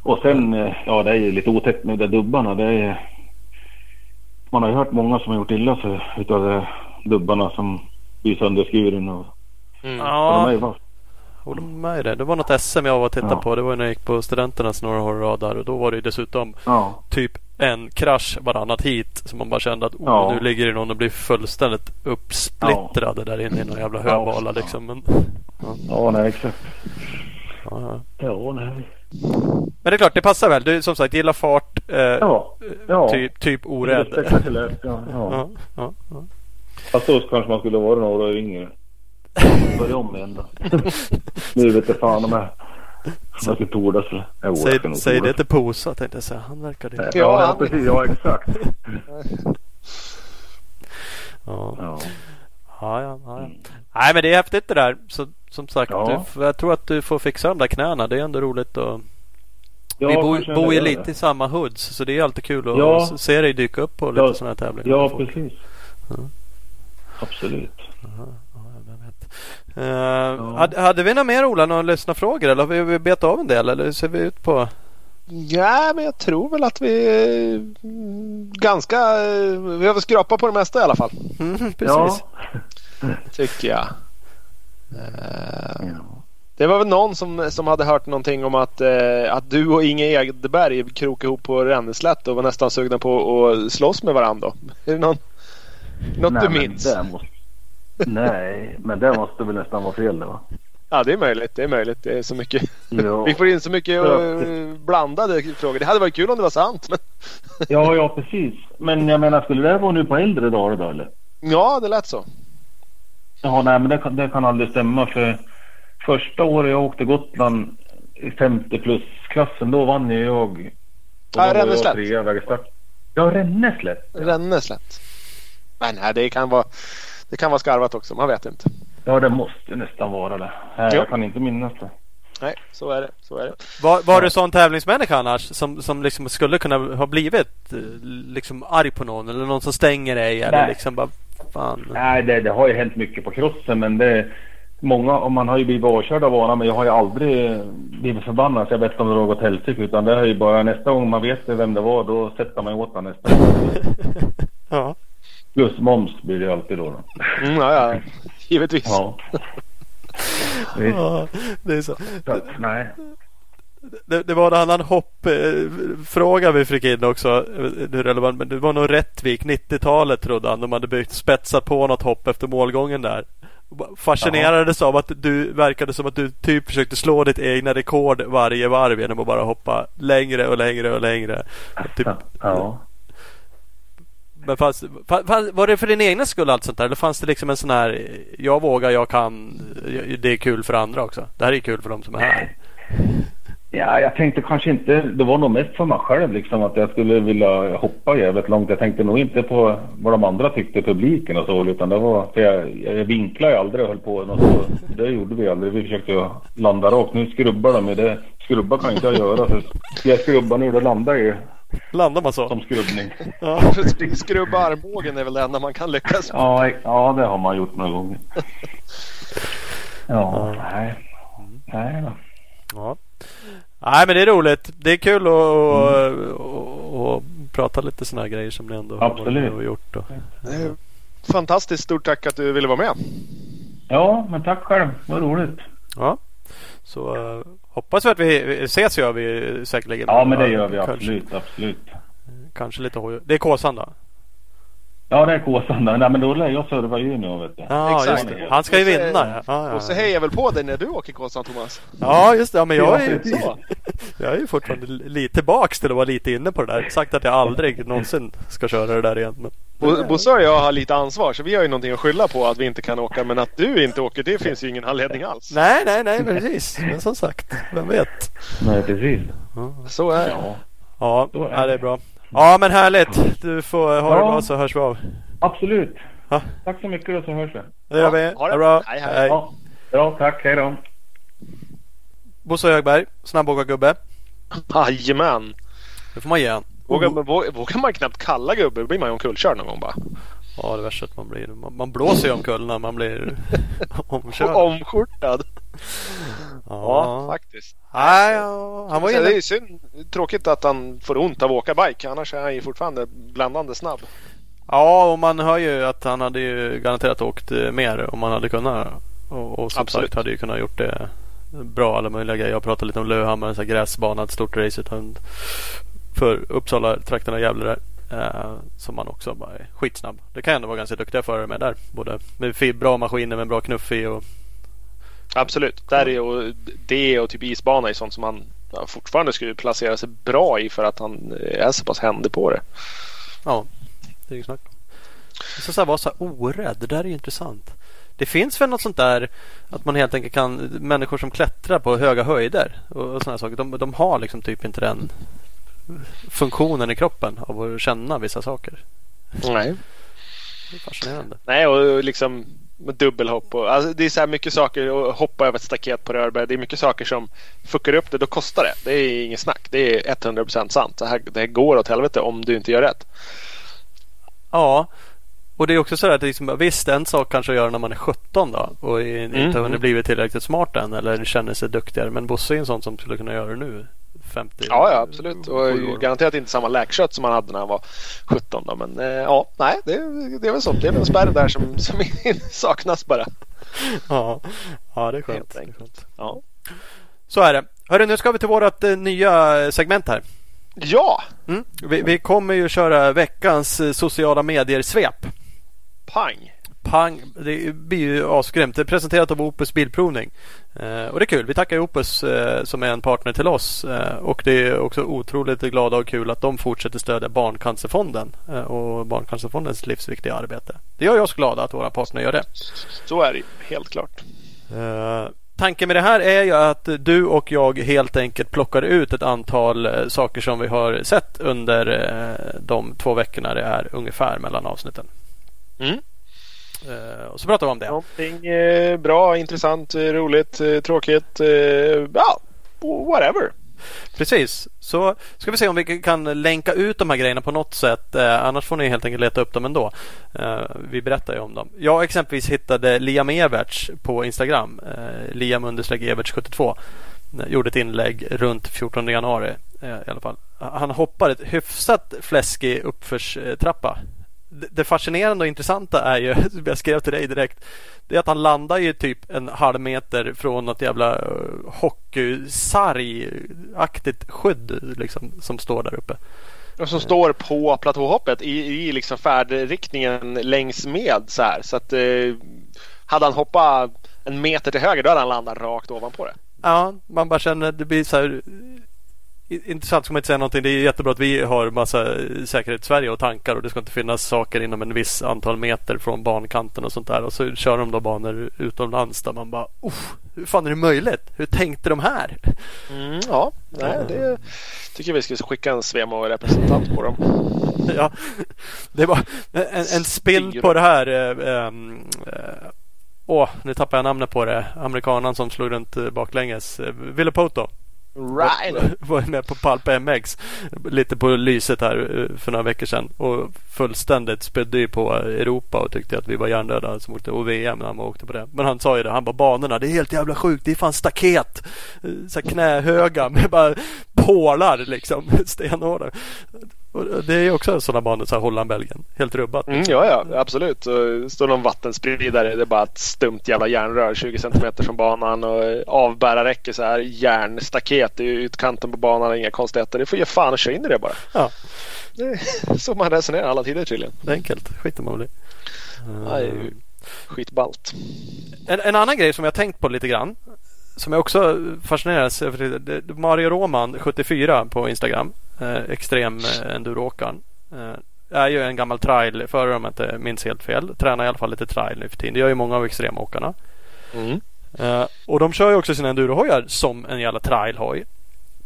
[SPEAKER 4] Och sen, eh, ja det är ju lite otäckt med de där dubbarna. Det är, man har ju hört många som har gjort illa sig utav de dubbarna som blir sönderskuren. Och,
[SPEAKER 3] Mm.
[SPEAKER 4] och de är
[SPEAKER 2] ja,
[SPEAKER 4] ju bara,
[SPEAKER 2] håller med dig. Det var något SM jag var och tittade
[SPEAKER 4] Ja.
[SPEAKER 2] på. Det var när jag gick på studenternas några år rad där och då var det ju dessutom
[SPEAKER 4] ja,
[SPEAKER 2] typ en krasch varannat hit. Så man bara kände att oh,
[SPEAKER 4] Ja.
[SPEAKER 2] nu ligger det någon och blir fullständigt uppsplittrad där inne i någon jävla
[SPEAKER 4] Ja.
[SPEAKER 2] höbala liksom. Men,
[SPEAKER 4] ja nej exakt.
[SPEAKER 2] Ja, ja.
[SPEAKER 4] Ja, nej.
[SPEAKER 2] Men det är klart, det passar väl. Du som sagt gillar fart. Eh,
[SPEAKER 4] Ja, ja.
[SPEAKER 2] Typ, typ
[SPEAKER 4] Det
[SPEAKER 2] orädd.
[SPEAKER 4] är spektakulärt, ja. ja.
[SPEAKER 2] Ja, ja, ja.
[SPEAKER 4] Fast då kanske man skulle vara några år yngre. Börja om igen då. nu vet jag fan om jag, skulle tordas.
[SPEAKER 2] Säg, säg det till Posa tänkte jag säga. Han verkar det.
[SPEAKER 4] Ja,
[SPEAKER 3] Ja,
[SPEAKER 4] precis. Ja, exakt.
[SPEAKER 2] Ja,
[SPEAKER 4] Ja.
[SPEAKER 2] Ja, ja. ja. Nej men det är häftigt det där. Så, som sagt,
[SPEAKER 4] Ja.
[SPEAKER 2] du, jag tror att du får fixa de där knäna. Det är ändå roligt att
[SPEAKER 4] Ja,
[SPEAKER 2] Vi bor, bor ju lite
[SPEAKER 4] det.
[SPEAKER 2] i samma hoods så det är alltid kul att
[SPEAKER 4] Ja.
[SPEAKER 2] se dig dyka upp på lite
[SPEAKER 4] Ja.
[SPEAKER 2] sådana här tävlingar.
[SPEAKER 4] Ja, precis. Absolut.
[SPEAKER 2] Vet. Eh, hade, hade vi några mer Ola, några lyssnarfrågor eller har vi, vi bet av en del eller hur ser vi ut på?
[SPEAKER 3] Ja, men jag tror väl att vi är mm, ganska... Vi har väl skrapat på det mesta i alla fall.
[SPEAKER 2] Mm, precis.
[SPEAKER 4] Ja.
[SPEAKER 3] Tycker jag. Eh. Det var väl någon som, som hade hört någonting om att, eh, att du och Inge Edberg krokade ihop på Ränneslätt och var nästan sugna på att slåss med varandra. Är det någon, något
[SPEAKER 4] Nej,
[SPEAKER 3] du
[SPEAKER 4] men
[SPEAKER 3] minns?
[SPEAKER 4] det Måste... Nej, men det måste väl nästan vara fel det va?
[SPEAKER 3] Ja, det är möjligt. Det är möjligt. Det är så mycket.
[SPEAKER 4] Ja.
[SPEAKER 3] Vi får in så mycket
[SPEAKER 4] Ja.
[SPEAKER 3] eh, blandade frågor. Det hade varit kul om det var sant. Men...
[SPEAKER 4] Ja, ja precis. Men jag menar, skulle det här vara nu på äldre dagar då eller?
[SPEAKER 3] Ja, det lät så.
[SPEAKER 4] Ja, nej men det kan, det kan aldrig stämma för första året jag åkte Gotland i 50 plus-klassen då vann ju jag.
[SPEAKER 3] Ja, Ränneslätt.
[SPEAKER 4] Ja, Ränneslätt.
[SPEAKER 3] Ränneslätt. Men nej, det kan vara det kan vara skarvat också. Man vet inte.
[SPEAKER 4] Ja, det måste nästan vara det. Nej,
[SPEAKER 3] Ja.
[SPEAKER 4] jag kan inte minnas det.
[SPEAKER 3] Nej, så är det. Så är det.
[SPEAKER 2] Var, var du sån tävlingsmänniska annars som, som liksom skulle kunna ha blivit eh, liksom arg på någon eller någon som stänger dig eller
[SPEAKER 4] Nej.
[SPEAKER 2] liksom bara fan.
[SPEAKER 4] Nej, det, det har ju hänt mycket på crossen men det Många, och man har ju blivit avkörd av vana men jag har ju aldrig blivit förbannad så jag vet om det har gått helsike utan det är ju bara nästa gång man vet vem det var då sätter man åt honom nästa gång.
[SPEAKER 2] Ja.
[SPEAKER 4] Plus moms blir det ju alltid då. då.
[SPEAKER 3] Mm, ja, ja. Givetvis.
[SPEAKER 4] Ja.
[SPEAKER 2] Det är så.
[SPEAKER 4] Nej.
[SPEAKER 2] det, det var en annan hoppfråga vi fick in också. Hur relevant, men det var nog Rättvik 90-talet trodde han. De hade byggt spetsat på något hopp efter målgången där. Fascinerades av att du verkade som att du typ försökte slå ditt egna rekord varje varv genom att bara hoppa längre och längre och längre. Typ,
[SPEAKER 4] Ja.
[SPEAKER 2] Men fanns, fanns, var det för din egna skull allt sånt där? Eller fanns det liksom en sån här Jag vågar, jag kan Det är kul för andra också. Det här är kul för de som är här.
[SPEAKER 4] Ja, jag tänkte kanske inte, det var nog mest för mig själv liksom att jag skulle vilja hoppa jävligt långt. Jag tänkte nog inte på vad de andra tyckte, publiken och så, utan det var, för jag, jag vinklade ju aldrig och höll på och så. Det gjorde vi aldrig. Vi försökte ju landa rakt. Nu skrubbar de ju det. Skrubba kan inte jag göra. Så jag skrubbar nu, då landar ju
[SPEAKER 2] Landar man så?
[SPEAKER 4] som skrubbning.
[SPEAKER 2] Ja.
[SPEAKER 3] Skrubba armbågen är väl det enda man kan lyckas med.
[SPEAKER 4] Ja, ja det har man gjort några gånger. Ja, nej. Nej då.
[SPEAKER 2] ja. Nej men det är roligt. Det är kul att och, prata lite sådana här grejer som ni ändå
[SPEAKER 4] Absolut.
[SPEAKER 2] har gjort. Och,
[SPEAKER 3] är Fantastiskt stort tack att du ville vara med.
[SPEAKER 4] Ja, men tack själv. Vad roligt.
[SPEAKER 2] ja. Så uh, hoppas vi att vi, ses gör vi säkerligen.
[SPEAKER 4] Ja, men det gör vi
[SPEAKER 2] Kanske-
[SPEAKER 4] absolut. Absolut.
[SPEAKER 2] Kanske lite hoj. Det är Kåsan då?
[SPEAKER 4] Ja, det är Kåsan. Nej, men då lär jag serva Umeå vet du.
[SPEAKER 2] Ja,
[SPEAKER 3] Exakt.
[SPEAKER 2] just det. Han ska ju vinna. Ja, ja,
[SPEAKER 3] Och så
[SPEAKER 2] ja.
[SPEAKER 3] hejar jag väl på dig när du åker Kåsan Thomas.
[SPEAKER 2] ja just det. Ja, men jag är,
[SPEAKER 4] Ja,
[SPEAKER 3] Så.
[SPEAKER 2] jag är ju fortfarande lite tillbaks till att vara lite inne på det där. Sagt att jag aldrig någonsin ska köra det där igen. Men...
[SPEAKER 3] Bo- Bosse och jag har lite ansvar så vi har ju någonting att skylla på att vi inte kan åka. Men att du inte åker det finns ju ingen anledning alls.
[SPEAKER 2] Nej, nej, nej, precis. Men som sagt, vem vet?
[SPEAKER 4] Nej, precis.
[SPEAKER 3] Så är det.
[SPEAKER 4] Ja,
[SPEAKER 2] Ja, ja, det är bra. Ja, men härligt. Du får ha det
[SPEAKER 4] Ja.
[SPEAKER 2] bra så hörs vi av.
[SPEAKER 4] absolut.
[SPEAKER 2] Ja.
[SPEAKER 4] Tack så mycket då så hörs vi.
[SPEAKER 2] Det gör vi.
[SPEAKER 3] Ja, ha det.
[SPEAKER 2] Ha det bra.
[SPEAKER 3] Hej, hej.
[SPEAKER 4] Ja, bra. Tack. Hej då.
[SPEAKER 2] Bosse Högberg, snabbåkargubbe.
[SPEAKER 3] Jajamän.
[SPEAKER 2] Det får man ge han.
[SPEAKER 3] Vågar, vågar, vågar man knappt kalla gubbe då blir man ju omkullkörd någon gång bara.
[SPEAKER 2] Ja, det värsta att man blir. Man, man blåser ju omkull när man blir omkörd.
[SPEAKER 3] Omskjortad. Ja, faktiskt.
[SPEAKER 2] Nej, ja, han var
[SPEAKER 3] det är synd. Tråkigt att han får ont av att åka bike. Annars är han ju fortfarande bländande snabb.
[SPEAKER 2] Ja, och man hör ju att han hade ju garanterat åkt eh, mer om man hade kunnat. Och, och som
[SPEAKER 3] Absolut.
[SPEAKER 2] sagt hade ju kunnat gjort det bra alla möjliga grejer. Jag pratade lite om Lövhammar, en sån gräsbana, ett stort race utan för Uppsala trakterna Gävle där. Eh, som man också bara är skitsnabb. Det kan ändå vara ganska duktiga förare med där. Både med bra maskiner med bra knuff i och
[SPEAKER 3] Absolut. Där är ju det och typ isbana är sånt som han fortfarande skulle placera sig bra i för att han är så pass händig på det.
[SPEAKER 2] ja, det är ju snack om. Så, så här, vara så här orädd, det där är ju intressant. Det finns väl något sånt där att man helt enkelt kan Människor som klättrar på höga höjder och, och sådana saker. De, de har liksom typ inte den funktionen i kroppen av att känna vissa saker.
[SPEAKER 3] Nej.
[SPEAKER 2] Det är fascinerande.
[SPEAKER 3] Nej och liksom dubbelhopp och alltså, det är så här mycket saker att hoppa över ett staket på rörberg. Det är mycket saker som fuckar upp det. Då kostar det. Det är inget snack. Det är 100% sant. Det här, det här går åt helvete om du inte gör rätt.
[SPEAKER 2] Ja, och det är också så att det liksom, visst en sak kanske att göra när man är 17 då och inte
[SPEAKER 3] Mm.
[SPEAKER 2] hunnit blivit tillräckligt smart än eller känner sig duktigare. Men Bosse är en sån som skulle kunna göra det nu. 50
[SPEAKER 3] Ja, ja absolut. Och
[SPEAKER 2] år.
[SPEAKER 3] garanterat inte samma läkkött som han hade när han var 17. Då. Men eh, ja, nej, det, det är väl så. Det är väl en spärr där som, som saknas bara.
[SPEAKER 2] Ja, ja det är skönt. Det är skönt.
[SPEAKER 3] Ja.
[SPEAKER 2] Så är det. Hörru, nu ska vi till vårt eh, nya segment här.
[SPEAKER 3] ja,
[SPEAKER 2] Mm. Vi, vi kommer ju köra veckans eh, sociala medier-svep.
[SPEAKER 3] pang.
[SPEAKER 2] Pang, det blir ju asgrymt. Det är presenterat av Opus Bilprovning. Eh, och det är kul. Vi tackar Opus eh, som är en partner till oss. Eh, och det är också otroligt glada och kul att de fortsätter stödja Barncancerfonden och Barncancerfondens livsviktiga arbete. Det gör oss glada att våra partner gör det.
[SPEAKER 3] Så är det helt klart.
[SPEAKER 2] Tanken med det här är ju att du och jag helt enkelt plockar ut ett antal saker som vi har sett under de två veckorna det är ungefär mellan avsnitten.
[SPEAKER 3] Mm.
[SPEAKER 2] Eh, och så pratar vi om det.
[SPEAKER 3] Någonting eh, bra, intressant, eh, roligt, tråkigt. Ja, whatever.
[SPEAKER 2] Precis, så ska vi se om vi kan länka ut de här grejerna på något sätt. Eh, annars får ni helt enkelt leta upp dem ändå. Eh, vi berättar ju om dem. Jag exempelvis hittade Liam Everts på Instagram. Eh, Liam Everts 72. Eh, gjorde ett inlägg runt 14 januari i alla fall. Han hoppar ett hyfsat fläskig uppförstrappa. Det, fascinerande och intressanta är ju, som jag skrev till dig direkt, det är att han landar ju typ en halv meter från något jävla uh, hockeysarg aktigt skydd liksom, som står där uppe.
[SPEAKER 3] Och som står på platåhoppet i, i liksom färdriktningen längs med så här. Så att eh, hade han hoppat en meter till höger då hade han landat rakt ovanpå det.
[SPEAKER 2] Ja, man bara känner det blir så här intressant ska man inte säga någonting. Det är jättebra att vi har massa säkerhet i Sverige och tankar och det ska inte finnas saker inom en viss antal meter från bankanten och sånt där. Och så kör de då banor utomlands där man bara hur fan är det möjligt? Hur tänkte de här?
[SPEAKER 3] Mm, ja, nej, det tycker vi ska skicka en Svemo-representant på dem.
[SPEAKER 2] ja, det var en, en spill på det här. Eh, eh, åh, nu tappar jag namnet på det. Amerikanen som slog runt eh, baklänges. Eh, Ville Poto.
[SPEAKER 3] Right.
[SPEAKER 2] Var med på Palp MX lite på lyset här eh, för några veckor sedan och fullständigt spydde på Europa och tyckte att vi var hjärndöda som åkte och VM när han åkte på det. Men han sa ju det, han bara banorna det är helt jävla sjukt, det är fan staket. Eh, så knähöga med bara pålar liksom, stenhårda. Det är också sådana banor, så Holland-Belgien. Helt rubbat.
[SPEAKER 3] Mm, ja, ja, absolut. Står någon vattenspridare. Det är bara ett stumt jävla järnrör 20 cm från banan och avbärarräcke så här järnstaket i utkanten på banan. Inga konstigheter. Det får ge fan att köra in i det bara.
[SPEAKER 2] Ja.
[SPEAKER 3] Det är så man resonerar alla tider tydligen.
[SPEAKER 2] Det är enkelt. Skiter man väl i.
[SPEAKER 3] Ja, skitballt.
[SPEAKER 2] En, en annan grej som jag tänkt på lite grann som jag också fascineras över. Mario Roman 74 på Instagram. Eh, extrem eh, enduroåkaren. Eh, är ju en gammal trailförare om jag inte minns helt fel. Tränar i alla fall lite trail nu för tiden. Det gör ju många av extremåkarna. Mm. Eh, och de kör ju också sina endurohojar som en jävla trailhoj.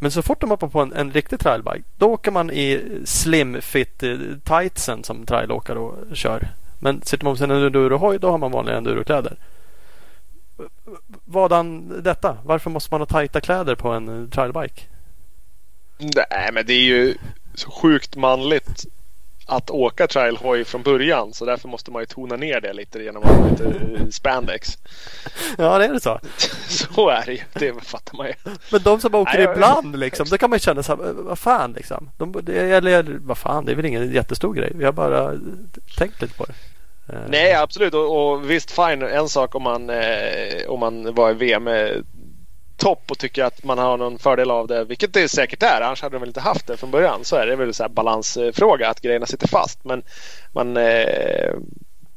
[SPEAKER 2] Men så fort de hoppar på en, en riktig trailbike då åker man i slim fit eh, tightsen som trailåkare kör. Men sitter man på sin endurohoj då har man vanliga endurokläder. Vadan detta? Varför måste man ha tajta kläder på en trailbike?
[SPEAKER 3] Nej, men det är ju så sjukt manligt att åka trailhoj från början så därför måste man ju tona ner det lite genom att ha lite spandex.
[SPEAKER 2] Ja, det är det så.
[SPEAKER 3] så är det ju. Det fattar man ju.
[SPEAKER 2] Men de som åker Nej, ibland liksom, då kan man känna så här, vad fan liksom. De, eller vad fan, det är väl ingen jättestor grej. Vi har bara tänkt lite på det.
[SPEAKER 3] Eh. Nej, absolut. Och, och visst, fine. En sak om man, eh, om man var i VM eh, topp och tycker att man har någon fördel av det, vilket det säkert är. Annars hade de väl inte haft det från början. Så är det väl en balansfråga att grejerna sitter fast. Men man, eh,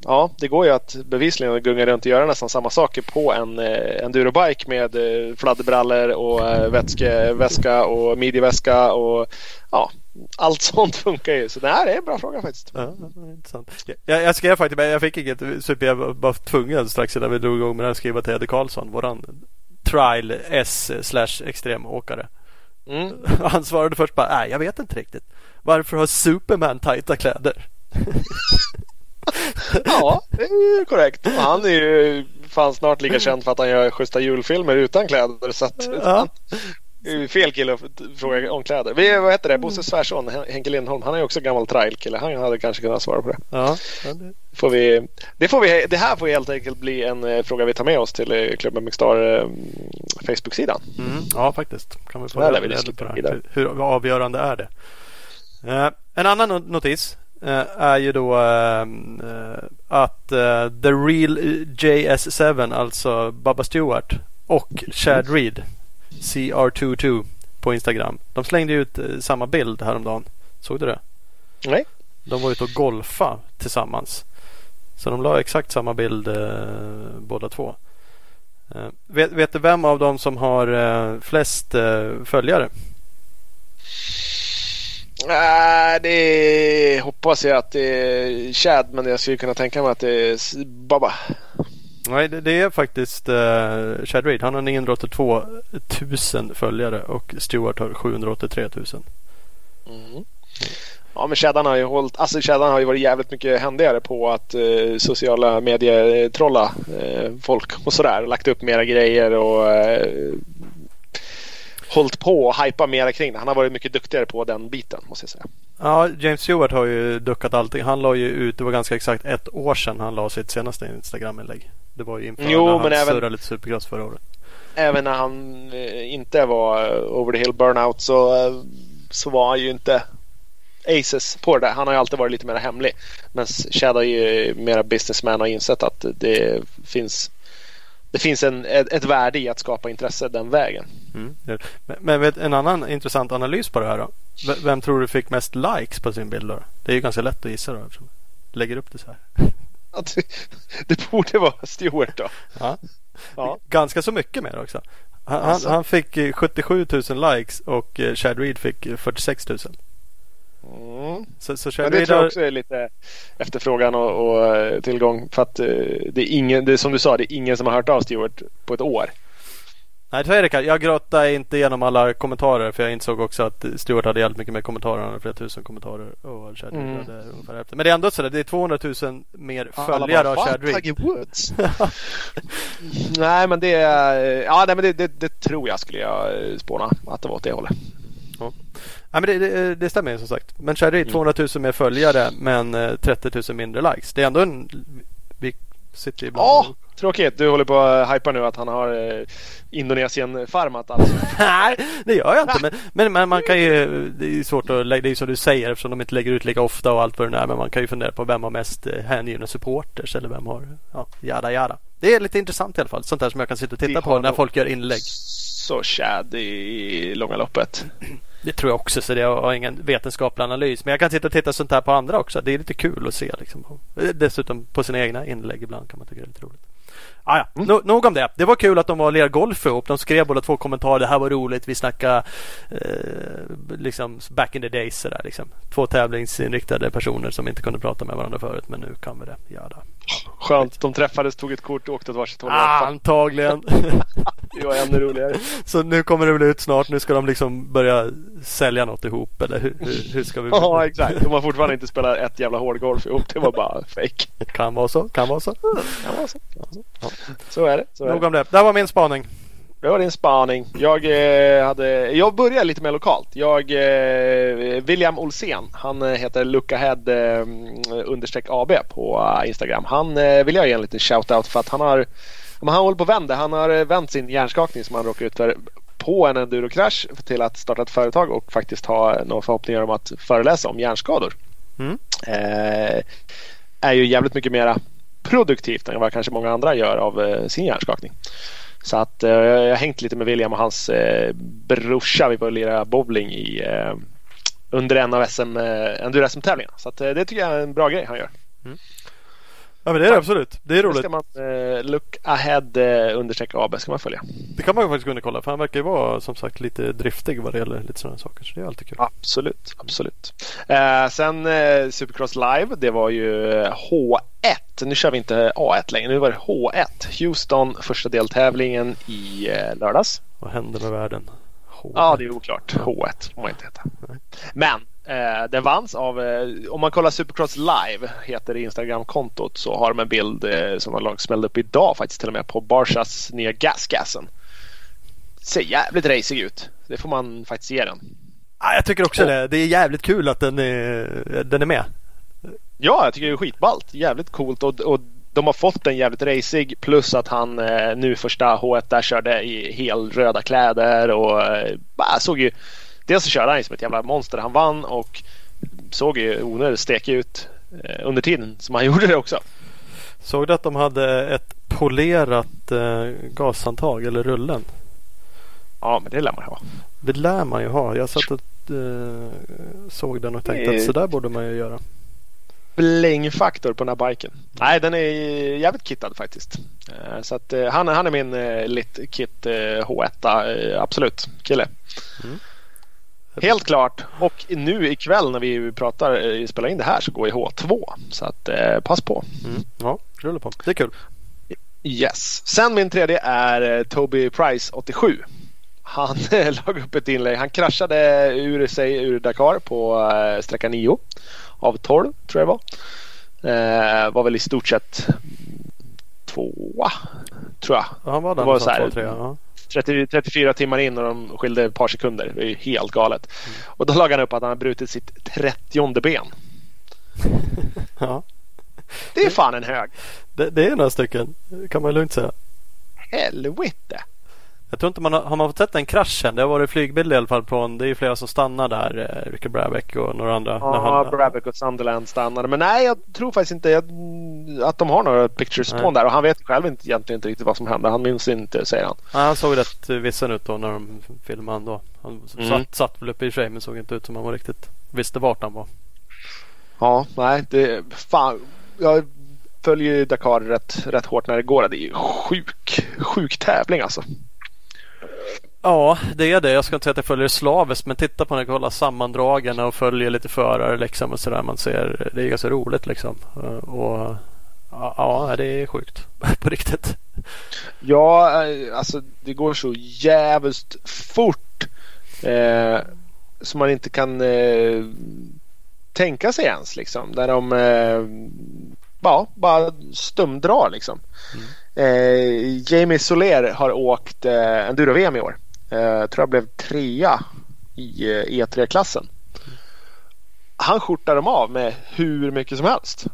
[SPEAKER 3] ja, det går ju att bevisligen gunga runt och göra nästan samma saker på en eh, endurobike med eh, fladderbrallor och eh, vätskeväska och midjeväska och ja, allt sånt funkar ju. Så det här är en bra fråga faktiskt.
[SPEAKER 2] Ja, intressant. Jag, jag skrev faktiskt, jag fick inget super, jag var tvungen strax innan vi drog igång med det här skriva till Eddie Karlsson, våran trial S slash extremåkare. Mm. Han svarade först bara, nej jag vet inte riktigt. Varför har Superman tajta kläder?
[SPEAKER 3] ja, det är ju korrekt. Han är ju fan snart lika känd för att han gör schyssta julfilmer utan kläder. Så att ja. Fel kille att fråga om kläder. Vi, vad heter det? Bosse svärson Henke Lindholm. Han är också gammal trailkille. Han hade kanske kunnat svara på det.
[SPEAKER 2] Ja,
[SPEAKER 3] det... Får vi, det, får vi, det här får helt enkelt bli en eh, fråga vi tar med oss till eh, Klubben Mixstar eh, Facebook-sidan.
[SPEAKER 2] Mm, ja, faktiskt. Kan vi få reda på det här. Hur avgörande är det? Uh, en annan notis uh, är ju då uh, att The Real JS7, alltså Baba Stewart och Chad Reed CR22 på Instagram. De slängde ut eh, samma bild häromdagen. Såg du det?
[SPEAKER 3] Nej.
[SPEAKER 2] De var ute och golfa tillsammans. Så de la exakt samma bild eh, båda två. Eh, vet, vet, du vem av dem som har eh, flest eh, följare?
[SPEAKER 3] Äh, det hoppas jag att det är Chad men jag skulle kunna tänka mig att det är Baba.
[SPEAKER 2] Nej, det, det är faktiskt uh, Chad Reed. Han har 982 000 följare och Stewart har 783 000.
[SPEAKER 3] Mm. Ja men Chaddan har ju hållit, alltså Chaddan har ju varit jävligt mycket händigare på att eh, sociala medier trolla eh, folk och sådär. Lagt upp mera grejer och eh, hållit på och hypa mera kring det. Han har varit mycket duktigare på den biten måste jag säga.
[SPEAKER 2] Ja, James Stewart har ju duckat allting. Han la ju ut, det var ganska exakt ett år sedan han la sitt senaste Instagram-inlägg. Det var ju inför jo, när han men surrade även, lite supercross förra året.
[SPEAKER 3] Även när han eh, inte var eh, over the hill burnout så, eh, så var han ju inte aces på det där. Han har ju alltid varit lite mer hemlig. Men Chad är ju mera businessman och insett att det finns det finns en, ett, ett värde i att skapa intresse den vägen.
[SPEAKER 2] Mm. Men, men vet, en annan intressant analys på det här då. V- Vem tror du fick mest likes på sin bild då? Det är ju ganska lätt att gissa då. Lägger upp det så här.
[SPEAKER 3] Att det borde vara Stewart då.
[SPEAKER 2] Ja.
[SPEAKER 3] Ja.
[SPEAKER 2] Ganska så mycket mer också. Han,
[SPEAKER 3] Alltså.
[SPEAKER 2] han, han fick eh, 77 000 likes och eh, Chad Reed fick eh, 46 000.
[SPEAKER 3] Mm.
[SPEAKER 2] Så, så Chad
[SPEAKER 3] Men det
[SPEAKER 2] Reed
[SPEAKER 3] tror jag också är lite efterfrågan och, och eh, tillgång. För att eh, det är ingen, det är som du sa, det är ingen som har hört av Stewart på ett år.
[SPEAKER 2] Nej, så är det. Jag grottade inte igenom alla kommentarer för jag insåg också att Stuart hade jävligt mycket mer kommentarer. Han hade flera tusen kommentarer och Chad
[SPEAKER 3] Mm.
[SPEAKER 2] hade ungefär hälften. Men det är ändå så där, det är 200 000 mer följare av
[SPEAKER 3] "Va?
[SPEAKER 2] Chad.
[SPEAKER 3] Tiger Woods? nej men det, är- ja, nej, men det, det, det tror jag skulle jag eh, spåna. Att det var åt det hållet.
[SPEAKER 2] Nej, men det, det, det stämmer som sagt. Men Chad Reed 200 000 mer följare men eh, 30 000 mindre likes. Det är ändå en... Vi sitter ibland
[SPEAKER 3] Ja, tråkigt. Du håller på att hypa nu att han har eh, Indonesien-farmat alltså.
[SPEAKER 2] Nej, det gör jag inte. Men, men, men man kan ju, det är ju svårt att lägga, det är ju som du säger eftersom de inte lägger ut lika ofta och allt vad det är. Men man kan ju fundera på vem har mest eh, hängivna supporters eller vem har, ja, jada jada. Det är lite intressant i alla fall. Sånt där som jag kan sitta och titta på när folk gör inlägg.
[SPEAKER 3] Så Chad i långa loppet.
[SPEAKER 2] Det tror jag också, så det har ingen vetenskaplig analys. Men jag kan sitta och titta sånt här på andra också. Det är lite kul att se. Liksom. Dessutom på sina egna inlägg ibland kan man tycka det är lite roligt. Ah, ja.
[SPEAKER 3] Mm.
[SPEAKER 2] no, nog om det. Det var kul att de var och lirade golf ihop. De skrev båda två kommentarer. Det här var roligt. Vi snackade eh, liksom back in the days. Sådär, liksom. Två tävlingsinriktade personer som inte kunde prata med varandra förut. Men nu kan vi det. Jada.
[SPEAKER 3] Skönt. De träffades, tog ett kort och åkte åt varsitt håll.
[SPEAKER 2] Ah, antagligen.
[SPEAKER 3] Var ännu roligare.
[SPEAKER 2] Så nu kommer det väl ut snart. Nu ska de liksom börja sälja något ihop. Eller hur, hur, hur ska vi?
[SPEAKER 3] Ja exakt. De har fortfarande inte spelat ett jävla hårdgolf ihop. Det var bara fake.
[SPEAKER 2] Kan vara så. Kan vara så.
[SPEAKER 3] Kan vara så. Kan vara så. Så är det. Så är
[SPEAKER 2] Nog
[SPEAKER 3] det.
[SPEAKER 2] om det. Det var min spaning.
[SPEAKER 3] Det var din spaning. Jag, eh, hade, jag börjar lite mer lokalt. Jag, eh, William Olsén, han eh, heter Lookahead eh, AB på eh, Instagram. Han eh, vill jag ge en liten shout-out för att han har, men han håller på att vända. Han har eh, vänt sin hjärnskakning som han råkade ut för på en endurokrasch till att starta ett företag och faktiskt ha några förhoppningar om att föreläsa om hjärnskador.
[SPEAKER 2] Mm.
[SPEAKER 3] Eh, är ju jävligt mycket mera produktivt än vad kanske många andra gör av eh, sin hjärnskakning. Så att eh, jag har hängt lite med William och hans eh, brorsa. Vi och lirade bowling i, eh, under en av SM, eh, enduro SM-tävlingarna. Så att, eh, det tycker jag är en bra grej han gör.
[SPEAKER 2] Ja men det är det absolut. Det är roligt.
[SPEAKER 3] ska man eh, look ahead eh, understreck AB ska man följa.
[SPEAKER 2] Det kan man ju faktiskt gå in och kolla. För han verkar ju vara som sagt lite driftig vad det gäller lite sådana saker. Så det är alltid kul.
[SPEAKER 3] Absolut, absolut. Eh, sen eh, Supercross Live, det var ju eh, H1. Nu kör vi inte A1 längre, nu var det H1. Houston, första deltävlingen i eh, lördags.
[SPEAKER 2] Vad händer med världen? H.
[SPEAKER 3] Ja, det är oklart. H1 får man inte heta. Men eh, den vanns av, eh, om man kollar Supercross Live, heter det Instagram-kontot, så har de en bild eh, som har smällde upp idag faktiskt till och med på Barshas nya gasgassen. Ser jävligt racig ut. Det får man faktiskt ge den.
[SPEAKER 2] Ah, jag tycker också det. Det är jävligt kul att den är, den är med.
[SPEAKER 3] Ja, jag tycker det är skitballt. Jävligt coolt och, och de har fått en jävligt racig plus att han eh, nu första H1 där körde i helröda kläder och eh, bara såg ju Dels så körde han ju som ett jävla monster. Han vann och såg ju onödigt stekig ut eh, under tiden som han gjorde det också.
[SPEAKER 2] Såg du att de hade ett polerat eh, gashandtag eller rullen?
[SPEAKER 3] Ja, men det lär man ju ha.
[SPEAKER 2] Det lär man ju ha. Jag satt och eh, såg den och tänkte
[SPEAKER 3] Eh.
[SPEAKER 2] att så där borde man ju göra.
[SPEAKER 3] Blängfaktor på den här biken. Nej, den är jävligt kittad faktiskt. Eh, Så att eh, han, han är min eh, lit kit eh, H1 eh, absolut kille.
[SPEAKER 2] Mm.
[SPEAKER 3] Helt klart. Och nu ikväll när vi pratar, eh, spelar in det här så går jag H2. Så att eh, pass på.
[SPEAKER 2] Mm. Ja, rulla på. Det är kul.
[SPEAKER 3] Yes. Sen min tredje är eh, Toby Price 87. Han eh, lag upp ett inlägg. Han kraschade ur sig ur Dakar på eh, sträcka 9 av 12 tror jag det var. Eh, var väl i stort sett tvåa tror jag.
[SPEAKER 2] Ja, han var där
[SPEAKER 3] Det var så här-
[SPEAKER 2] två, tre, ja.
[SPEAKER 3] 30, 34 timmar in och de skilde ett par sekunder. Det är ju helt galet. Och då lagade han upp att han har brutit sitt 30 ben.
[SPEAKER 2] ja.
[SPEAKER 3] Det är fan en hög.
[SPEAKER 2] Det, det är några stycken. kan man lugnt säga.
[SPEAKER 3] Helvete.
[SPEAKER 2] Jag tror inte man har, har man fått sett den kraschen? Det har varit flygbild i alla fall från. Det är ju flera som stannar där. Eh, Ricky Brabeck och några andra.
[SPEAKER 3] Ja,
[SPEAKER 2] han,
[SPEAKER 3] Brabeck och Sunderland stannade. Men nej, jag tror faktiskt inte att, att de har några pictures
[SPEAKER 2] Nej.
[SPEAKER 3] på där. Och han vet själv inte, egentligen inte riktigt vad som hände. Han minns inte, säger han.
[SPEAKER 2] Ja, han såg rätt vissen ut då när de filmade han då. Han
[SPEAKER 3] Mm.
[SPEAKER 2] satt, satt väl uppe i sig men såg inte ut som han var riktigt visste vart han var.
[SPEAKER 3] Ja, nej, det... Fan. Jag följer ju Dakar rätt, rätt hårt när det går. Det är ju sjuk, sjuk tävling alltså.
[SPEAKER 2] Ja, det är det. Jag ska inte säga att jag följer slaviskt men titta på när jag kollar sammandragen och följer lite förare liksom och sådär. Man ser, det är ganska roligt liksom. Eh, Och ja, det är sjukt på riktigt.
[SPEAKER 3] Ja, eh, alltså det går så jävligt fort. Eh, som man inte kan eh, tänka sig ens liksom. Där de eh, ja, bara stumdrar liksom. Eh, Jamie Soler har åkt eh, enduro-VM i år. Eh, tror jag blev trea i eh, E3-klassen. Han skjortar dem av med hur mycket som helst.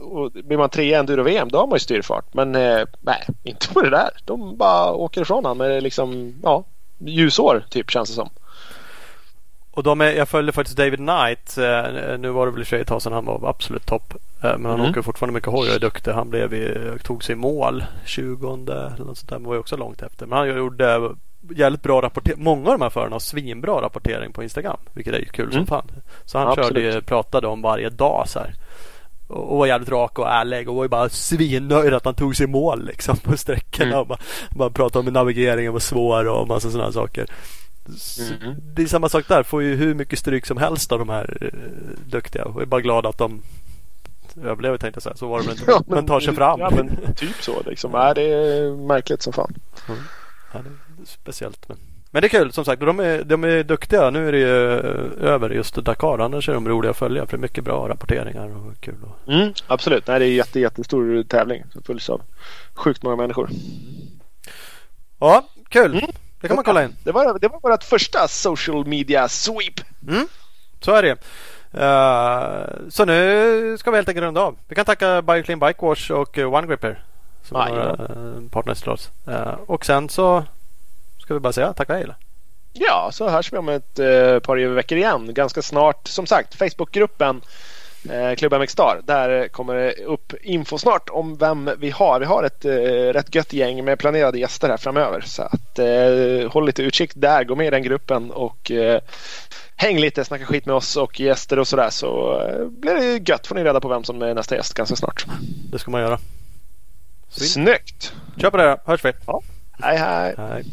[SPEAKER 3] Och blir man trea i enduro-VM då har man ju styrfart. Men eh, nej, inte på det där. De bara åker ifrån han med liksom, ja, ljusår typ känns det som.
[SPEAKER 2] Och de är, jag följde faktiskt David Knight. Nu var det väl i och för sig ett tag sedan han var absolut topp. Men han
[SPEAKER 3] Mm.
[SPEAKER 2] åker fortfarande mycket hoj och är duktig. Han blev i, tog sig i mål 20 eller något sånt där. Men var ju också långt efter. Men han gjorde jävligt bra rapportering. Många av de här förarna har svinbra rapportering på Instagram. Vilket är kul som
[SPEAKER 3] Mm.
[SPEAKER 2] fan. Så han
[SPEAKER 3] Absolut.
[SPEAKER 2] körde ju, pratade om varje dag så här. Och var jävligt rak och ärlig och var ju bara svinnöjd att han tog sig i mål liksom på sträckorna.
[SPEAKER 3] Mm.
[SPEAKER 2] Och bara, bara pratade om hur navigeringen var svår och massa sådana saker. Så
[SPEAKER 3] Mm.
[SPEAKER 2] Det är samma sak där. Får ju hur mycket stryk som helst av de här eh, duktiga. Och är bara glad att de överlever tänkte jag säga. Så var det väl inte. Men, tar sig fram.
[SPEAKER 3] Ja, men typ så liksom. Nej, det är märkligt som fan.
[SPEAKER 2] Ja, det speciellt. Men, men det är kul som sagt. De är, de är duktiga. Nu är det ju eh, över just Dakar. Annars är de roliga att följa. För det är mycket bra rapporteringar och kul. Och...
[SPEAKER 3] Mm, absolut. Nej, det är en jätte, jättestor tävling. som Följs av sjukt många människor.
[SPEAKER 2] Ja, kul.
[SPEAKER 3] Mm.
[SPEAKER 2] Det kan man kolla in.
[SPEAKER 3] Det var, det var vårt första social media sweep.
[SPEAKER 2] Så är det. Eh, så nu ska vi helt enkelt runda av. Vi kan tacka Bioclean Bike Wash och uh, One Gripper. Som är våra eh, partners till oss. Eh, och sen så ska vi bara säga tack och hej. eller?
[SPEAKER 3] Ja, så hörs vi om ett eh, par veckor igen. Ganska snart. Som sagt, Facebookgruppen eh, Klubb MX Star. Där kommer det upp info snart om vem vi har. Vi har ett eh, rätt gött gäng med planerade gäster här framöver. Så att eh, håll lite utkik där. Gå med i den gruppen och eh, häng lite, snacka skit med oss och gäster och sådär. Så eh, blir det gött. Får ni reda på vem som är nästa gäst ganska snart.
[SPEAKER 2] Det ska man göra.
[SPEAKER 3] Snyggt!
[SPEAKER 2] Kör på det då. Hörs vi.
[SPEAKER 3] Hej hej!
[SPEAKER 2] Hej.